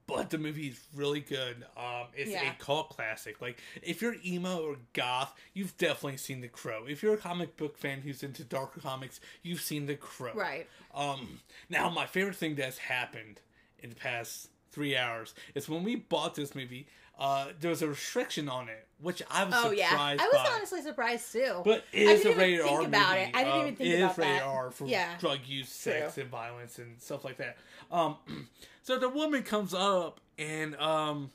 but the movie is really good. Um, it's Yeah. a cult classic. Like if you're emo or goth, you've definitely seen The Crow. If you're a comic book fan who's into darker comics, you've seen The Crow. Right. Um, now my favorite thing that's happened in the past three hours is when we bought this movie. Uh, there was a restriction on it, which I was surprised. Oh yeah. I was by. honestly surprised too. But it is a didn't even rated think R about movie. it. I didn't Um, even think it about is rated. R for Yeah. drug use, sex, True. and violence and stuff like that. Um, so the woman comes up and um,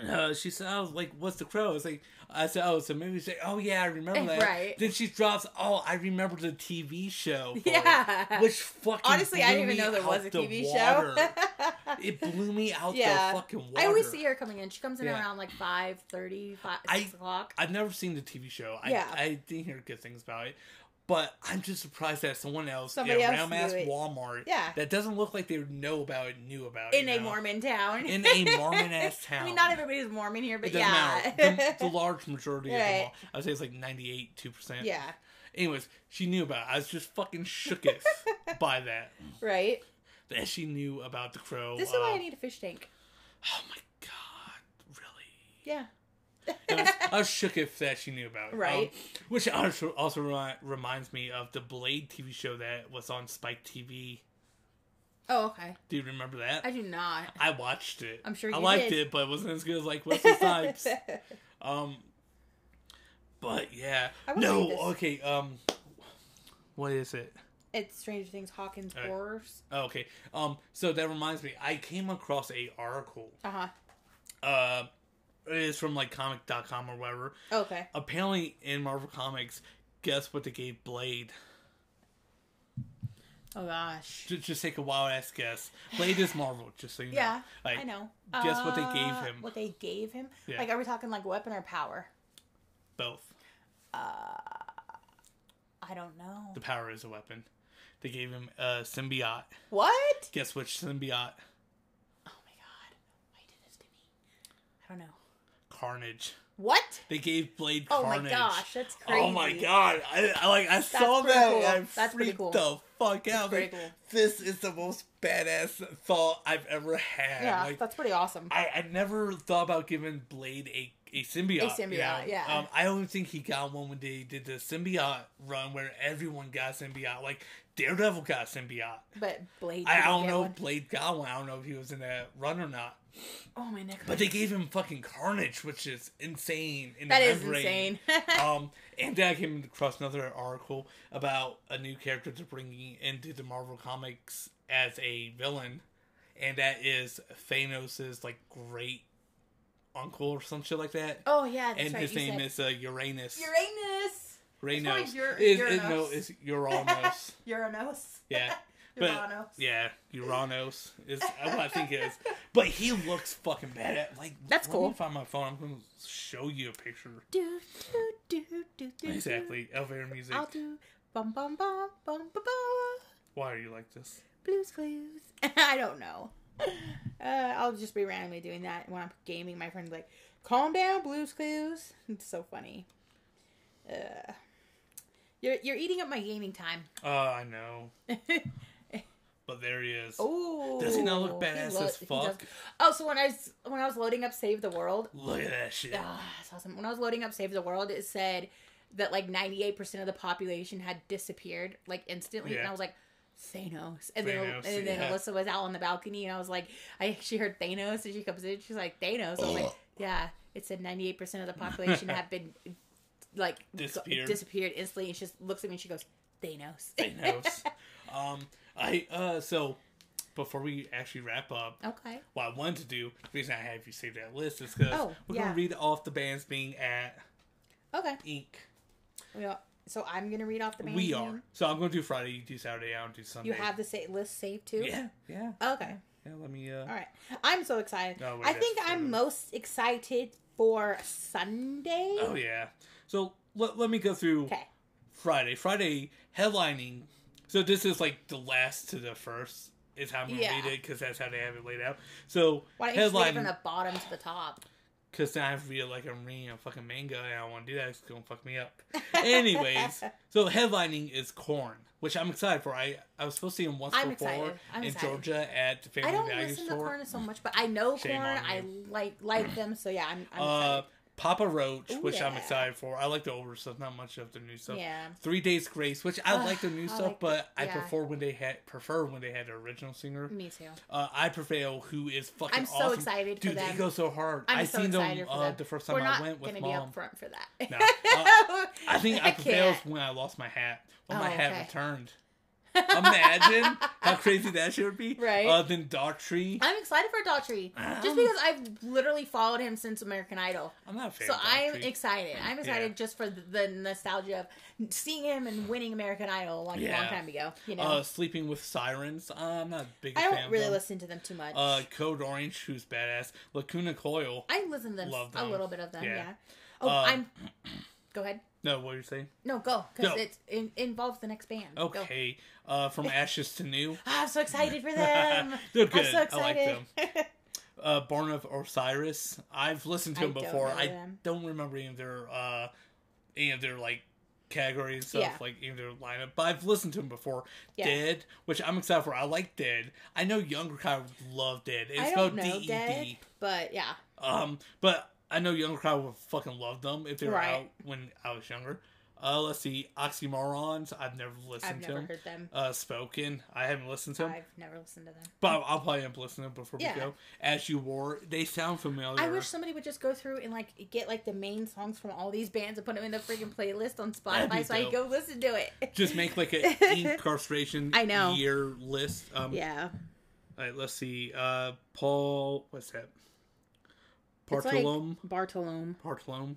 uh, she said, "I was like, what's the crow?" I was like, I said, "Oh, it's movie." She's like, "Oh yeah, I remember that." Right. Then she drops, "Oh, I remember the TV show." for it," Yeah. which fucking Honestly, I didn't even know there was a TV show. it blew me out yeah. the fucking water. I always see her coming in. She comes in Yeah. around like 5 6 I- o'clock. I've never seen the TV show. I, Yeah. I didn't hear good things about it. But I'm just surprised that someone else Somebody at else knew Ass it. Walmart Yeah. that doesn't look like they know about it knew about it. in you a know? Mormon town. In a Mormon-ass town. I mean, not everybody's Mormon here, but It doesn't yeah. matter. The, the large majority of them Right. all. I would say it's like 98, 2%. yeah. Anyways, she knew about it. I was just fucking shooketh by that. Right. That she knew about the crow. This is why uh, I need a fish tank. Oh my god. Really? Yeah. I was, I was shook if that she knew about it. Right. Um, which also, also remi- reminds me of the Blade TV show that was on Spike TV. Oh, okay. Do you remember that? I do not. I watched it. I'm sure I liked did. it, but it wasn't as good as like Wesley Snipes. um, but yeah, no. Okay. Um, what is it? it's Stranger Things Hawkins Alright. Horrors. Oh, okay. Um, so that reminds me. I came across a article Uh huh. uh is from like comic.com or whatever. Okay. Apparently, in Marvel Comics, guess what they gave Blade? Oh gosh. Just, just take a wild ass guess. Blade is Marvel, just so you know. Yeah, Like, I know. guess what they gave Uh, him? What they gave him? Yeah. Like, are we talking like weapon or power? Both. Uh I don't know. The power is a weapon. They gave him a symbiote. What? Guess which symbiote? Oh my god! Why did this to me? I don't know. Carnage. What? They gave Blade Oh Carnage. my gosh, that's crazy. Oh my god! I, I like I saw that cool. and I That's pretty freaked cool. the fuck out. Like, cool. This is the most badass thought I've ever had. Yeah, like that's pretty awesome. I, I never thought about giving Blade a, a symbiote. A symbiote, you know? yeah. Um, I don't think he got one when they did the symbiote run where everyone got symbiote. Like Daredevil got symbiote. but Blade. I, I don't know one. if Blade got one. I don't know if he was in that run or not. Oh my neck. But they gave him fucking Carnage, which is insane. In That is insane. um, and then I came across another article about a new character they're bringing into the Marvel comics as a villain, and that is Thanos' like great uncle or some shit like that. oh yeah, that's and right. his name said is uh, Uranus. Uranus. Uranus. It's probably Ur- Is- is- Uranus. no, it's Uranus. Uranus. yeah. But Uranus. yeah, Uranus is what I think it is. But he looks fucking bad. Like That's let cool. Me find my phone. I'm gonna show you a picture. Do do do do do. Exactly. Elevator music. I'll do bum bum bum bum bum bum. Why are you like this? Blues Clues. I don't know. Uh, I'll just be randomly doing that when I'm gaming. My friend's like, "Calm down, Blues Clues." It's so funny. Uh, you're you're eating up my gaming time. Uh, I know. But there he is. Oh, Does he not look badass as fuck? Oh, so when I was when I was loading up Save the World, Look at that shit. ah, that's awesome. When I was loading up Save the World, it said that like 98% of the population had disappeared like instantly, and I was like. Thanos, and then Thanos, and then yeah. Alyssa was out on the balcony, and I was like, I she heard Thanos, and she comes in, she's like Thanos. I was like, yeah, it said ninety eight percent of the population have been like go- Disappeared. disappeared instantly, and she just looks at me and she goes, Thanos. Thanos. um, I uh, so before we actually wrap up, okay. what I wanted to do, the reason I have you save that list is because Oh, we're yeah. gonna read off the bands being at Okay. Ink. Well, so I'm gonna read off the bands. We are. name. So I'm gonna do Friday. You do Saturday. I'll do Sunday. You have the sa- list saved too. Yeah. Yeah. Okay. Yeah. Let me. Uh, All right. I'm so excited. Oh, wait, I think I'm most excited for Sunday. Oh yeah. So let, let me go through Okay. Friday. Friday headlining. So this is like the last to the first is how I'm gonna Yeah. read it because that's how they have it laid out. So Why don't you just from the bottom to the top? because then I have to read it like I'm reading a fucking manga and I don't want to do that. It's gonna fuck me up. Anyways, so headlining is Korn, which I'm excited for. I I was supposed to see him once I'm before in excited. Georgia at the Family I don't Value listen to Korn so much, but I know Shame Korn. I like like them, so yeah, I'm, I'm Uh, excited. Papa Roach, Ooh, which I'm excited for. I like the older stuff, not much of the new stuff. Yeah. Three Days Grace, which I Ugh, like the new I stuff, like but the- I yeah. prefer when they had prefer when they had the original singer. Me too. Uh, I Prevail, who is fucking. I'm so awesome. excited for Dude, they go so hard. I'm I so seen excited them for uh, them. the first time We're I went with mom. gonna mom. be upfront for that. No. Uh, I think I, I prevailed when I lost my hat. When Oh, my hat okay. returned. Imagine how crazy that shit would be. Right. Uh, then Daughtry. I'm excited for Daughtry, Um, just because I've literally followed him since American Idol. I'm not a fan So I'm excited. I'm excited Yeah. just for the, the nostalgia of seeing him and winning American Idol like a long time ago. You know, Uh, Sleeping with Sirens. I'm not a big I fan don't really them. listen to them too much. Uh, Code Orange, who's badass. Lacuna Coil. I listen to them, love a little bit of them. Yeah. Yeah. Oh, Uh, I'm. Go ahead. No, what are you saying? No, go because it in, involves the next band. Okay. Uh, from Ashes to New. Ah, I'm so excited for them. They're I'm good. so I like them. Uh, Born of Osiris. I've listened to them don't before. know I them. don't remember any of their uh, any of their like categories and stuff, Yeah. like any of their lineup. But I've listened to them before. Yeah. Dead, which I'm excited for. I like Dead. I know younger kind of love Dead. It's I don't know D E Dead, but yeah. Um, but I know younger crowd would fucking love them if they were Right. out when I was younger. Uh, let's see, Oxymorrons. I've never listened I've to never them. heard them. Uh, Spoken. I haven't listened to them, I've never listened to them. but I'll, I'll probably end up listening to them before Yeah. we go. As you wore, they sound familiar. I wish somebody would just go through and like get like the main songs from all these bands and put them in the freaking playlist on Spotify so I can go listen to it. just make like an Inkcarceration I know. year list. Um, yeah. all right, let's see. Uh, Paul, what's that? It's like Bartolome. Bartolome. Bartolome.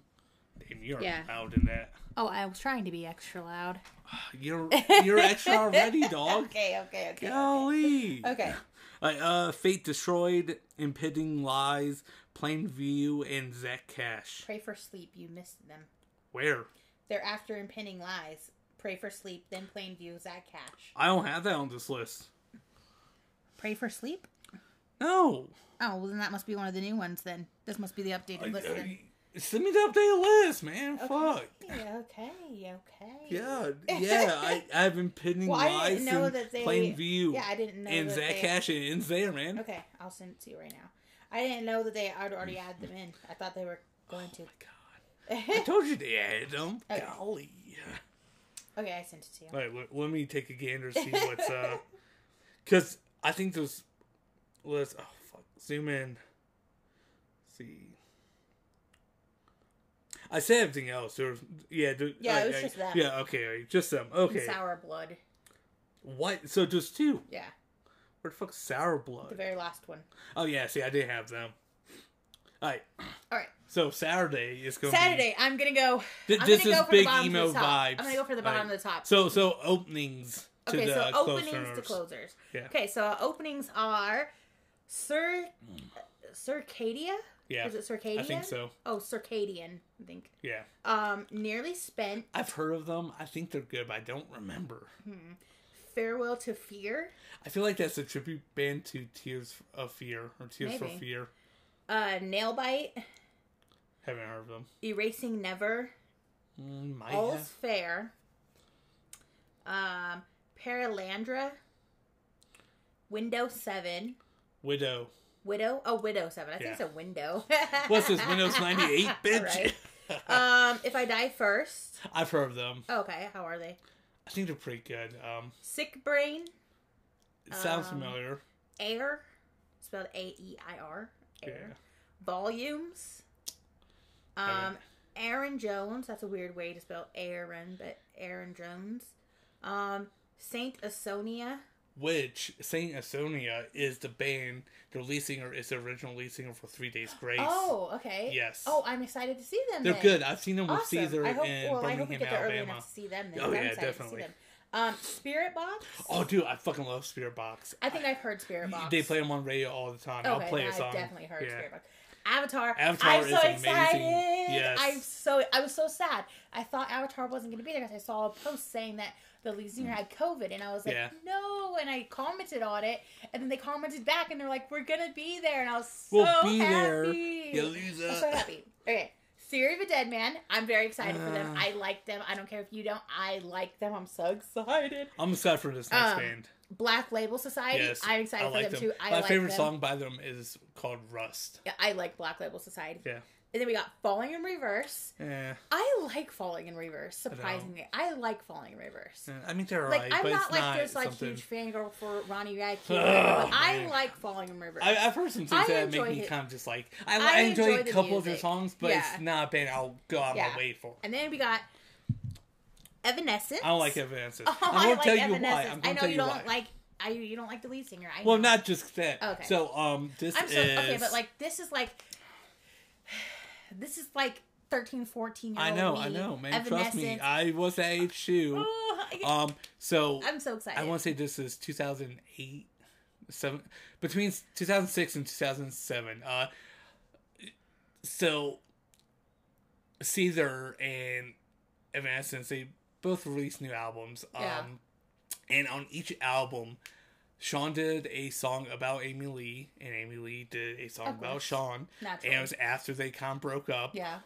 Damn, you're Yeah. loud in that. Oh, I was trying to be extra loud. You're you're extra already, dog. Okay, okay, okay. Golly. Okay. Like, uh, Fate Destroyed, Impending Lies, Plain View, and Zach Cash. Pray for sleep. You missed them. Where? They're after impending lies. Pray for sleep, then plain view. Zach Cash. I don't have that on this list. Pray for sleep. No. Oh, well, then that must be one of the new ones. Then this must be the updated list. Then. Send me the updated list, man. Fuck. Okay, okay. Yeah, yeah. I, I have Impending Well, I Lies didn't know and that they. Plain View. Yeah, I didn't know and Zach they. Cash and there, man. Okay, I'll send it to you right now. I didn't know that they had already added them in. I thought they were going to. God. I told you they added them. Okay. Golly. okay, I sent it to you. All right, let, let me take a gander see what's uh, because I think those. Let's oh zoom in. see. I said everything else. There was, yeah, there- Yeah, it was I- just them. Yeah, okay, just them. Okay, Sour blood. what? So just two. Yeah, Where the fuck's sour blood? the very last one. Oh yeah, see, I didn't have them. All right, All right, so Saturday is going. Saturday. I'm gonna go. Th- I'm this gonna is go big emo to vibes. I'm gonna go for the bottom Right. of the top. So so openings to okay, the so openings closers. to closers. Yeah. Okay, so openings are Sir Circadia. Yeah, Is it Circadian? I think so. Oh, Circadian. I think. Yeah, Um, nearly spent. I've heard of them. I think they're good, but I don't remember. Farewell to Fear. I feel like that's a tribute band to Tears of Fear or Tears for Fear. Uh, Nailbite. Haven't heard of them. Erasing Never. Mm, might All's have. Fair. Um, Paralandra. Window Seven. Widow. Widow. Oh, Widow Seven. I think Yeah. it's a window. What's this? Windows ninety eight, bitch. Right. um, if I die first. I've heard of them. Okay, how are they? I think they're pretty good. Um, Sick Brain. sounds Um, familiar. Air. Spelled A E I R. Air. Yeah. Volumes. Um, Aaron Jones. That's a weird way to spell Aaron, but Aaron Jones. Um, Saint Asonia. Which Saint Asonia is the band. The lead singer is the original lead singer for Three Days Grace. Oh, okay. Yes. Oh, I'm excited to see them. they're then. good. I've seen them with Awesome. Seether I hope. in well, I hope we Birmingham, get early Alabama. enough to see them. Then, Oh, I'm yeah, definitely. To see them. Um, Spiritbox. Oh, dude, I fucking love Spiritbox. I think I've heard Spiritbox. They play them on radio all the time. I'll Okay, play then a song. I've definitely heard Yeah. Spiritbox. Avatar. Avatar I'm is so amazing. excited. Yes. I'm so I was so sad. I thought Avatar wasn't going to be there because I saw a post saying that the lead singer had COVID, and I was like, Yeah. no. And I commented on it, and then they commented back, and they're like, we're gonna be there, and I was so We'll be happy. there, you loser. I'm so happy. Okay. Theory of a Dead Man. I'm very excited for them. Uh. I like them. I don't care if you don't. I like them. I'm so excited. I'm excited for this next Um, band. Black Label Society. Yes, I'm excited I for like them, them. too. I My like favorite them. song by them is called Rust. Yeah, I like Black Label Society. Yeah. And then we got Falling in Reverse. Yeah. I like Falling in Reverse, surprisingly. I, like Falling in Reverse. I mean, they're Like, alright, I'm not like not this like something. huge fangirl for Ronnie Radke, but I like Falling in Reverse. I, I've heard some things I that make me it. kind of just like I, I I enjoy, enjoy a couple of their songs, but Yeah. it's not a band I'll go out Yeah. my way for. and then we got Evanescence. I don't like Evanescence. Oh, I'm I gonna like tell you why. I'm I know you you don't why. like. I you don't like the lead singer. I well, know. not just that. Okay. So, um, this I'm so is okay, but like this is like this is like 13, 14 year old. I know, me, I know, man. Trust me, I was that age too. Um, so I'm so excited. I want to say this is 2008, seven between 2006 and 2007. Uh, so Seether and Evanescence they both released new albums. Um, Yeah. and on each album, Shaun did a song about Amy Lee, and Amy Lee did a song about. Shaun. Naturally. And it was after they kind of broke up. yeah,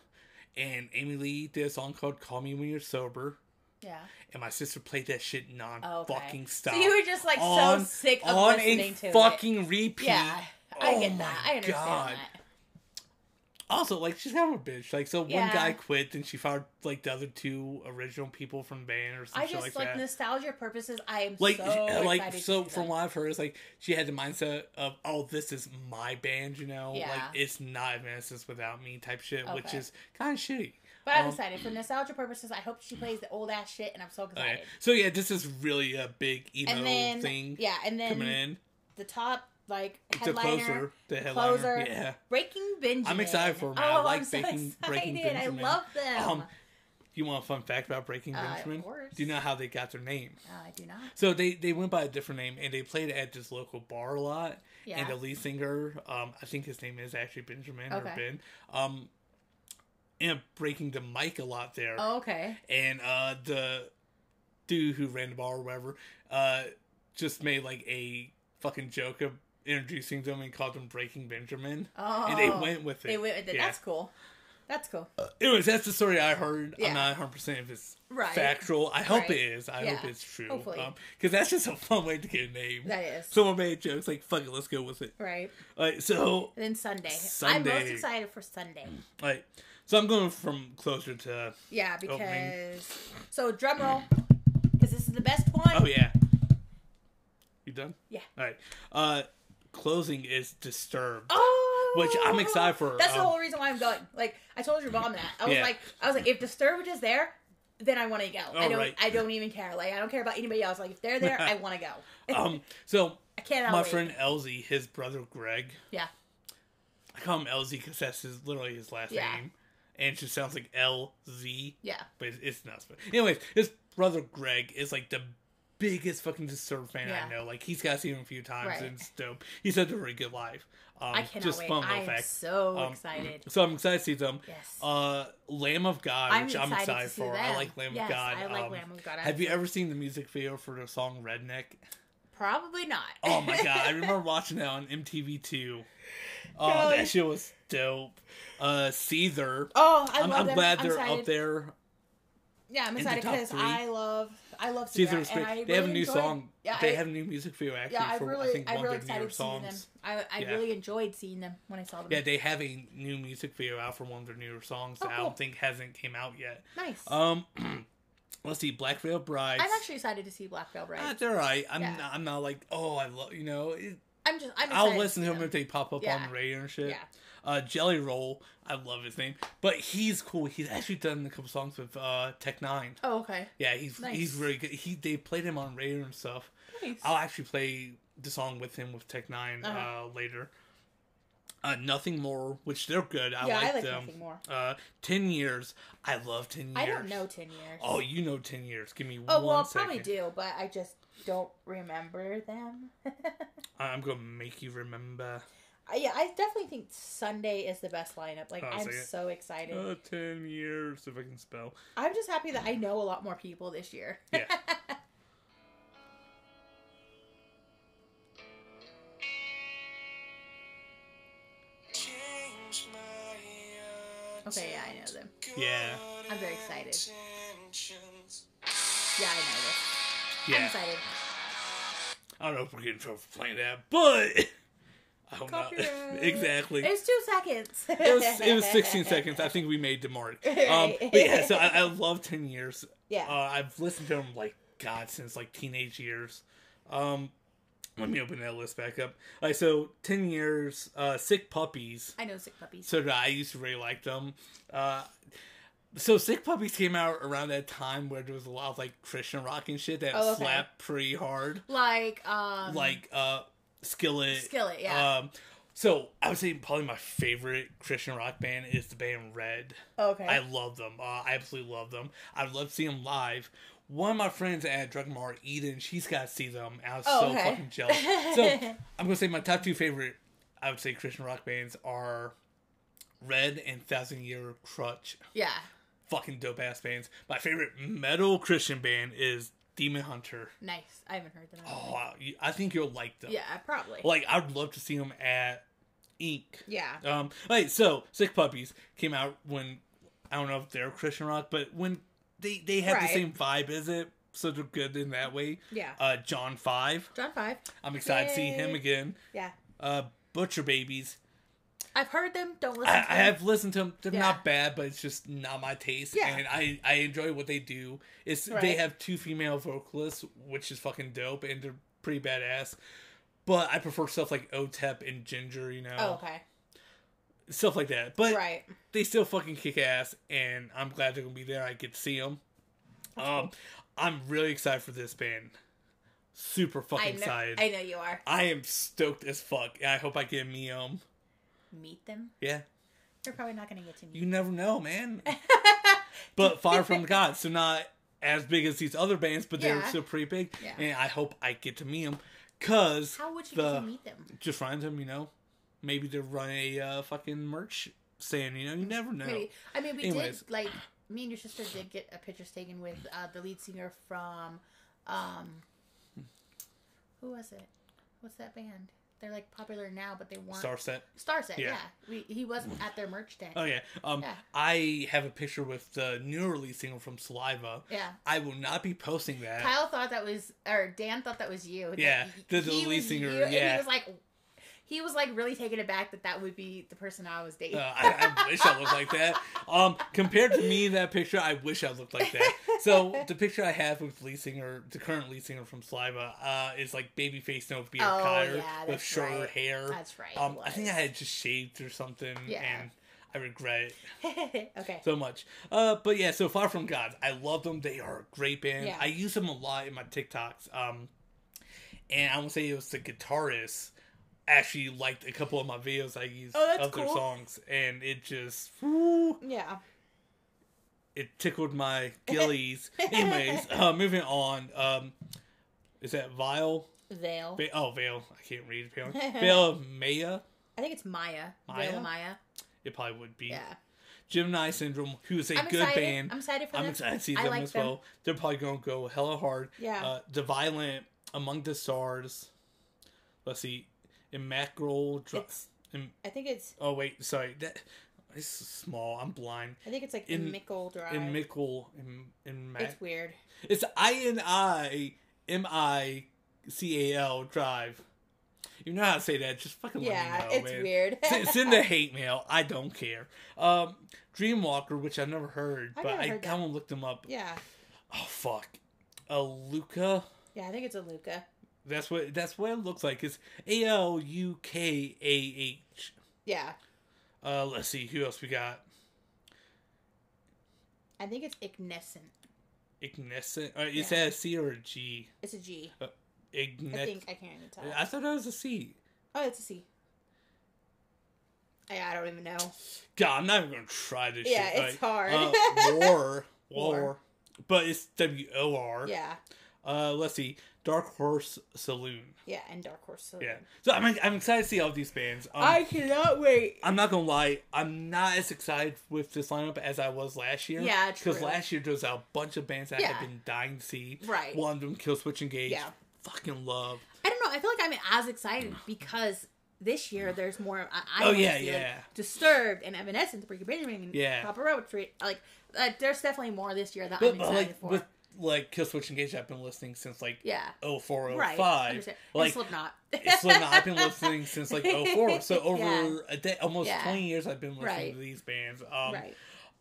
And Amy Lee did a song called "Call Me When You're Sober." yeah. and my sister played that shit non Oh, okay. fucking stop. So you were just like on, so sick of on listening a to fucking repeat. Yeah, I Oh get that. I understand God. that. Also, like she's kind of a bitch. Like, so one Yeah. guy quit, and she found like the other two original people from the band or some I just like, like, nostalgia purposes. I am like, so like so from what I've heard, is like she had the mindset of, oh, this is my band, you know, Yeah. like it's not Evanescence without me type shit, which is kind of shitty. But I'm Um, excited for nostalgia purposes. I hope she plays the old ass shit, and I'm so excited. Okay. So yeah, this is really a big emo then thing yeah, and then coming in. the top like The headliner. closer, the headliner. Closer. Yeah. Breaking Benjamin. I'm excited for 'em. I Oh, like I'm so Breaking- excited. Breaking I love them. Um, You want a fun fact about Breaking Uh, of Benjamin? course. Do you know how they got their name? Uh, I do not. So they they went by a different name and they played at this local bar a lot. Yeah. And the lead singer, um, I think his name is actually Benjamin or Ben, um, and breaking the mic a lot there. Oh, okay. And uh, the dude who ran the bar or whatever, uh, just made like a fucking joke of introducing them and called them Breaking Benjamin. Oh, And they went with it. They went with it. Yeah. That's cool. That's cool. Anyways, that's the story I heard. Yeah. I'm not 100 percent if it's Right. factual. I hope Right. it is. I hope it's true. Hopefully. because that's just a fun way to get a name. That is. Someone made jokes like "fuck it, let's go with it." right. Alright, so And then Sunday. Sunday. I'm most excited for Sunday. like, so I'm going from closer to. Yeah, Opening. because so drum roll, because this is the best one. Oh yeah, you done? Yeah. All right. Uh, closing is Disturbed. Oh, Which I'm excited for, That's the um, whole reason why I'm going. Like I told your mom that I was Yeah. like, I was like, if Disturbed is there, then I want to go. I Oh, don't. right. I don't even care. Like I don't care about anybody else. Like if they're there, I want to go. Um, so I can't. my wait. friend Elsie, his brother Greg, Yeah. I call him Elsie because that's his literally his last Yeah. name, and it just sounds like L Z. Yeah. but it's, it's not. But anyways, his brother Greg is like the biggest fucking Disturbed fan Yeah. I know. Like he's got to see him a few times, Right. and it's dope. He said they're really good live. Um, I cannot just wait. fun I little am so Um, excited. So I'm excited to see them. Yes. Uh, Lamb of God, I'm which excited, I'm excited for. them. I like Lamb yes, of God. I like Um, Lamb of God. Have you ever seen the music video for the song Redneck? Probably not. Oh my god, I remember watching that on MTV2. Oh, Golly. that shit was dope. Uh, Seether. Oh, I I'm, love I'm glad I'm they're excited. up there. Yeah, I'm excited because. I love, I love Seether Seether. was and great. I they have a new song. Yeah, they I, have a new music video actually yeah, I for really, I think I'm one really of their newer excited seeing them. songs. I, I Yeah. really enjoyed seeing them when I saw them. Yeah, they have a new music video out for one of their newer songs Oh, that I don't think hasn't came out yet. nice. Um, let's see, Black Veil Brides. I'm actually excited to see Black Veil Brides. Ah, they're alright. I'm Yeah. not, I'm not like oh I love you know. It, I'm just, I'm I'll listen to him if they pop up Yeah. on the radio and shit. Yeah. Uh, Jelly Roll, I love his name, but he's cool. He's actually done a couple songs with uh, Tech Nine. Oh, okay. Yeah, he's Nice. he's really good. He they played him on radio and stuff. Nice. I'll actually play the song with him with Tech N9ne uh Uh-huh. later. Uh, Nothing More, which they're good. I yeah, like I like them. nothing more. Uh, Ten Years, I love Ten Years. I don't know ten years. Oh, you know Ten Years. Give me Oh one well, I second. probably do, but I just don't remember them. I'm gonna make you remember. I- yeah, I definitely think Sunday is the best lineup. Like, Oh, I'm so so excited. Uh, ten years, if I can spell. I'm just happy that I know a lot more people this year. Yeah. okay, yeah, I know them. Yeah. I'm very excited. Yeah, I know this. I'm Yeah. excited. I don't know if we're getting in trouble for playing that, but I don't know. Exactly. It was two seconds. it was it was 16 seconds. I think we made the mark. Um, but yeah, so I, I love 10 years. Yeah. Uh, I've listened to him like God since like teenage years. Um, let me open that list back up. Like so, 10 years. Uh, Sick Puppies. I know sick puppies. So I used to really like them. Uh, so Sick Puppies came out around that time where there was a lot of like Christian rock and shit that Oh, okay. slapped pretty hard, Like, um, like uh, Skillet. Skillet, yeah. Um, so I would say probably my favorite Christian rock band is the band Red. okay. I love them. Uh, I absolutely love them. I'd love to see them live. One of my friends at Drug Mart, Eden, she's got to see them. I was Oh, so okay. fucking jealous. so I'm gonna say my top two favorite, I would say Christian rock bands are Red and Thousand Year Crutch. yeah. Fucking dope ass bands. My favorite metal Christian band is Demon Hunter. Nice. I haven't heard them. Oh, wow. I think you'll like them. yeah, probably. Like I'd love to see them at Ink. yeah. Um, right, so Sick Puppies came out when I don't know if they're Christian rock, but when they they have Right. the same vibe as it, so they're good in that way. Yeah. Uh, John Five, John Five. I'm excited to see him again. Yeah. Uh, Butcher Babies, I've heard them. Don't listen I, to I have listened to them. They're Yeah. not bad, but it's just not my taste. Yeah. And I I enjoy what they do. It's they have two female vocalists, which is fucking dope, and they're pretty badass. But I prefer stuff like OTEP and Jinjer, you know, Oh, okay. stuff like that. But Right. they still fucking kick ass, and I'm glad they're gonna be there. I get to see them. Um, I'm really excited for this band. super fucking I know, excited. I know you are. I am stoked as fuck. I hope I get to meet 'em. Meet them. Yeah, They're probably not going to get to meet. you never know, man. but Far From God, so not as big as these other bands, but they're still pretty big. Yeah. And I hope I get to meet them. Cause How would you the, get to meet them? just find them, you know. Maybe they're running a uh, fucking merch stand, you know. You never know. Maybe. I mean, we Anyways. did like me and your sister did get a pictures taken with uh, the lead singer from, um, who was it? What's that band? They're like popular now, but they weren't. Starset. Starset, Yeah. yeah. We, he wasn't at their merch day. Oh yeah. Um, Yeah. I have a picture with the new release single from Saliva. Yeah. I will not be posting that. Kyle thought that was, or Dan thought that was you. Yeah, he- the- the he lead singer, you, and yeah. he was like, he was like really taken aback that that would be the person I was dating. Uh, I, I wish I looked like that. Um, compared to me, in that picture, I wish I looked like that. So the picture I have with lead singer, the current lead singer from Saliva, uh, is like baby face, no beard Oh, Kyer yeah, with shorter right. hair. That's right, Um, I think I had just shaved or something, Yeah. and I regret it okay. so much. Uh, but yeah, so far from God, I love them. They are a great band. Yeah. I use them a lot in my TikToks. Um, and I won't say it was the guitarist actually liked a couple of my videos I used Oh, of their cool. songs, and it just whew, yeah. it tickled my gillies. Anyways, uh, moving on. Um, is that Vile? Veil. Va- oh, Vale. I can't read apparently. Vale of Maya. I think it's Maya. Maya? Veil Maya. It probably would be. Yeah. Gemini Syndrome, who's a I'm good excited. band. I'm excited for I'm them. excited to see I them like as them. well. They're probably going to go hella hard. Yeah. Uh, the Violent, Among the Stars. Let's see. Immaculate. Im- I think it's. oh, wait. Sorry. That, it's small. I'm blind. I think it's like In- Mickle Drive. In Mickle. In, in Mac- it's weird. It's I N I M I C A L Drive. You know how to say that? Just fucking Yeah, let me know, it's man. weird. send, send the hate mail. I don't care. Um, Dreamwalker, which I've never heard, I've but never I heard that. kind of looked them up. Yeah. Oh fuck, Alukah. Yeah, I think it's Alukah. That's what that's what it looks like. It's A L U K A H. Yeah. Uh, let's see who else we got. I think it's Ignescent. Ignescent. Uh, is Yeah. that a C or a G? It's a G. Ignes. I think I can't even tell. I thought that was a C. Oh, it's a C. I, I don't even know. God, I'm not even gonna try this Yeah, shit. it's right. hard. Uh, war, war, War. but it's W O R. Yeah. Uh, let's see, Dark Horse Saloon. Yeah, and Dark Horse. Saloon. Yeah. So I'm I'm excited to see all these bands. Um, I cannot wait. I'm not gonna lie, I'm not as excited with this lineup as I was last year. Yeah, true. Because last year there was a bunch of bands that I Yeah. had been dying to see. Right. One of them, Killswitch Engage. Yeah. Fucking love. I don't know. I feel like I'm as excited because this year there's more. I, I Oh, yeah, like, yeah. Disturbed and Evanescence, Breaking Benjamin, and Yeah. Papa Roach. Tree. Like, uh, there's definitely more this year that But, I'm excited like for. with like Killswitch Engage, I've been listening since like yeah. 04, Right. 05. understand. Like and Slipknot. Slipknot, I've been listening since like 04. So over Yeah. a day, almost Yeah. 20 years, I've been listening Right. to these bands. Um, right.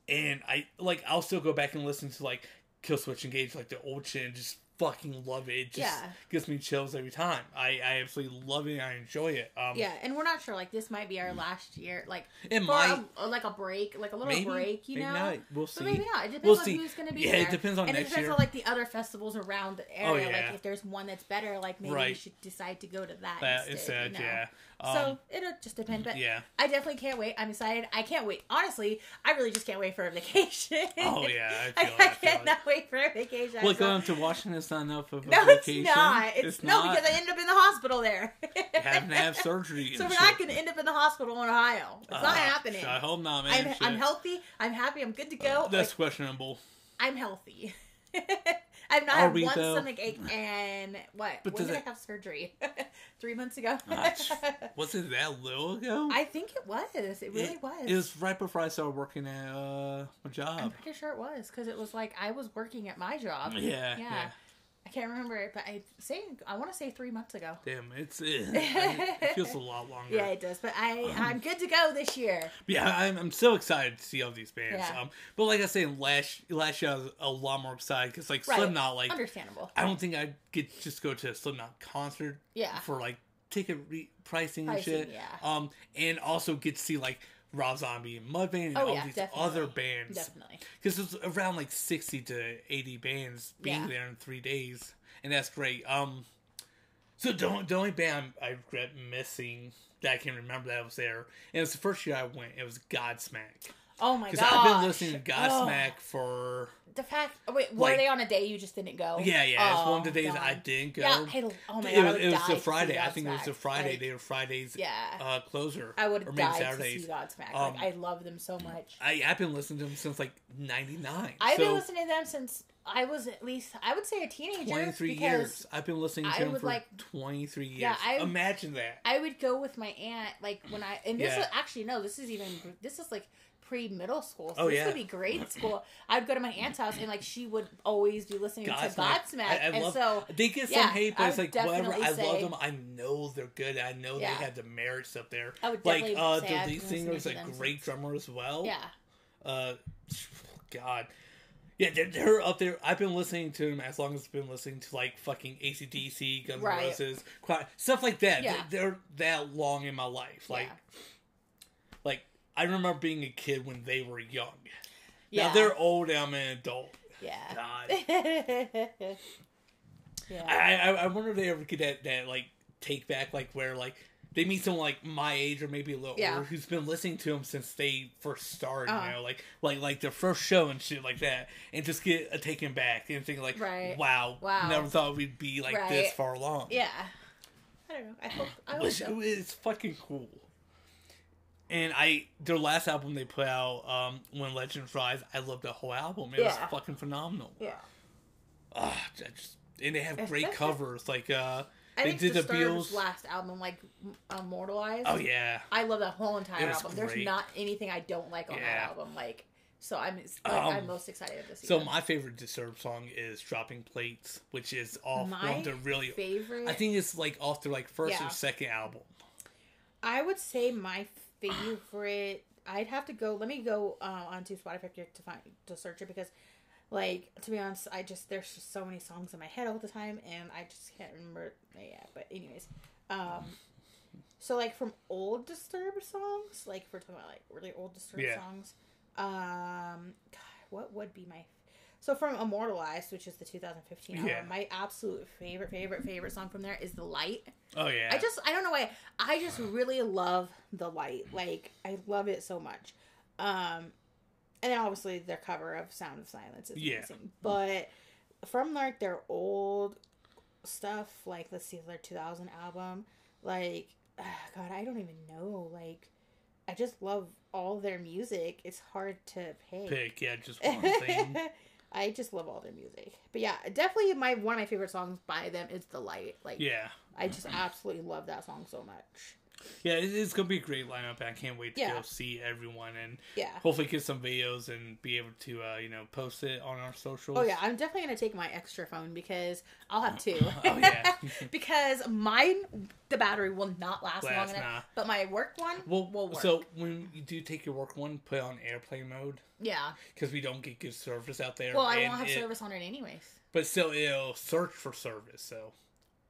and I like I'll still go back and listen to like Killswitch Engage, like the old shit, and just fucking love it. It just Yeah. gives me chills every time. I I absolutely love it. I enjoy it. Um, Yeah, and we're not sure. Like, this might be our last year. Like, it might a, like a break, like a little maybe break, you maybe know. not. We'll see. But maybe not. It depends We'll on see. who's going to be Yeah, there. it depends on and next it depends year. on like the other festivals around the area. Oh, yeah. Like if there's one that's better, like maybe you should decide to go to that, That instead. instead, you know? yeah. Um, so it'll just depend. But yeah. I definitely can't wait. I'm excited. I can't wait. Honestly, I really just can't wait for a vacation. Oh yeah, I I, feel it. I feel it. wait for a vacation. Well, So- going to Washington's not enough of a no, vacation. it's not. It's, no not. because I end up in the hospital there. having to have surgery. so we're shit. not going to end up in the hospital in Ohio. It's not Uh, happening. I hope not, man. I'm, I'm healthy. I'm happy. I'm good to go. That's Like, questionable. I'm healthy. I've not Are had one though? stomach ache and what? But when did it- I have surgery? Three months ago. Was it that little ago? I think it was. It really it, was. It was right before I started working at uh, my job. I'm pretty sure it was because it was like I was working at my job. Yeah, Yeah. yeah. I can't remember it, but I say I want to say three months ago. Damn, it's it, it feels a lot longer. Yeah, it does. But I I'm good to go this year. Yeah, I'm, I'm so excited to see all these bands. Yeah. Um, but like I said, last last year I was a lot more excited because like Right. Slipknot, like Understandable. I don't think I'd get just go to a Slipknot concert Yeah. for like ticket re- pricing, and shit. yeah. Um, and also get to see like Rob Zombie and Mudvayne and Oh, all yeah, these definitely. other bands. Definitely. Because it's around like sixty to eighty bands being Yeah. there in three days, and that's great. Um, So the, the only band I regret missing that I can remember that was there, and it was the first year I went. It was Godsmack Oh my god! because! I've been listening to Godsmack for The fact, oh, wait, were like- they on a day you just didn't go? yeah yeah. it's one of the Oh, days God. I didn't go. Yeah, I, oh my god, it it was die the to see Friday. I think it was a Friday. Like, they were Friday's yeah, uh, closer. I would or maybe die Saturdays. to see Godsmack. Um, like, I love them so much. I I've been listening to them since like '99. I've so been listening to them since I was at least, I would say, a teenager. 23 years. I've been listening to I them would, for like- 23 years. Yeah, I- Imagine that. I would go with my aunt, like when I and this Yeah. is actually no, this is even this is like pre middle school. So Oh, this yeah. would be grade school. I'd go to my aunt's house and like she would always be listening to Godsmack, I, I and love, so they get some yeah, hate, but it's like whatever. definitely I love them. I know they're good. I know Yeah. they have the merits up there. I would Like uh, say the lead been singer is a listening to them great drummer as well. yeah. Uh, God. Yeah, they're, they're up there. I've been listening to them as long as I've been listening to like fucking ACDC, Guns N' Right. Roses, stuff like that. Yeah. They're, they're that long in my life. Like, yeah. I remember being a kid when they were young. Yeah. Now they're old and I'm an adult. yeah. God. yeah. I, I I wonder if they ever get that that like take back like where like they meet someone like my age or maybe a little Yeah. older who's been listening to them since they first started, Uh-huh. you know, like like like their first show and shit like that, and just get a taken back and think like, Right. wow, Wow. never thought we'd be like this far along. yeah. I don't know. I hope I hope so. it's fucking cool. And I, their last album they put out, um, "When Legend Rise," I loved the whole album. It Yeah. was fucking phenomenal. Yeah. Ah, just, and they have great covers. Like, uh, I they think did the Beatles. last album, like Immortalized. Oh yeah, I love that whole entire album. There's not anything I don't like on Yeah. that album. Like, so I'm like, Um, I'm most excited to see. So my favorite Disturbed song is "Dropping Plates," which is off My one of the really. favorite. I think it's like off their like first Yeah. or second album. I would say my favorite. I'd have to go. Let me go uh, onto Spotify to find to search it because, like, to be honest, I just there's just so many songs in my head all the time, and I just can't remember. Yeah, but anyways, um, so like from old Disturbed songs, like if we're talking about like really old Disturbed Yeah. songs, um, God, what would be my so from Immortalized, which is the 2015 album, Yeah. my absolute favorite, favorite, favorite song from there is "The Light." Oh yeah, I just I don't know why I just really love the light. Like I love it so much. Um and then obviously their cover of Sound of Silence is Yeah. amazing. But from like their old stuff, like let's see their 2000 album, like ah, god, I don't even know. Like I just love all their music. It's hard to pick. pick yeah just one thing. I just love all their music. But yeah, definitely my one of my favorite songs by them is The Light. Like yeah, I just absolutely love that song so much. Yeah. It's gonna be a great lineup. and I can't wait to Yeah. go see everyone and Yeah. hopefully get some videos and be able to uh, you know post it on our socials. Oh yeah, I'm definitely gonna take my extra phone because I'll have two. Oh, yeah. because mine, the battery will not last, long enough. nah. But my work one Well, will work. so when you do take your work one, put it on airplane mode yeah. because we don't get good service out there. Well, I won't have it- service on it anyways. but still, it'll search for service. So,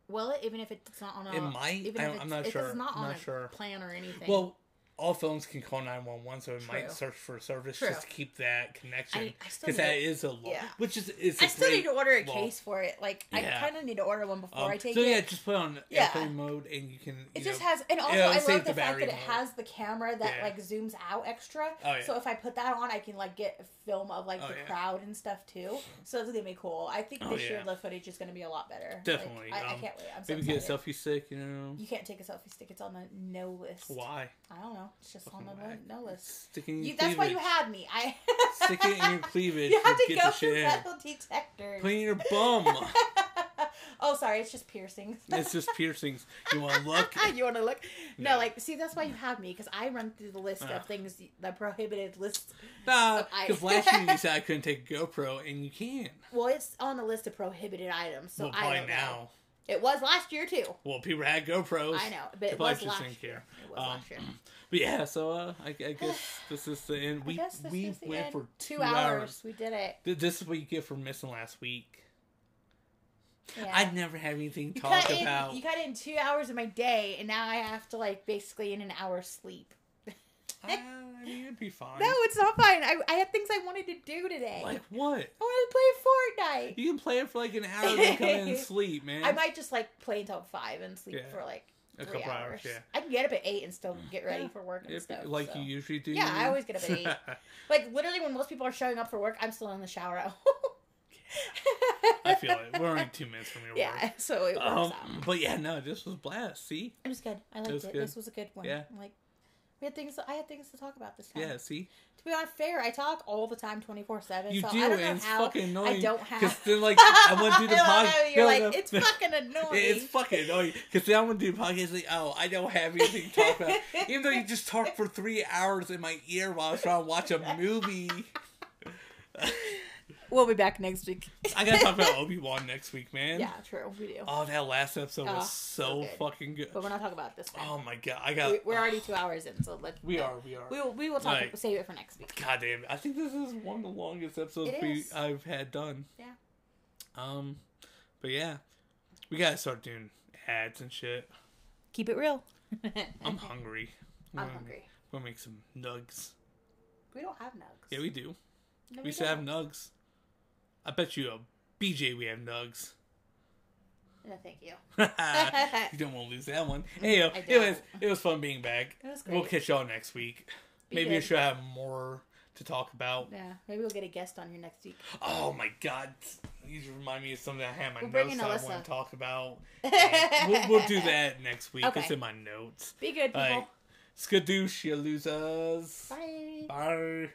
Will it? Even if it's not on a. It might. Even I- if I'm not if sure. It's not on not a sure. plan or anything. well, all phones can call nine one one, so it might search for service True. just to keep that connection I- I still because need that to- a law. yeah. Which is is I a still need to order a law. case for it. Like Yeah. I kind of need to order one before Um, I take so it. So yeah, just put on Yeah. airplane mode, and you can. It just know, has, and also it'll I save love the the, fact battery that it has the camera that Yeah. like zooms out extra. Oh, yeah. So if I put that on, I can like get a film of like Oh, the yeah. crowd and stuff too. So that's gonna be cool. I think Oh, this year the footage is gonna be a lot better. Like, Definitely, I, I um, can't wait. I'm so maybe get a selfie stick. You know You can't take a selfie stick. It's on the no list. why? I don't know. It's just on no list. Stick it in your You, that's why you have me. I Stick it in your cleavage. You have to get go through metal detectors. Put it in your bum. oh, sorry. It's just piercings. it's just piercings. You want to look? you want to look? No, No. like, see, that's why you have me because I run through the list Uh. of things, the prohibited list. Nah, because last year you said I couldn't take a GoPro, and you can. Well, it's on the list of prohibited items, so well, I don't now. know. It was last year too. Well, people had GoPros. I know, but it was just last year. It was Um, last year. But yeah, so uh, I, I guess this is the end. I We we went end. for two, two, hours. We did it. Th- This is what you get for missing last week. Yeah. I never have anything to you talk cut in, about. You cut in two hours of my day, and now I have to like basically in an hour sleep. I mean, it'd be fine. No, it's not fine. I, I had things I wanted to do today. Like what? I wanted to play Fortnite. You can play it for like an hour, and come in and sleep, man. I might just like play until five and sleep Yeah. for like A three couple hours. hours, yeah. I can get up at eight and still get ready Yeah. for work and If- stuff. like so. you usually do. Yeah, I always get up at eight. Like literally, when most people are showing up for work, I'm still in the shower at home. I feel it. We're only two minutes from your work. Yeah, so it works Um, out. but yeah, no, this was blast. See, It was good. I liked was it. This was a good one. Yeah. Like we had things. I had things to talk about this time. yeah, see, To be unfair, I talk all the time, twenty four seven. you so do, I don't and know it's how fucking annoying. I don't have. Because then, like, I want to do the I podcast. You're like, it's fucking annoying. It's fucking annoying because then I'm gonna do the podcast like, oh, I don't have anything to talk about. Even though you just talk for three hours in my ear while I was trying to watch a movie. We'll be back next week. I gotta talk about Obi Wan next week, man. yeah, true. We do. Oh, that last episode Oh, was so good. fucking good. But we're not talking about this one. Oh my god, I got. We- We're already two hours in, so let We are. We are. We will. We will talk. Like- save it for next week. God damn it. I think this is one of the longest episodes we. I've had done. Yeah. Um, but yeah, we gotta start doing ads and shit. Keep it real. I'm hungry. I'm We're- hungry. We'll make some nugs. We don't have nugs. Yeah, we do. No, we should have nugs. I bet you a BJ we have nugs. No, thank you. you don't want to lose that one. Hey, yo, it was it was fun being back. It was We'll catch y'all next week. Be Maybe I good. should have more to talk about. Yeah, maybe we'll get a guest on here next week. Oh my god. You just remind me of something I had in my We'll notes that I want to talk about. We'll, we'll do that next week. It's in my notes. Be good, people. Like, skadoosh, you losers. Bye. Bye.